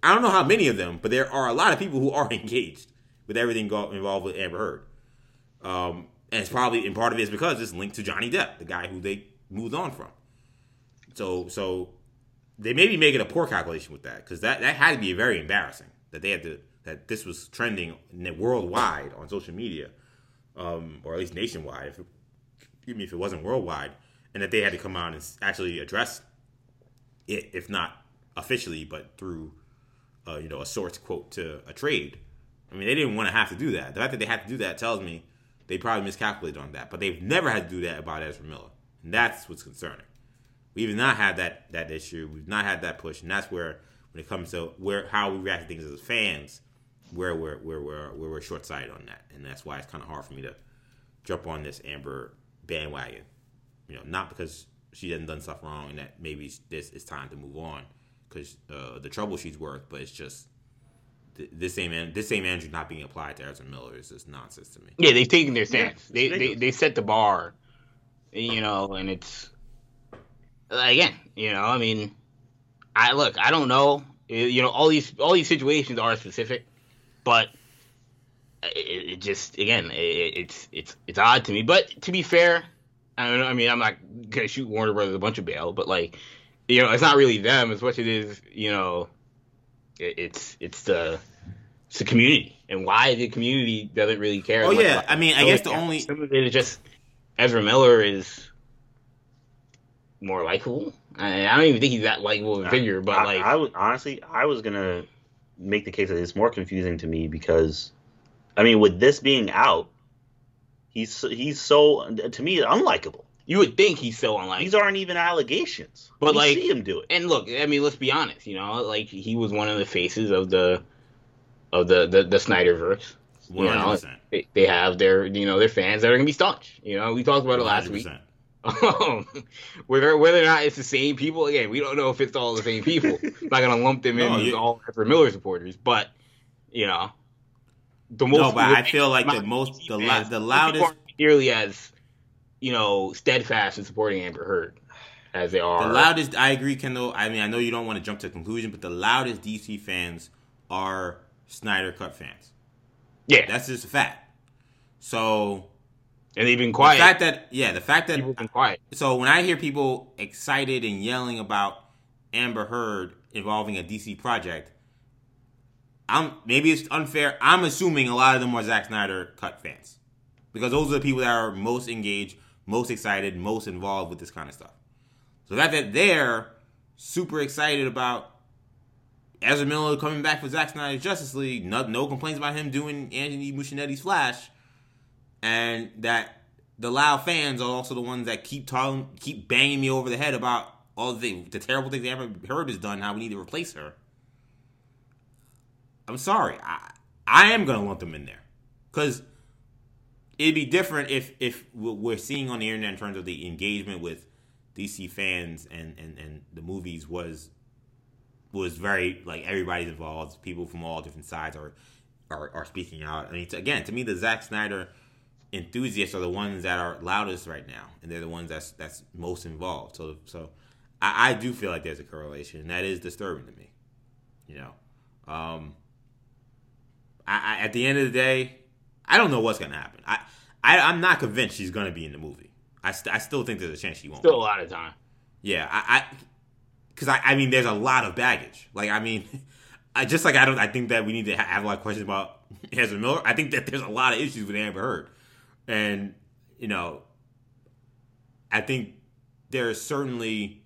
I don't know how many of them, but there are a lot of people who are engaged with everything go, involved with Amber Heard. Um, and it's probably and part of it is because it's linked to Johnny Depp, the guy who they moved on from. So so they may be making a poor calculation with that because that that had to be very embarrassing that they had to that this was trending worldwide on social media, um, or at least nationwide. If it, if it wasn't worldwide, and that they had to come out and actually address it, if not officially, but through uh, you know a source quote to a trade. I mean, they didn't want to have to do that. The fact that they had to do that tells me they probably miscalculated on that. But they've never had to do that about Ezra Miller, and that's what's concerning. We've not had that that issue. We've not had that push, and that's where when it comes to where how we react to things as fans, where we're where we're where we're short sighted on that, and that's why it's kind of hard for me to jump on this Amber bandwagon. You know, not because she hasn't done stuff wrong, and that maybe this is time to move on because uh, the trouble she's worth, but it's just this same this same Andrew not being applied to Ezra Miller is just nonsense to me. Yeah, they've taken their stance. it's they, they they set the bar, you know, and it's again, you know, I mean, I look, I don't know, you know, all these all these situations are specific, but it, it just again, it, it's it's it's odd to me. But to be fair, I don't know, I mean, I'm not gonna shoot Warner Brothers a bunch of bail, but like, you know, it's not really them as much as it is, you know, it, it's it's the it's the community and why the community doesn't really care. Oh much yeah, I mean, I guess the only some of it is just Ezra Miller is more likable. I, I don't even think he's that likable of a figure, but I, like, I would honestly, I was gonna make the case that it's more confusing to me because, I mean, with this being out, he's he's so to me unlikable. you would think he's so unlikable. These aren't even allegations, But, we like- see him do it. and look, I mean, let's be honest. You know, like he was one of the faces of the of the the, the Snyderverse. You one hundred know, percent. they, they have their you know their fans that are gonna be staunch. You know, we talked about it last week. Um, whether whether or not it's the same people, again, we don't know if it's all the same people. I'm not gonna lump them in No, you- all Ezra Miller supporters, but you know, the most. No, but I feel like the most the, la- the loudest nearly as you know steadfast in supporting Amber Heard as they are. The loudest, I agree, Kendall. I mean, I know you don't want to jump to a conclusion, but the loudest DC fans are Snyder Cut fans. Yeah. that's just a fact. So And they've been quiet. the fact that yeah, the fact that People been quiet. so when I hear people excited and yelling about Amber Heard involving a DC project, I'm maybe it's unfair. I'm assuming a lot of them are Zack Snyder cut fans because those are the people that are most engaged, most excited, most involved with this kind of stuff. So the fact that they're super excited about Ezra Miller coming back for Zack Snyder's Justice League, no, no complaints about him doing Anthony Muschietti's Flash, and that the loud fans are also the ones that keep telling, keep banging me over the head about all the things, the terrible things Amber Heard has done. How we need to replace her. I'm sorry, I I am gonna lump them in there because it'd be different if if we're seeing on the internet in terms of the engagement with DC fans and and and the movies was was very like everybody's involved. People from all different sides are are, are speaking out. I mean, to, again, to me, the Zack Snyder enthusiasts are the ones that are loudest right now, and they're the ones that's that's most involved. So so I, I do feel like there's a correlation, and that is disturbing to me. You know, um, I, I at the end of the day, I don't know what's gonna happen. I, I I'm not convinced she's gonna be in the movie. I, st- I still think there's a chance she won't. Still a lot of time. Yeah, I, because I, I, mean, there's a lot of baggage. Like, I mean, I just like I don't. I think that we need to have a lot of questions about Ezra Miller. I think that there's a lot of issues with Amber Heard, and you know, I think there's certainly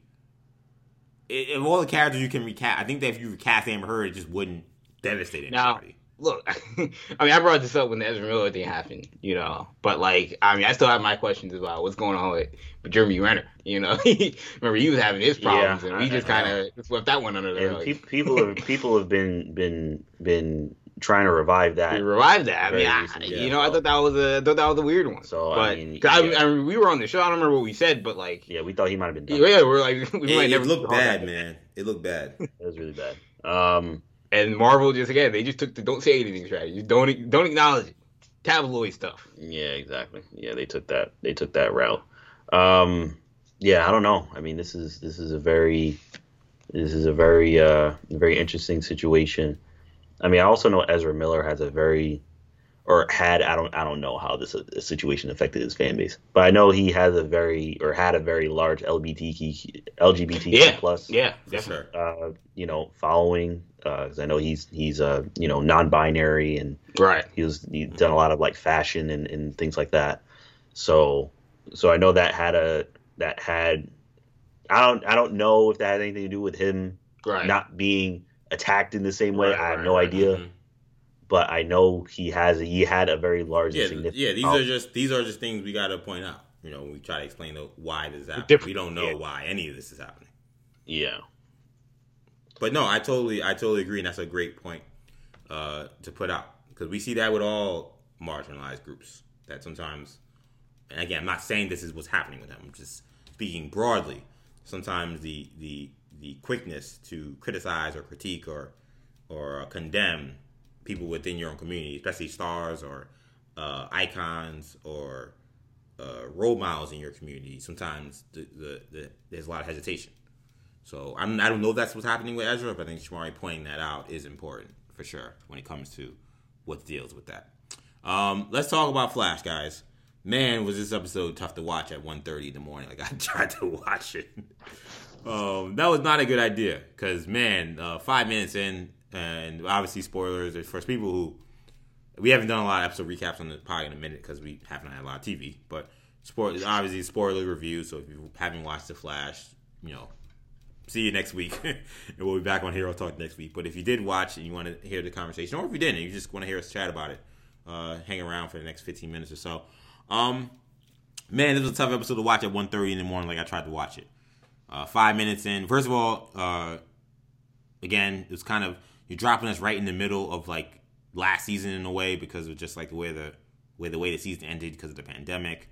of all the characters you can recast. I think that if you recast Amber Heard, it just wouldn't devastate anybody. Now, look, I mean, I brought this up when the Ezra Miller thing happened, you know, but like, I mean, I still have my questions about what's going on with, with Jeremy Renner, you know. Remember, he was having his problems, Yeah, and we just kind of swept that one under the rug. pe- people have people have been been been trying to revive that. We revived that. I mean, I, recent, you yeah. know, I thought that was a, I thought that was a weird one. So, I but mean, 'cause I, yeah. I mean, we were on the show. I don't remember what we said, but like, Yeah, we thought he might have been done. yeah, we're like, we It, might it never looked see bad, man. It looked bad. It was really bad. Um, And Marvel just again, they just took the don't say anything strategy. Just don't don't acknowledge it. Tabloid stuff. yeah, exactly. Yeah, they took that they took that route. Um, yeah, I don't know. I mean, this is this is a very this is a very uh very interesting situation. I mean, I also know Ezra Miller has a very or had I don't I don't know how this, this situation affected his fan base, but I know he has a very or had a very large LGBTQ LGBTQ Yeah, plus Yeah, For definitely. uh, you know following because I know he's he's uh you know non-binary and Right. he was he's done a lot of like fashion and, and things like that. So so I know that had a that had I don't I don't know if that had anything to do with him Right. not being attacked in the same way. Right, I have right, no right. idea, Mhm. but I know he has he had a very large Yeah, significant. yeah. These Oh, are just these are just things we got to point out. You know, when we try to explain the, why this is happening. different. We don't know Yeah. why any of this is happening. yeah But no, I totally, I totally agree, and that's a great point uh, to put out because we see that with all marginalized groups. That sometimes, and again, I'm not saying this is what's happening with them. I'm just speaking broadly. Sometimes the the the quickness to criticize or critique or or uh, condemn people within your own community, especially stars or uh, icons or uh, role models in your community. Sometimes the, the, the, there's a lot of hesitation. So I'm, I don't know if that's what's happening with Ezra, but I think Shamari pointing that out is important for sure when it comes to what deals with that. Um, let's talk about Flash, guys. Man, was this episode tough to watch at 1.30 in the morning. Like I tried to watch it. Um, that was not a good idea because man, uh, five minutes in, and obviously spoilers for people who we haven't done a lot of episode recaps on the pod in a minute because we haven't had a lot of TV. But spoil obviously spoiler review. So if you haven't watched the Flash, you know, see you next week, and we'll be back on Hero Talk next week. But if you did watch and you want to hear the conversation, or if you didn't, you just want to hear us chat about it, uh, hang around for the next 15 minutes or so. Um, man, this was a tough episode to watch at 1.30 in the morning. Like I tried to watch it. Uh, five minutes in. First of all, uh, again, it was kind of you're dropping us right in the middle of like last season in a way because of just like the way the way the way the season ended because of the pandemic.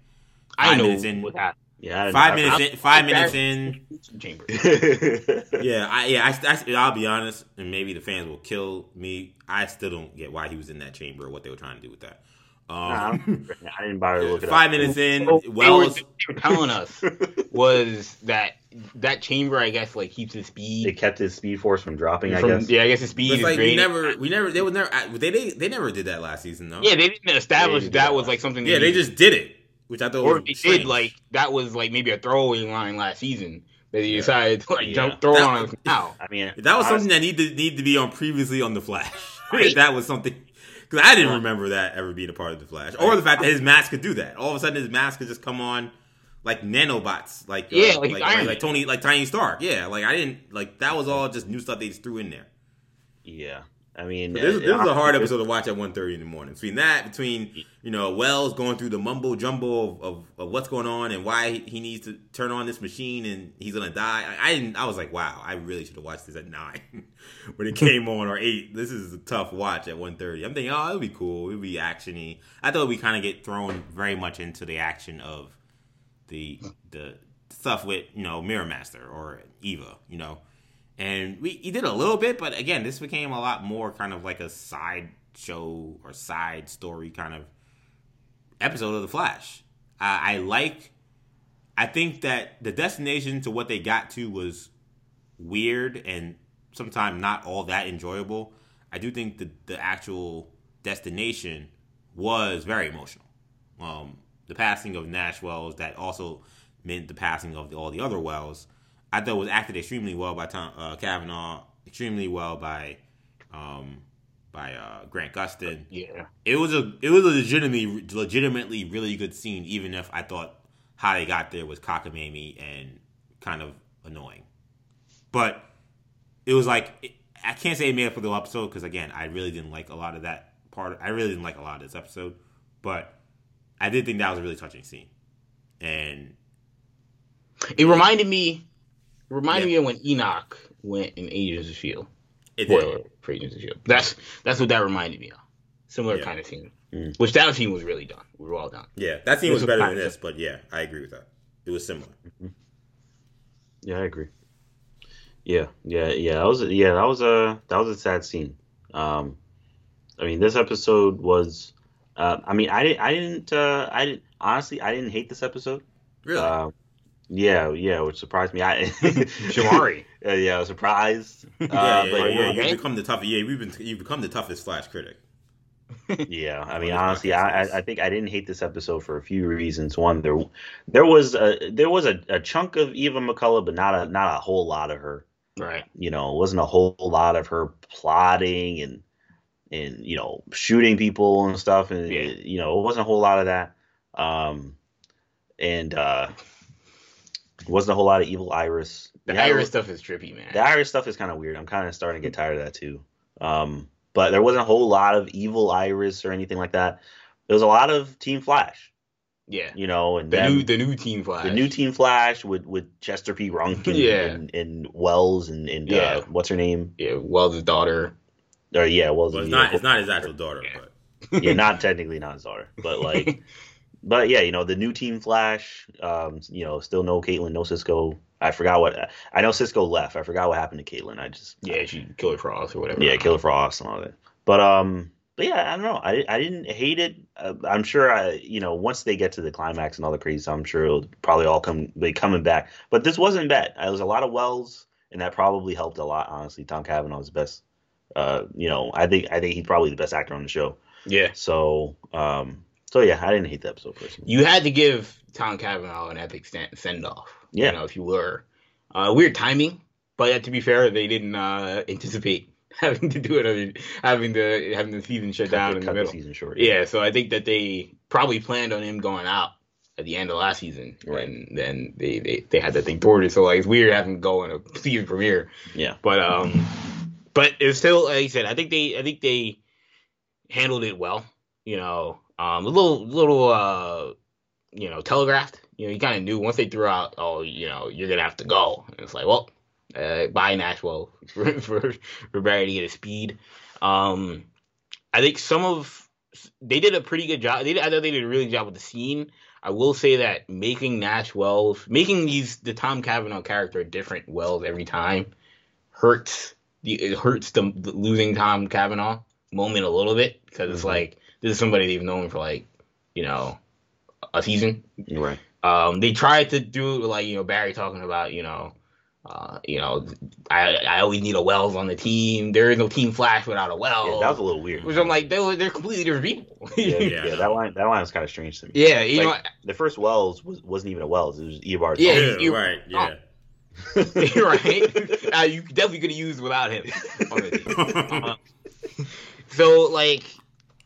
I Five know minutes in- what happened. yeah. Five I- minutes in. Five minutes in. Chamber. Yeah, I, yeah. I, I, I'll be honest, and maybe the fans will kill me. I still don't get why he was in that chamber or what they were trying to do with that. Nah, I, Um, don't- I didn't bother to look it up. five minutes in, Well, they were, Wells. they were telling us was that that chamber, I guess, like keeps his speed. It kept his speed force from dropping. I guess. yeah, I guess his speed It's is like we never, we never, they would never, they they they never did that last season though. yeah, they didn't establish They didn't that that was like something. yeah, they just did it, which I thought or was they strange. did like that was like maybe a throwaway line last season that he decided to like Yeah. jump throw That- on us now. I mean, That was honest- something that needed need to be on previously on the Flash. Right. that was something because I didn't remember that ever being a part of the Flash, or the fact that his mask could do that. All of a sudden, his mask could just come on like nanobots, like uh, Yeah, like like, Iron like, Man. Tony, like Tony Stark. Yeah, like I didn't like that was all just new stuff they just threw in there. Yeah, I mean, This, uh, this was a hard episode to watch at 1.30 in the morning. Between that, between you know Wells going through the mumbo jumbo of, of, of what's going on and why he, he needs to turn on this machine and he's gonna die. I, I didn't. I was like, wow, I really should have watched this at nine when it came on or eight. This is a tough watch at 1.30. I'm thinking, oh, it'll be cool. It'll be actiony. I thought we kind of get thrown very much into the action of the the stuff with you know Mirror Master or Eva, you know. And we he did a little bit, but again, this became a lot more kind of like a side show or side story kind of episode of the Flash. I, I like. I think that the destination to what they got to was weird and sometimes not all that enjoyable. I do think the the actual destination was very emotional. Um, the passing of Nash Wells that also meant the passing of the, all the other Wells. I thought it was acted extremely well by Tom uh, Cavanagh, extremely well by um, by uh, Grant Gustin. Yeah, It was a it was a legitimately legitimately really good scene, even if I thought how they got there was cockamamie and kind of annoying. But it was like it, I can't say it made up for the episode because again, I really didn't like a lot of that part. I really didn't like a lot of this episode, but I did think that was a really touching scene. And it reminded me. It reminded Yeah. me of when Enoch went in Agents of Shield. it did. For Agents of Shield. That's that's what that reminded me of. Similar Yeah. kind of scene. Mm. Which that scene was really done. We were all done. Yeah, that scene was was better than kind of- this, but yeah, I agree with that. It was similar. Yeah, I agree. Yeah, yeah, yeah. That was yeah, that was a that was a sad scene. Um, I mean, this episode was. Uh, I mean, I didn't. I didn't. Uh, I didn't. Honestly, I didn't hate this episode. Really? Uh, yeah, yeah, which surprised me. I Shamari. Uh, yeah, I was surprised. Uh, yeah, yeah, but yeah, yeah, You've become the tough. Yeah, we've been. You've become the toughest Flash critic. Yeah, I mean, honestly, I. I I think I didn't hate this episode for a few reasons. One, there there was a there was a, a chunk of Eva McCulloch, but not a not a whole lot of her. right. You know, it wasn't a whole lot of her plotting and and you know shooting people and stuff, and Yeah. you know, it wasn't a whole lot of that. Um, and uh, it wasn't a whole lot of evil Iris. The Yeah, Iris stuff is trippy, man. the Iris stuff is kind of weird. I'm kind of starting to get tired of that too. Um, but there wasn't a whole lot of evil Iris or anything like that. There was a lot of Team Flash, yeah. you know, and The them- new the new Team Flash. the new Team Flash with with Chester P. Runk and, Yeah. and, and Wells and, and Yeah. uh, what's her name? Yeah, Wells' daughter. Or yeah, Wells. Well, it's not. It's not his actual daughter, Yeah. but yeah, not technically not his daughter, but like, but yeah, you know, the new Team Flash. Um, you know, still no Caitlin, no Cisco. I forgot what I know. Cisco left. I forgot what happened to Caitlin. I just Yeah, she Killer Frost or whatever. Yeah, Killer Frost and all that. But um, but yeah, I don't know. I I didn't hate it. Uh, I'm sure I you know once they get to the climax and all the crazy stuff, I'm sure it'll probably all come be coming back. But this wasn't bad. It was a lot of Wells, and that probably helped a lot. Honestly, Tom Cavanagh is the best. Uh, you know, I think I think he's probably the best actor on the show. Yeah. So um, so yeah, I didn't hate the episode personally. You had to give Tom Cavanagh an epic send off. Yeah. You know, if you were. Uh, weird timing, but to be fair, they didn't uh, anticipate having to do it, having the having the season shut down cut, in the cut middle. season short. Yeah, so I think that they probably planned on him going out at the end of last season, Right. and then they, they, they had that thing thwarted. So like it's weird having to go in a season premiere, yeah, but um, but it's still like I said, I think they I think they handled it well. You know, um, a little little uh, you know, telegraphed. You know, you kind of knew once they threw out, oh, you know, you're gonna have to go. And it's like, well, uh, bye Nashville for for for Barry to get his speed. Um, I think some of they did a pretty good job. They I thought they did a really good job with the scene. I will say that making Nash Wells, making these the Tom Cavanagh character different Wells every time hurts the it hurts the, the losing Tom Cavanagh moment a little bit because it's Mhm. like this is somebody they've known for like you know a season. Right. Um, they tried to do like you know Barry talking about you know. Uh, you know, I I always need a Wells on the team. There is no Team Flash without a Wells. Yeah, that was a little weird. Which I'm like, they're, they're completely different people. yeah, Yeah, yeah, that line that line was kind of strange to me. yeah, you Like, know, the first Wells was, wasn't even a Wells; it was Eobard. Yeah, Yeah, you- right. Yeah. You're right. Uh, you definitely could have used without him. on the team. Uh, so like,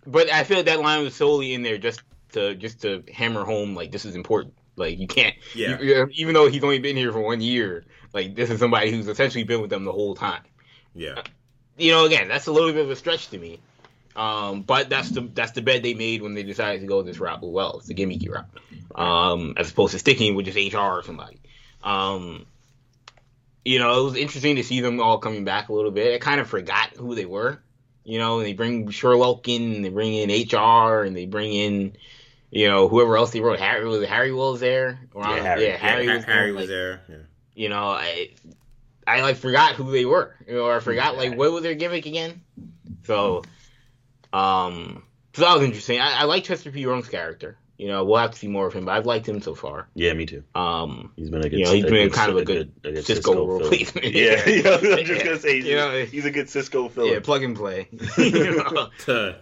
but I feel like that line was solely in there just to just to hammer home like this is important. Like you can't, Yeah. you- even though he's only been here for one year, like this is somebody who's essentially been with them the whole time. Yeah. You know, again, that's a little bit of a stretch to me. Um, but that's the that's the bet they made when they decided to go this route with Wells, the gimmicky route, um, as opposed to sticking with just HR or somebody. Um, you know, it was interesting to see them all coming back a little bit. I kind of forgot who they were. You know, and they bring Sherloque in, and they bring in HR, and they bring in, you know, whoever else they wrote. Harry was Harry Wells there? Or, Yeah, Harry. Yeah, Harry yeah, was Harry was like, there. Yeah. You know, I I like forgot who they were. You know, or I forgot like what was their gimmick again. So, um, so that was interesting. I, I like Chester P. Runk's character. You know, we'll have to see more of him, but I've liked him so far. Yeah, me too. Um, He's been a good. You know, he's a been kind of a good a good Cisco filler. replacement. Yeah, yeah, I was just gonna say, he's, You know, he's a good Cisco filler. yeah, plug and play. you know?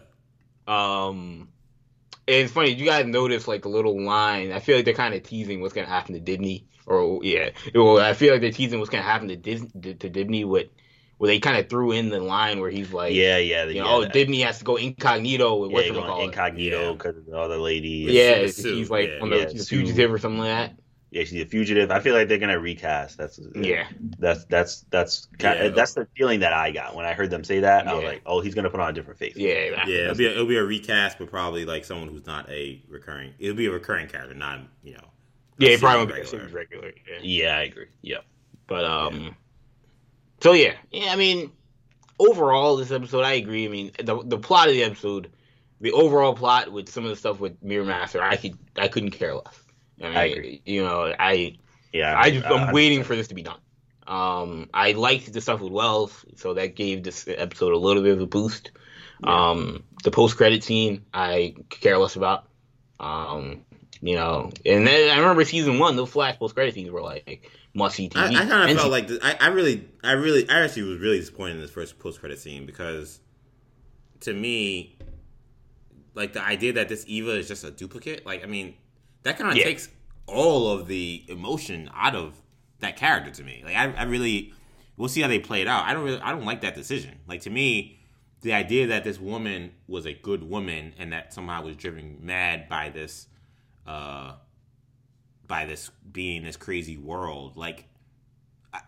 Um, and it's funny. You guys notice like the little line? I feel like they're kind of teasing what's gonna happen to Dibny. Or yeah, well, I feel like they're teasing what's gonna happen to Dibny to Dibny with where they kind of threw in the line where he's like, yeah, yeah, you yeah. know, oh, that- Dibny has to go incognito with yeah, what you're going call incognito Yeah. because of the other lady. Yeah, It's a he's suit, like yeah. on the, Yeah, the suit. fugitive or something like that. yeah, she's a fugitive. I feel like they're gonna recast. That's Yeah, That's that's that's ki- Yeah. that's the feeling that I got when I heard them say that. I was like, oh, he's gonna put on a different face. yeah, Yeah, it'll be, a, it'll be a recast, but probably like someone who's not a recurring. It'll be a recurring character, not you know. yeah. It probably won't be regular. regular. Yeah. yeah, I agree. Yeah, But um, so yeah, yeah. I mean, overall, this episode, I agree. I mean, the the plot of the episode, the overall plot with some of the stuff with Mirror Master, I could I couldn't care less. I mean, I agree. You know, I yeah. I just I'm uh, waiting for this to be done. Um, I liked the stuff with Wells, so that gave this episode a little bit of a boost. Yeah. Um, the post credit scene, I care less about. Um, you know, and then I remember season one, those flash post credit scenes were like must see TV. I, I kind of felt like this, I, I really, I really, I actually was really disappointed in this first post credit scene because, to me, like the idea that this Eva is just a duplicate, like I mean, that kind of Yeah. takes all of the emotion out of that character to me. Like I, I really, we'll see how they play it out. I don't really, I don't like that decision. Like to me, the idea that this woman was a good woman and that somehow was driven mad by this, uh, by this being this crazy world, like. I-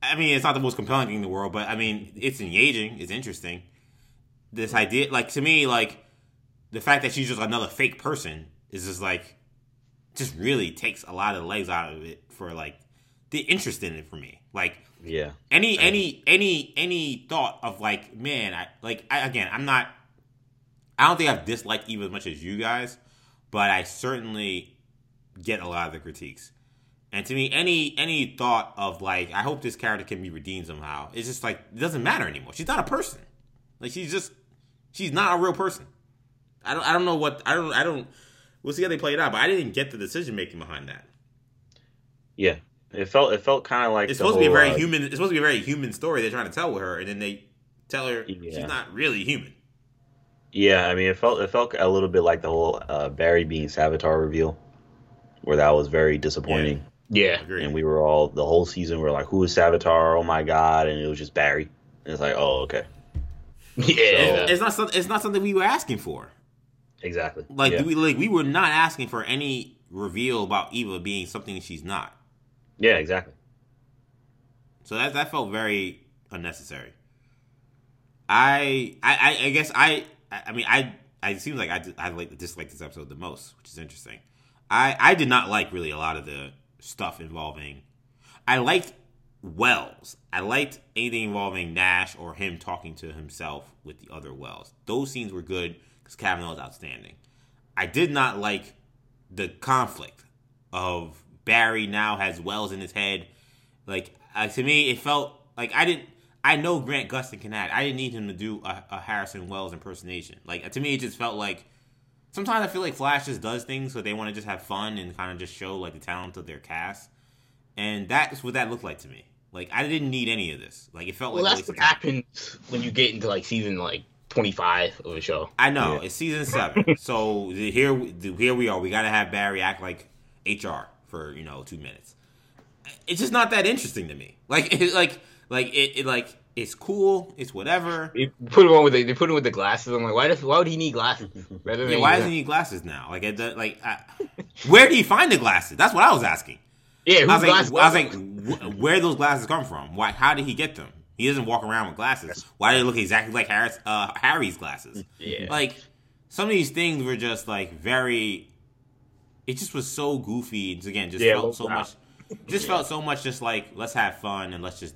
I mean, it's not the most compelling thing in the world, but I mean, it's engaging. It's interesting. This idea, like to me, like the fact that she's just another fake person is just like, just really takes a lot of legs out of it for like the interest in it for me. Like yeah, any any any any thought of like, man, I like I, again, I'm not. I don't think I've disliked Eva as much as you guys, but I certainly get a lot of the critiques. And to me, any any thought of like, I hope this character can be redeemed somehow. It's just like it doesn't matter anymore. She's not a person. Like she's just she's not a real person. I don't I don't know what I don't I don't. We'll see how they play it out, but I didn't get the decision making behind that. yeah. It felt it felt kind of like It's supposed to be a very uh, human. It's supposed to be a very human story they're trying to tell with her, and then they tell her Yeah. she's not really human. Yeah, I mean, it felt it felt a little bit like the whole uh, Barry being Savitar reveal, where that was very disappointing. yeah, Agreed. And we were all the whole season we were like, "Who is Savitar? Oh my god!" And it was just Barry. And it's like, "Oh, okay, yeah. It's, it's not. some- It's not something we were asking for. exactly." Like yeah. we like we were not asking for any reveal about Eva being something she's not. yeah, exactly. So that that felt very unnecessary. I I I, I guess I I I mean I I it seems like I I like dislike this episode the most, which is interesting. I I did not like really a lot of the stuff involving. I liked Wells. I liked anything involving Nash or him talking to himself with the other Wells. Those scenes were good because Cavanagh is outstanding. I did not like the conflict of Barry now has Wells in his head. Like uh, to me, it felt like I didn't. I I know Grant Gustin can act. I didn't need him to do a, a Harrison Wells impersonation. Like to me, it just felt like sometimes I feel like Flash just does things so they want to just have fun and kind of just show like the talent of their cast, and that's what that looked like to me. Like I didn't need any of this. Like it felt well, like that's what happens when you get into like season like 25 of a show. I know yeah. it's season seven, so here here we are. We got to have Barry act like HR for you know two minutes. It's just not that interesting to me. Like it, like like it, it like it's cool. It's whatever. They put him on with the, they put him with the glasses. I'm like, why does why would he need glasses? yeah, why does he need glasses now? Like, like, I, where do you find the glasses? That's what I was asking. Yeah, I was like, I was like, where those glasses come from? Why? How did he get them? He doesn't walk around with glasses. Why do they look exactly like Harris, uh, Harry's glasses? Yeah, like some of these things were just like very. It just was so goofy. It's, again, just yeah, felt so much. Just yeah. felt so much. Just like let's have fun and let's just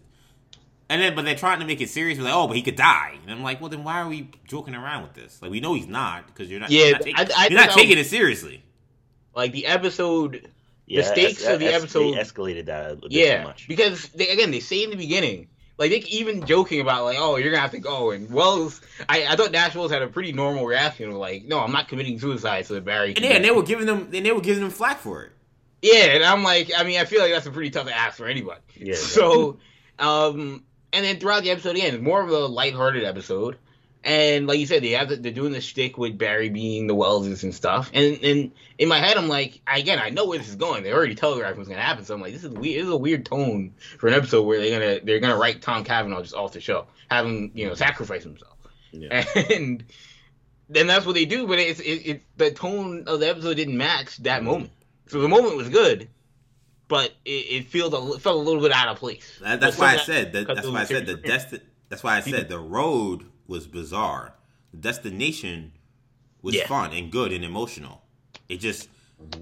and then, but they're trying to make it serious. We're like, oh, but he could die. And I'm like, well, then why are we joking around with this? Like, we know he's not because you're not. Yeah, you're not, take, I, I you're not taking it seriously. Like the episode, yeah, the stakes es- of the es- episode escalated that a bit yeah, much. because they, again, they say in the beginning, like they even joking about like, oh, you're gonna have to go. And Wells, I, I thought Nash Wells had a pretty normal reaction of like, no, I'm not committing suicide, so that Barry. And yeah, and they were giving them, and they were giving them flack for it. Yeah, and I'm like, I mean, I feel like that's a pretty tough ask for anybody. Yeah. So, um, and then throughout the episode again, it's more of a lighthearted episode. And like you said, they have the, they're doing the shtick with Barry being the Wellses and stuff. And and in my head, I'm like, again, I know where this is going. They already telegraphed what's gonna happen. So I'm like, this is weird. This is a weird tone for an episode where they're gonna they're gonna write Tom Cavanagh just off the show, have him you know sacrifice himself. Yeah. And then that's what they do. But it's it, it the tone of the episode didn't match that moment. So the moment was good, but it, it feels a, felt a little bit out of place. That, that's why I said that, that's why I said the desti- That's why I said the road was bizarre. The destination was yeah. fun and good and emotional. It just,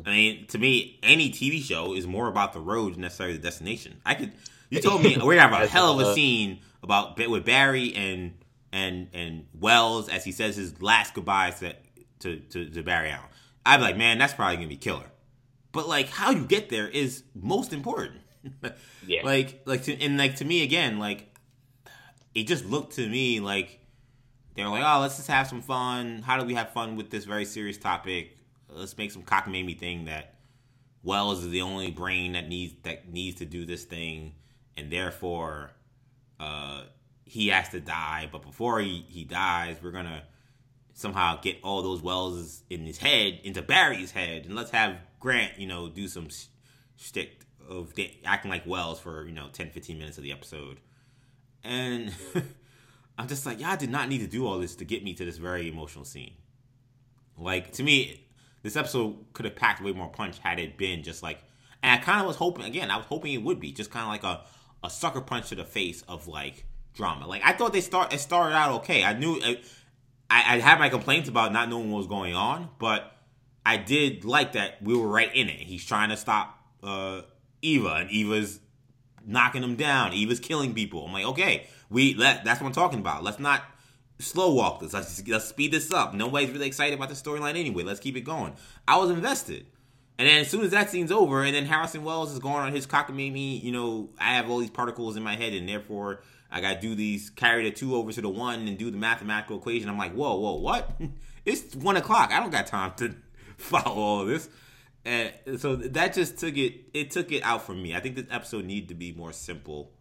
I mean, to me, any TV show is more about the road than necessarily the destination. I could. You told me we're gonna have a hell of a scene about with Barry and and and Wells as he says his last goodbyes to to, to, to Barry Allen. I'd be like, man, that's probably gonna be killer but like how you get there is most important. yeah. Like like to, and like to me again, like it just looked to me like they're like, oh, let's just have some fun. How do we have fun with this very serious topic? Let's make some cockamamie thing that Wells is the only brain that needs that needs to do this thing, and therefore uh, he has to die. But before he, he dies, we're gonna somehow get all those Wells in his head into Barry's head, and let's have Grant, you know, do some shtick of acting like Wells for you know 10, 15 minutes of the episode, and I'm just like, y'all did not need to do all this to get me to this very emotional scene. Like to me, this episode could have packed way more punch had it been just like, and I kind of was hoping again, I was hoping it would be just kind of like a a sucker punch to the face of like drama. Like I thought they start it started out okay. I knew I, I had my complaints about not knowing what was going on, but I did like that we were right in it. He's trying to stop uh, Eva, and Eva's knocking him down. Eva's killing people. I'm like, okay, we let that's what I'm talking about. Let's not slow walk this. Let's let's speed this up. Nobody's really excited about the storyline anyway. Let's keep it going. I was invested. And then as soon as that scene's over, and then Harrison Wells is going on his cockamamie, you know, I have all these particles in my head, and therefore I got to do these, carry the two over to the one, and do the mathematical equation. I'm like, whoa, whoa, what? it's one o'clock. I don't got time to follow all this. And so that just took it it took it out from me. I think this episode needed to be more simple.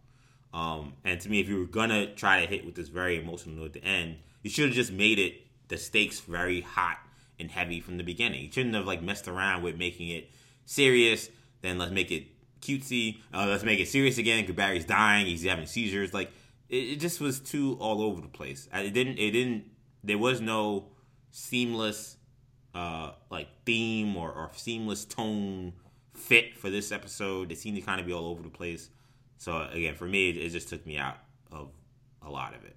Um, and to me, if you were gonna try to hit with this very emotional note at the end, you should have just made it the stakes very hot and heavy from the beginning. You shouldn't have like messed around with making it serious. Then let's make it cutesy. Uh, let's make it serious again because Barry's dying. He's having seizures. Like it, it, just was too all over the place. It didn't. It didn't. There was no seamless uh, like theme or, or seamless tone fit for this episode. It seemed to kind of be all over the place. So again, for me, it, it just took me out of a lot of it.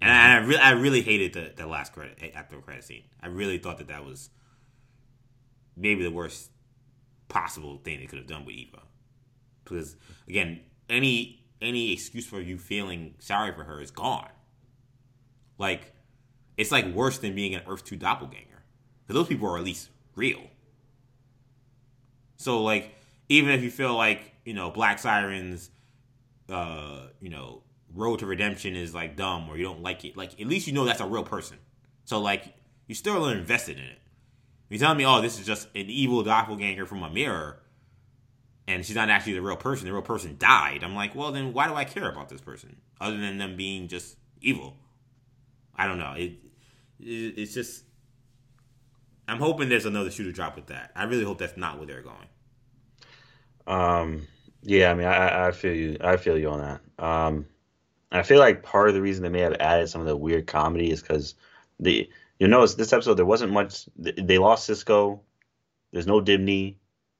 And I, I really, I really hated the, the last credit eh, after credit scene. I really thought that that was maybe the worst possible thing they could have done with Eva. Because again, any any excuse for you feeling sorry for her is gone. Like it's like worse than being an Earth Two doppelganger those people are at least real. So like even if you feel like you know Black Sirens, uh, you know road to redemption is like dumb or you don't like it, like at least you know that's a real person. So like you still are invested in it. You're telling me, oh, this is just an evil doppelganger from a mirror, and she's not actually the real person. The real person died. I'm like, well, then why do I care about this person other than them being just evil? I don't know. It, it it's just. I'm hoping there's another shooter drop with that. I really hope that's not where they're going. Um. Yeah. I mean, I, I feel you. I feel you on that. Um. I feel like part of the reason they may have added some of the weird comedy is because the you notice this episode there wasn't much. They lost Cisco. There's no Dibny.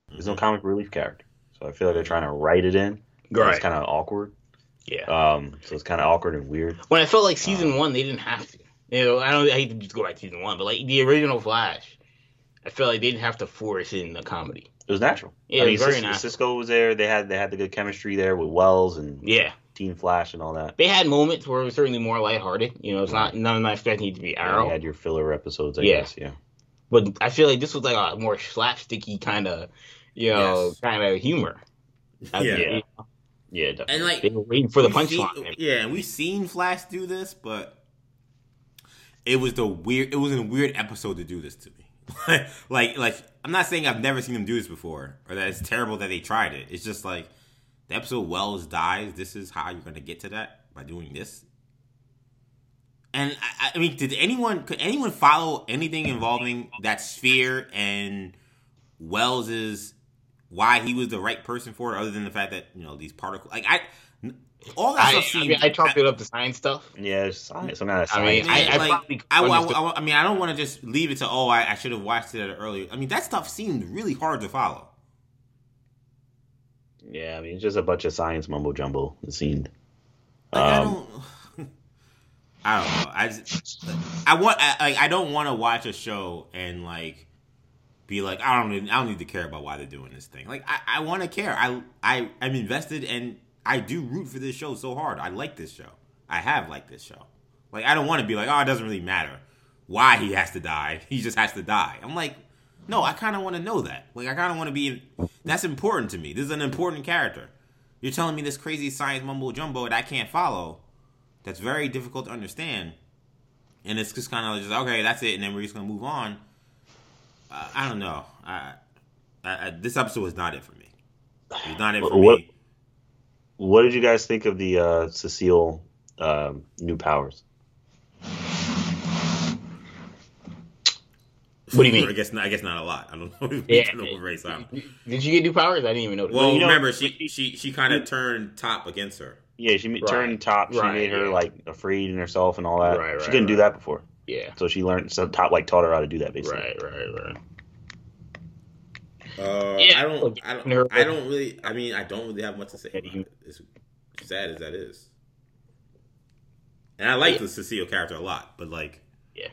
There's no Mhm. comic relief character. So I feel like they're trying to write it in. Right. It's kind of awkward. Yeah. Um. So it's kind of awkward and weird. When I felt like season one, they didn't have to. You know, I don't. I hate to just go back to season one, but like the original Flash, I felt like they didn't have to force in the comedy. It was natural. Yeah, I it mean, was very Cisco, natural. Cisco was there. They had they had the good chemistry there with Wells and Yeah, Team Flash and all that. they had moments where it was certainly more lighthearted. You know, it's not none of my expecting it to be Yeah, Arrow, you had your filler episodes, I Yeah. guess. Yeah. but I feel like this was like a more slapsticky kind of, you know, Yes. kind of humor. I- Yeah. you Yeah. Definitely. And like they were waiting for the we've punchline. yeah, and we've seen Flash do this, but it was the weird. It was a weird episode to do this to me. Like, like I'm not saying I've never seen them do this before, or that it's terrible that they tried it. It's just like the episode Wells dies. This is how you're gonna get to that by doing this. And I, I mean, did anyone could anyone follow anything involving that sphere and Wells's why he was the right person for it, other than the fact that you know these particles, like I, all that I, stuff I, seemed. mean, I chalked it up to science stuff. yeah. It's science. Some kind of I mean, science. I- Man, like, I, I, I- I mean, I don't want to just leave it to oh, I, I should have watched it earlier. I mean, that stuff seemed really hard to follow. yeah. I mean, it's just a bunch of science mumbo jumbo. It seemed. Like, I Um, don't. I don't know. I just, I want. I, I don't want to watch a show and like be like, I don't. Need, I don't need to care about why they're doing this thing. Like, I, I want to care. I, I, I'm invested, and I do root for this show so hard. I like this show. I have liked this show. Like, I don't want to be like, oh, it doesn't really matter why he has to die. He just has to die. I'm like, no, I kind of want to know that. Like, I kind of want to be. That's important to me. This is an important character. You're telling me this crazy science mumbo jumbo that I can't follow. That's very difficult to understand. And it's just kind of just okay, that's it, and then we're just gonna move on. Uh, I don't know. I, I, I, this episode was not it for me. It's not it for What- me. What did you guys think of the uh, Cecile um, new powers? What do you mean? I guess not, I guess not a lot. I don't know. Yeah. I don't know very silent. Did you get new powers? I didn't even notice. Well, you know- remember she she she kind of turned top against her. Yeah, she Right. turned top. She Right, made her yeah. like afraid in herself and all that. Right, right, she couldn't do that before, yeah. so she learned. So top like taught her how to do that basically. Right, right, right. Uh, Yeah. I don't. I don't. I don't really. I mean, I don't really have much to say. About it. As sad as that is, and I like Yeah. the Cecile character a lot, but like, Yeah.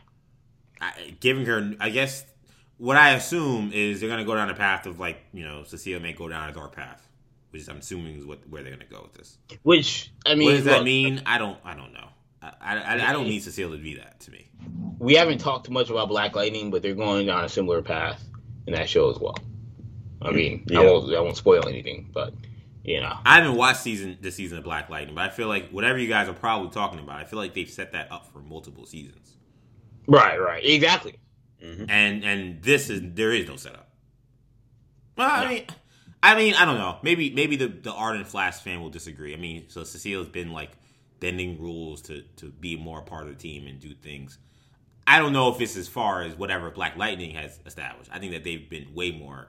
I, giving her, I guess, what I assume is they're gonna go down the path of like, you know, Cecile may go down a dark path, which is, I'm assuming is what where they're gonna go with this. Which I mean, what does that look, mean? I don't. I don't know. I, I, I don't need Cecile to be that to me. we haven't talked much about Black Lightning, but they're going down a similar path in that show as well. I mean, Yeah. I won't I won't spoil anything, but you know, I haven't watched season this season of Black Lightning, but I feel like whatever you guys are probably talking about, I feel like they've set that up for multiple seasons. right, right, exactly. hmm and and this is there is no setup. Well, I No. mean, I mean, I don't know. Maybe maybe the the ardent Flash fan will disagree. I mean, so Cecile's been like bending rules to to be more a part of the team and do things. I don't know if it's as far as whatever Black Lightning has established. I think that they've been way more.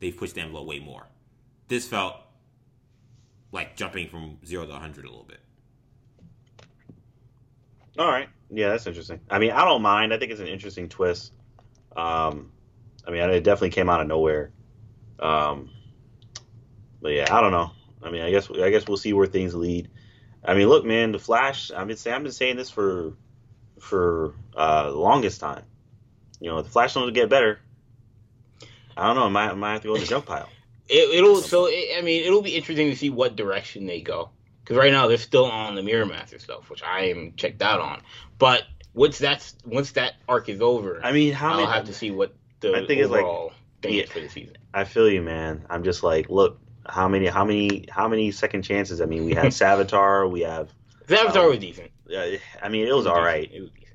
They've pushed the envelope way more. This felt like jumping from zero to hundred a little bit. All right. Yeah, that's interesting. I mean, I don't mind. I think it's an interesting twist. Um, I mean, it definitely came out of nowhere. Um, but yeah, I don't know. I mean, I guess I guess we'll see where things lead. I mean, look, man, the Flash. I've been saying I've been saying this for for uh, the longest time. You know, the Flash don't get better. I don't know. I might, I might have to go in the junk pile. It, it'll so it, I mean it'll be interesting to see what direction they go because right now they're still on the Mirror Master stuff, which I am checked out on. But once that's once that arc is over, I mean, how I'll many? have to see what the I think it's like- overall thing yeah. for the season. I feel you, man. I'm just like, look, how many how many how many second chances? I mean, we have Savitar, we have. Avatar Um, was decent. Uh, I mean, it was all right. It was decent.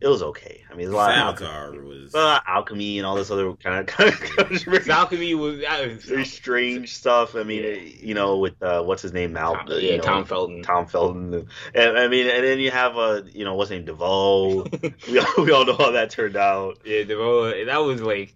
It was okay. I mean, there's a lot of Savitar was. uh, alchemy and all this other kind of kind of Alchemy was, that very strange stuff. I mean, it- you know, with uh, what's his name, Mal, Tom, you yeah, know, Tom Felton. Tom Felton, and I mean, and then you have uh, you know, what's his name, DeVoe. we all, we all know how that turned out. Yeah, the role that was like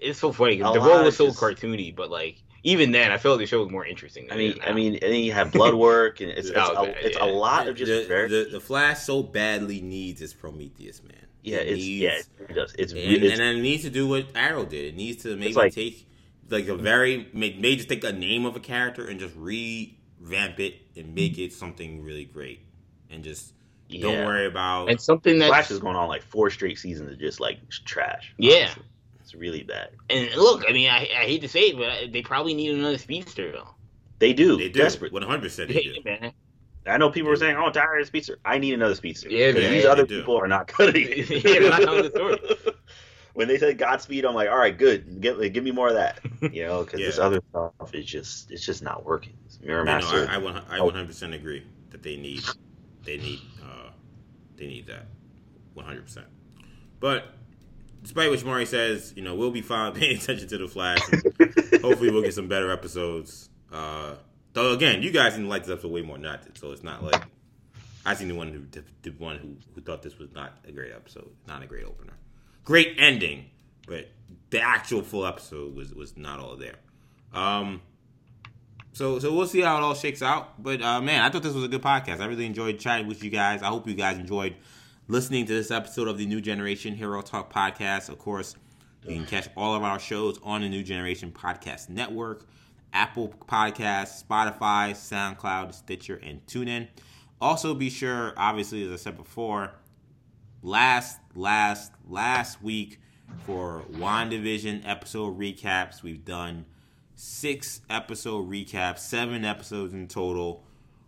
it's so funny A because the lot role of was so just- cartoony, but like even then, I felt the show was more interesting. Than I mean, I mean, and then you have blood work, and it's it's, Oh, a, it's a lot of just the, very the, the Flash so badly needs its Prometheus, man. yeah, It it's needs- yeah, it does. It's, and, it's and then it needs to do what Arrow did. It needs to maybe like- take like a very may, may just take a name of a character and just revamp it and make it something really great, and just yeah. don't worry about. and something that Flash is going on like four straight seasons of just like trash. Yeah. honestly. It's really bad. and look, I mean, I, I hate to say it, but they probably need another speedster though. They do, they do desperate. one hundred percent. They do. man. I know people were saying, "Oh, I'm tired of speedster." I need another speedster. Yeah, 'Cause man. these Yeah, other they do. people are not cutting it. Yeah, not the story. when they said Godspeed, I'm like, "All right, good. Give, give me more of that." You know, because this other stuff is just it's just not working. It's Mirror You know, Master. I, I, I Oh. 100 percent agree that they need they need uh, they need that 100. percent But despite what Shamari says, you know, we'll be fine paying attention to the Flash. Hopefully, we'll get some better episodes. Uh, though again, you guys didn't like this episode way more than I did, so it's not like I seen the one who the, the one who, who thought this was not a great episode, not a great opener, great ending, but the actual full episode was was not all there. Um, so so we'll see how it all shakes out. But uh, man, I thought this was a good podcast. I really enjoyed chatting with you guys. I hope you guys enjoyed listening to this episode of the New Generation Hero Talk podcast. Of course, you can catch all of our shows on the New Generation Podcast Network, Apple Podcasts, Spotify, SoundCloud, Stitcher, and TuneIn. Also, be sure, obviously, as I said before, last last last week for WandaVision episode recaps, we've done six episode recaps, seven episodes in total.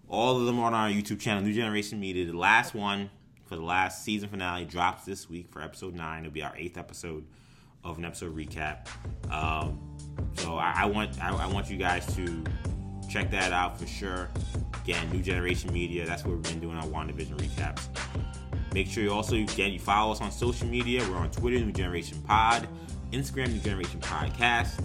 All of them on our YouTube channel, New Generation Media. The last one for the last season finale drops this week for episode nine. It'll be our eighth episode of an episode recap. Um, so I, I want I, I want you guys to check that out for sure. Again, New Generation Media. That's where we've been doing our WandaVision recaps. Make sure you also again you follow us on social media. We're on Twitter, New Generation Pod, Instagram, New Generation Podcast.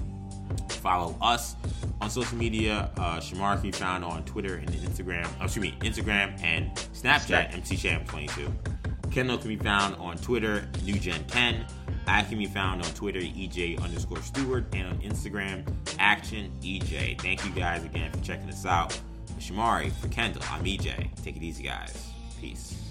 Follow us on social media. Uh, Shamar can be found on Twitter and Instagram. Oh, excuse me, Instagram and Snapchat. MCSham22. Kendall can be found on Twitter, NewGen10. I can be found on Twitter, EJ underscore Stewart, and on Instagram, Action EJ. Thank you guys again for checking us out. For Shamari, for Kendall, I'm EJ. Take it easy, guys. Peace.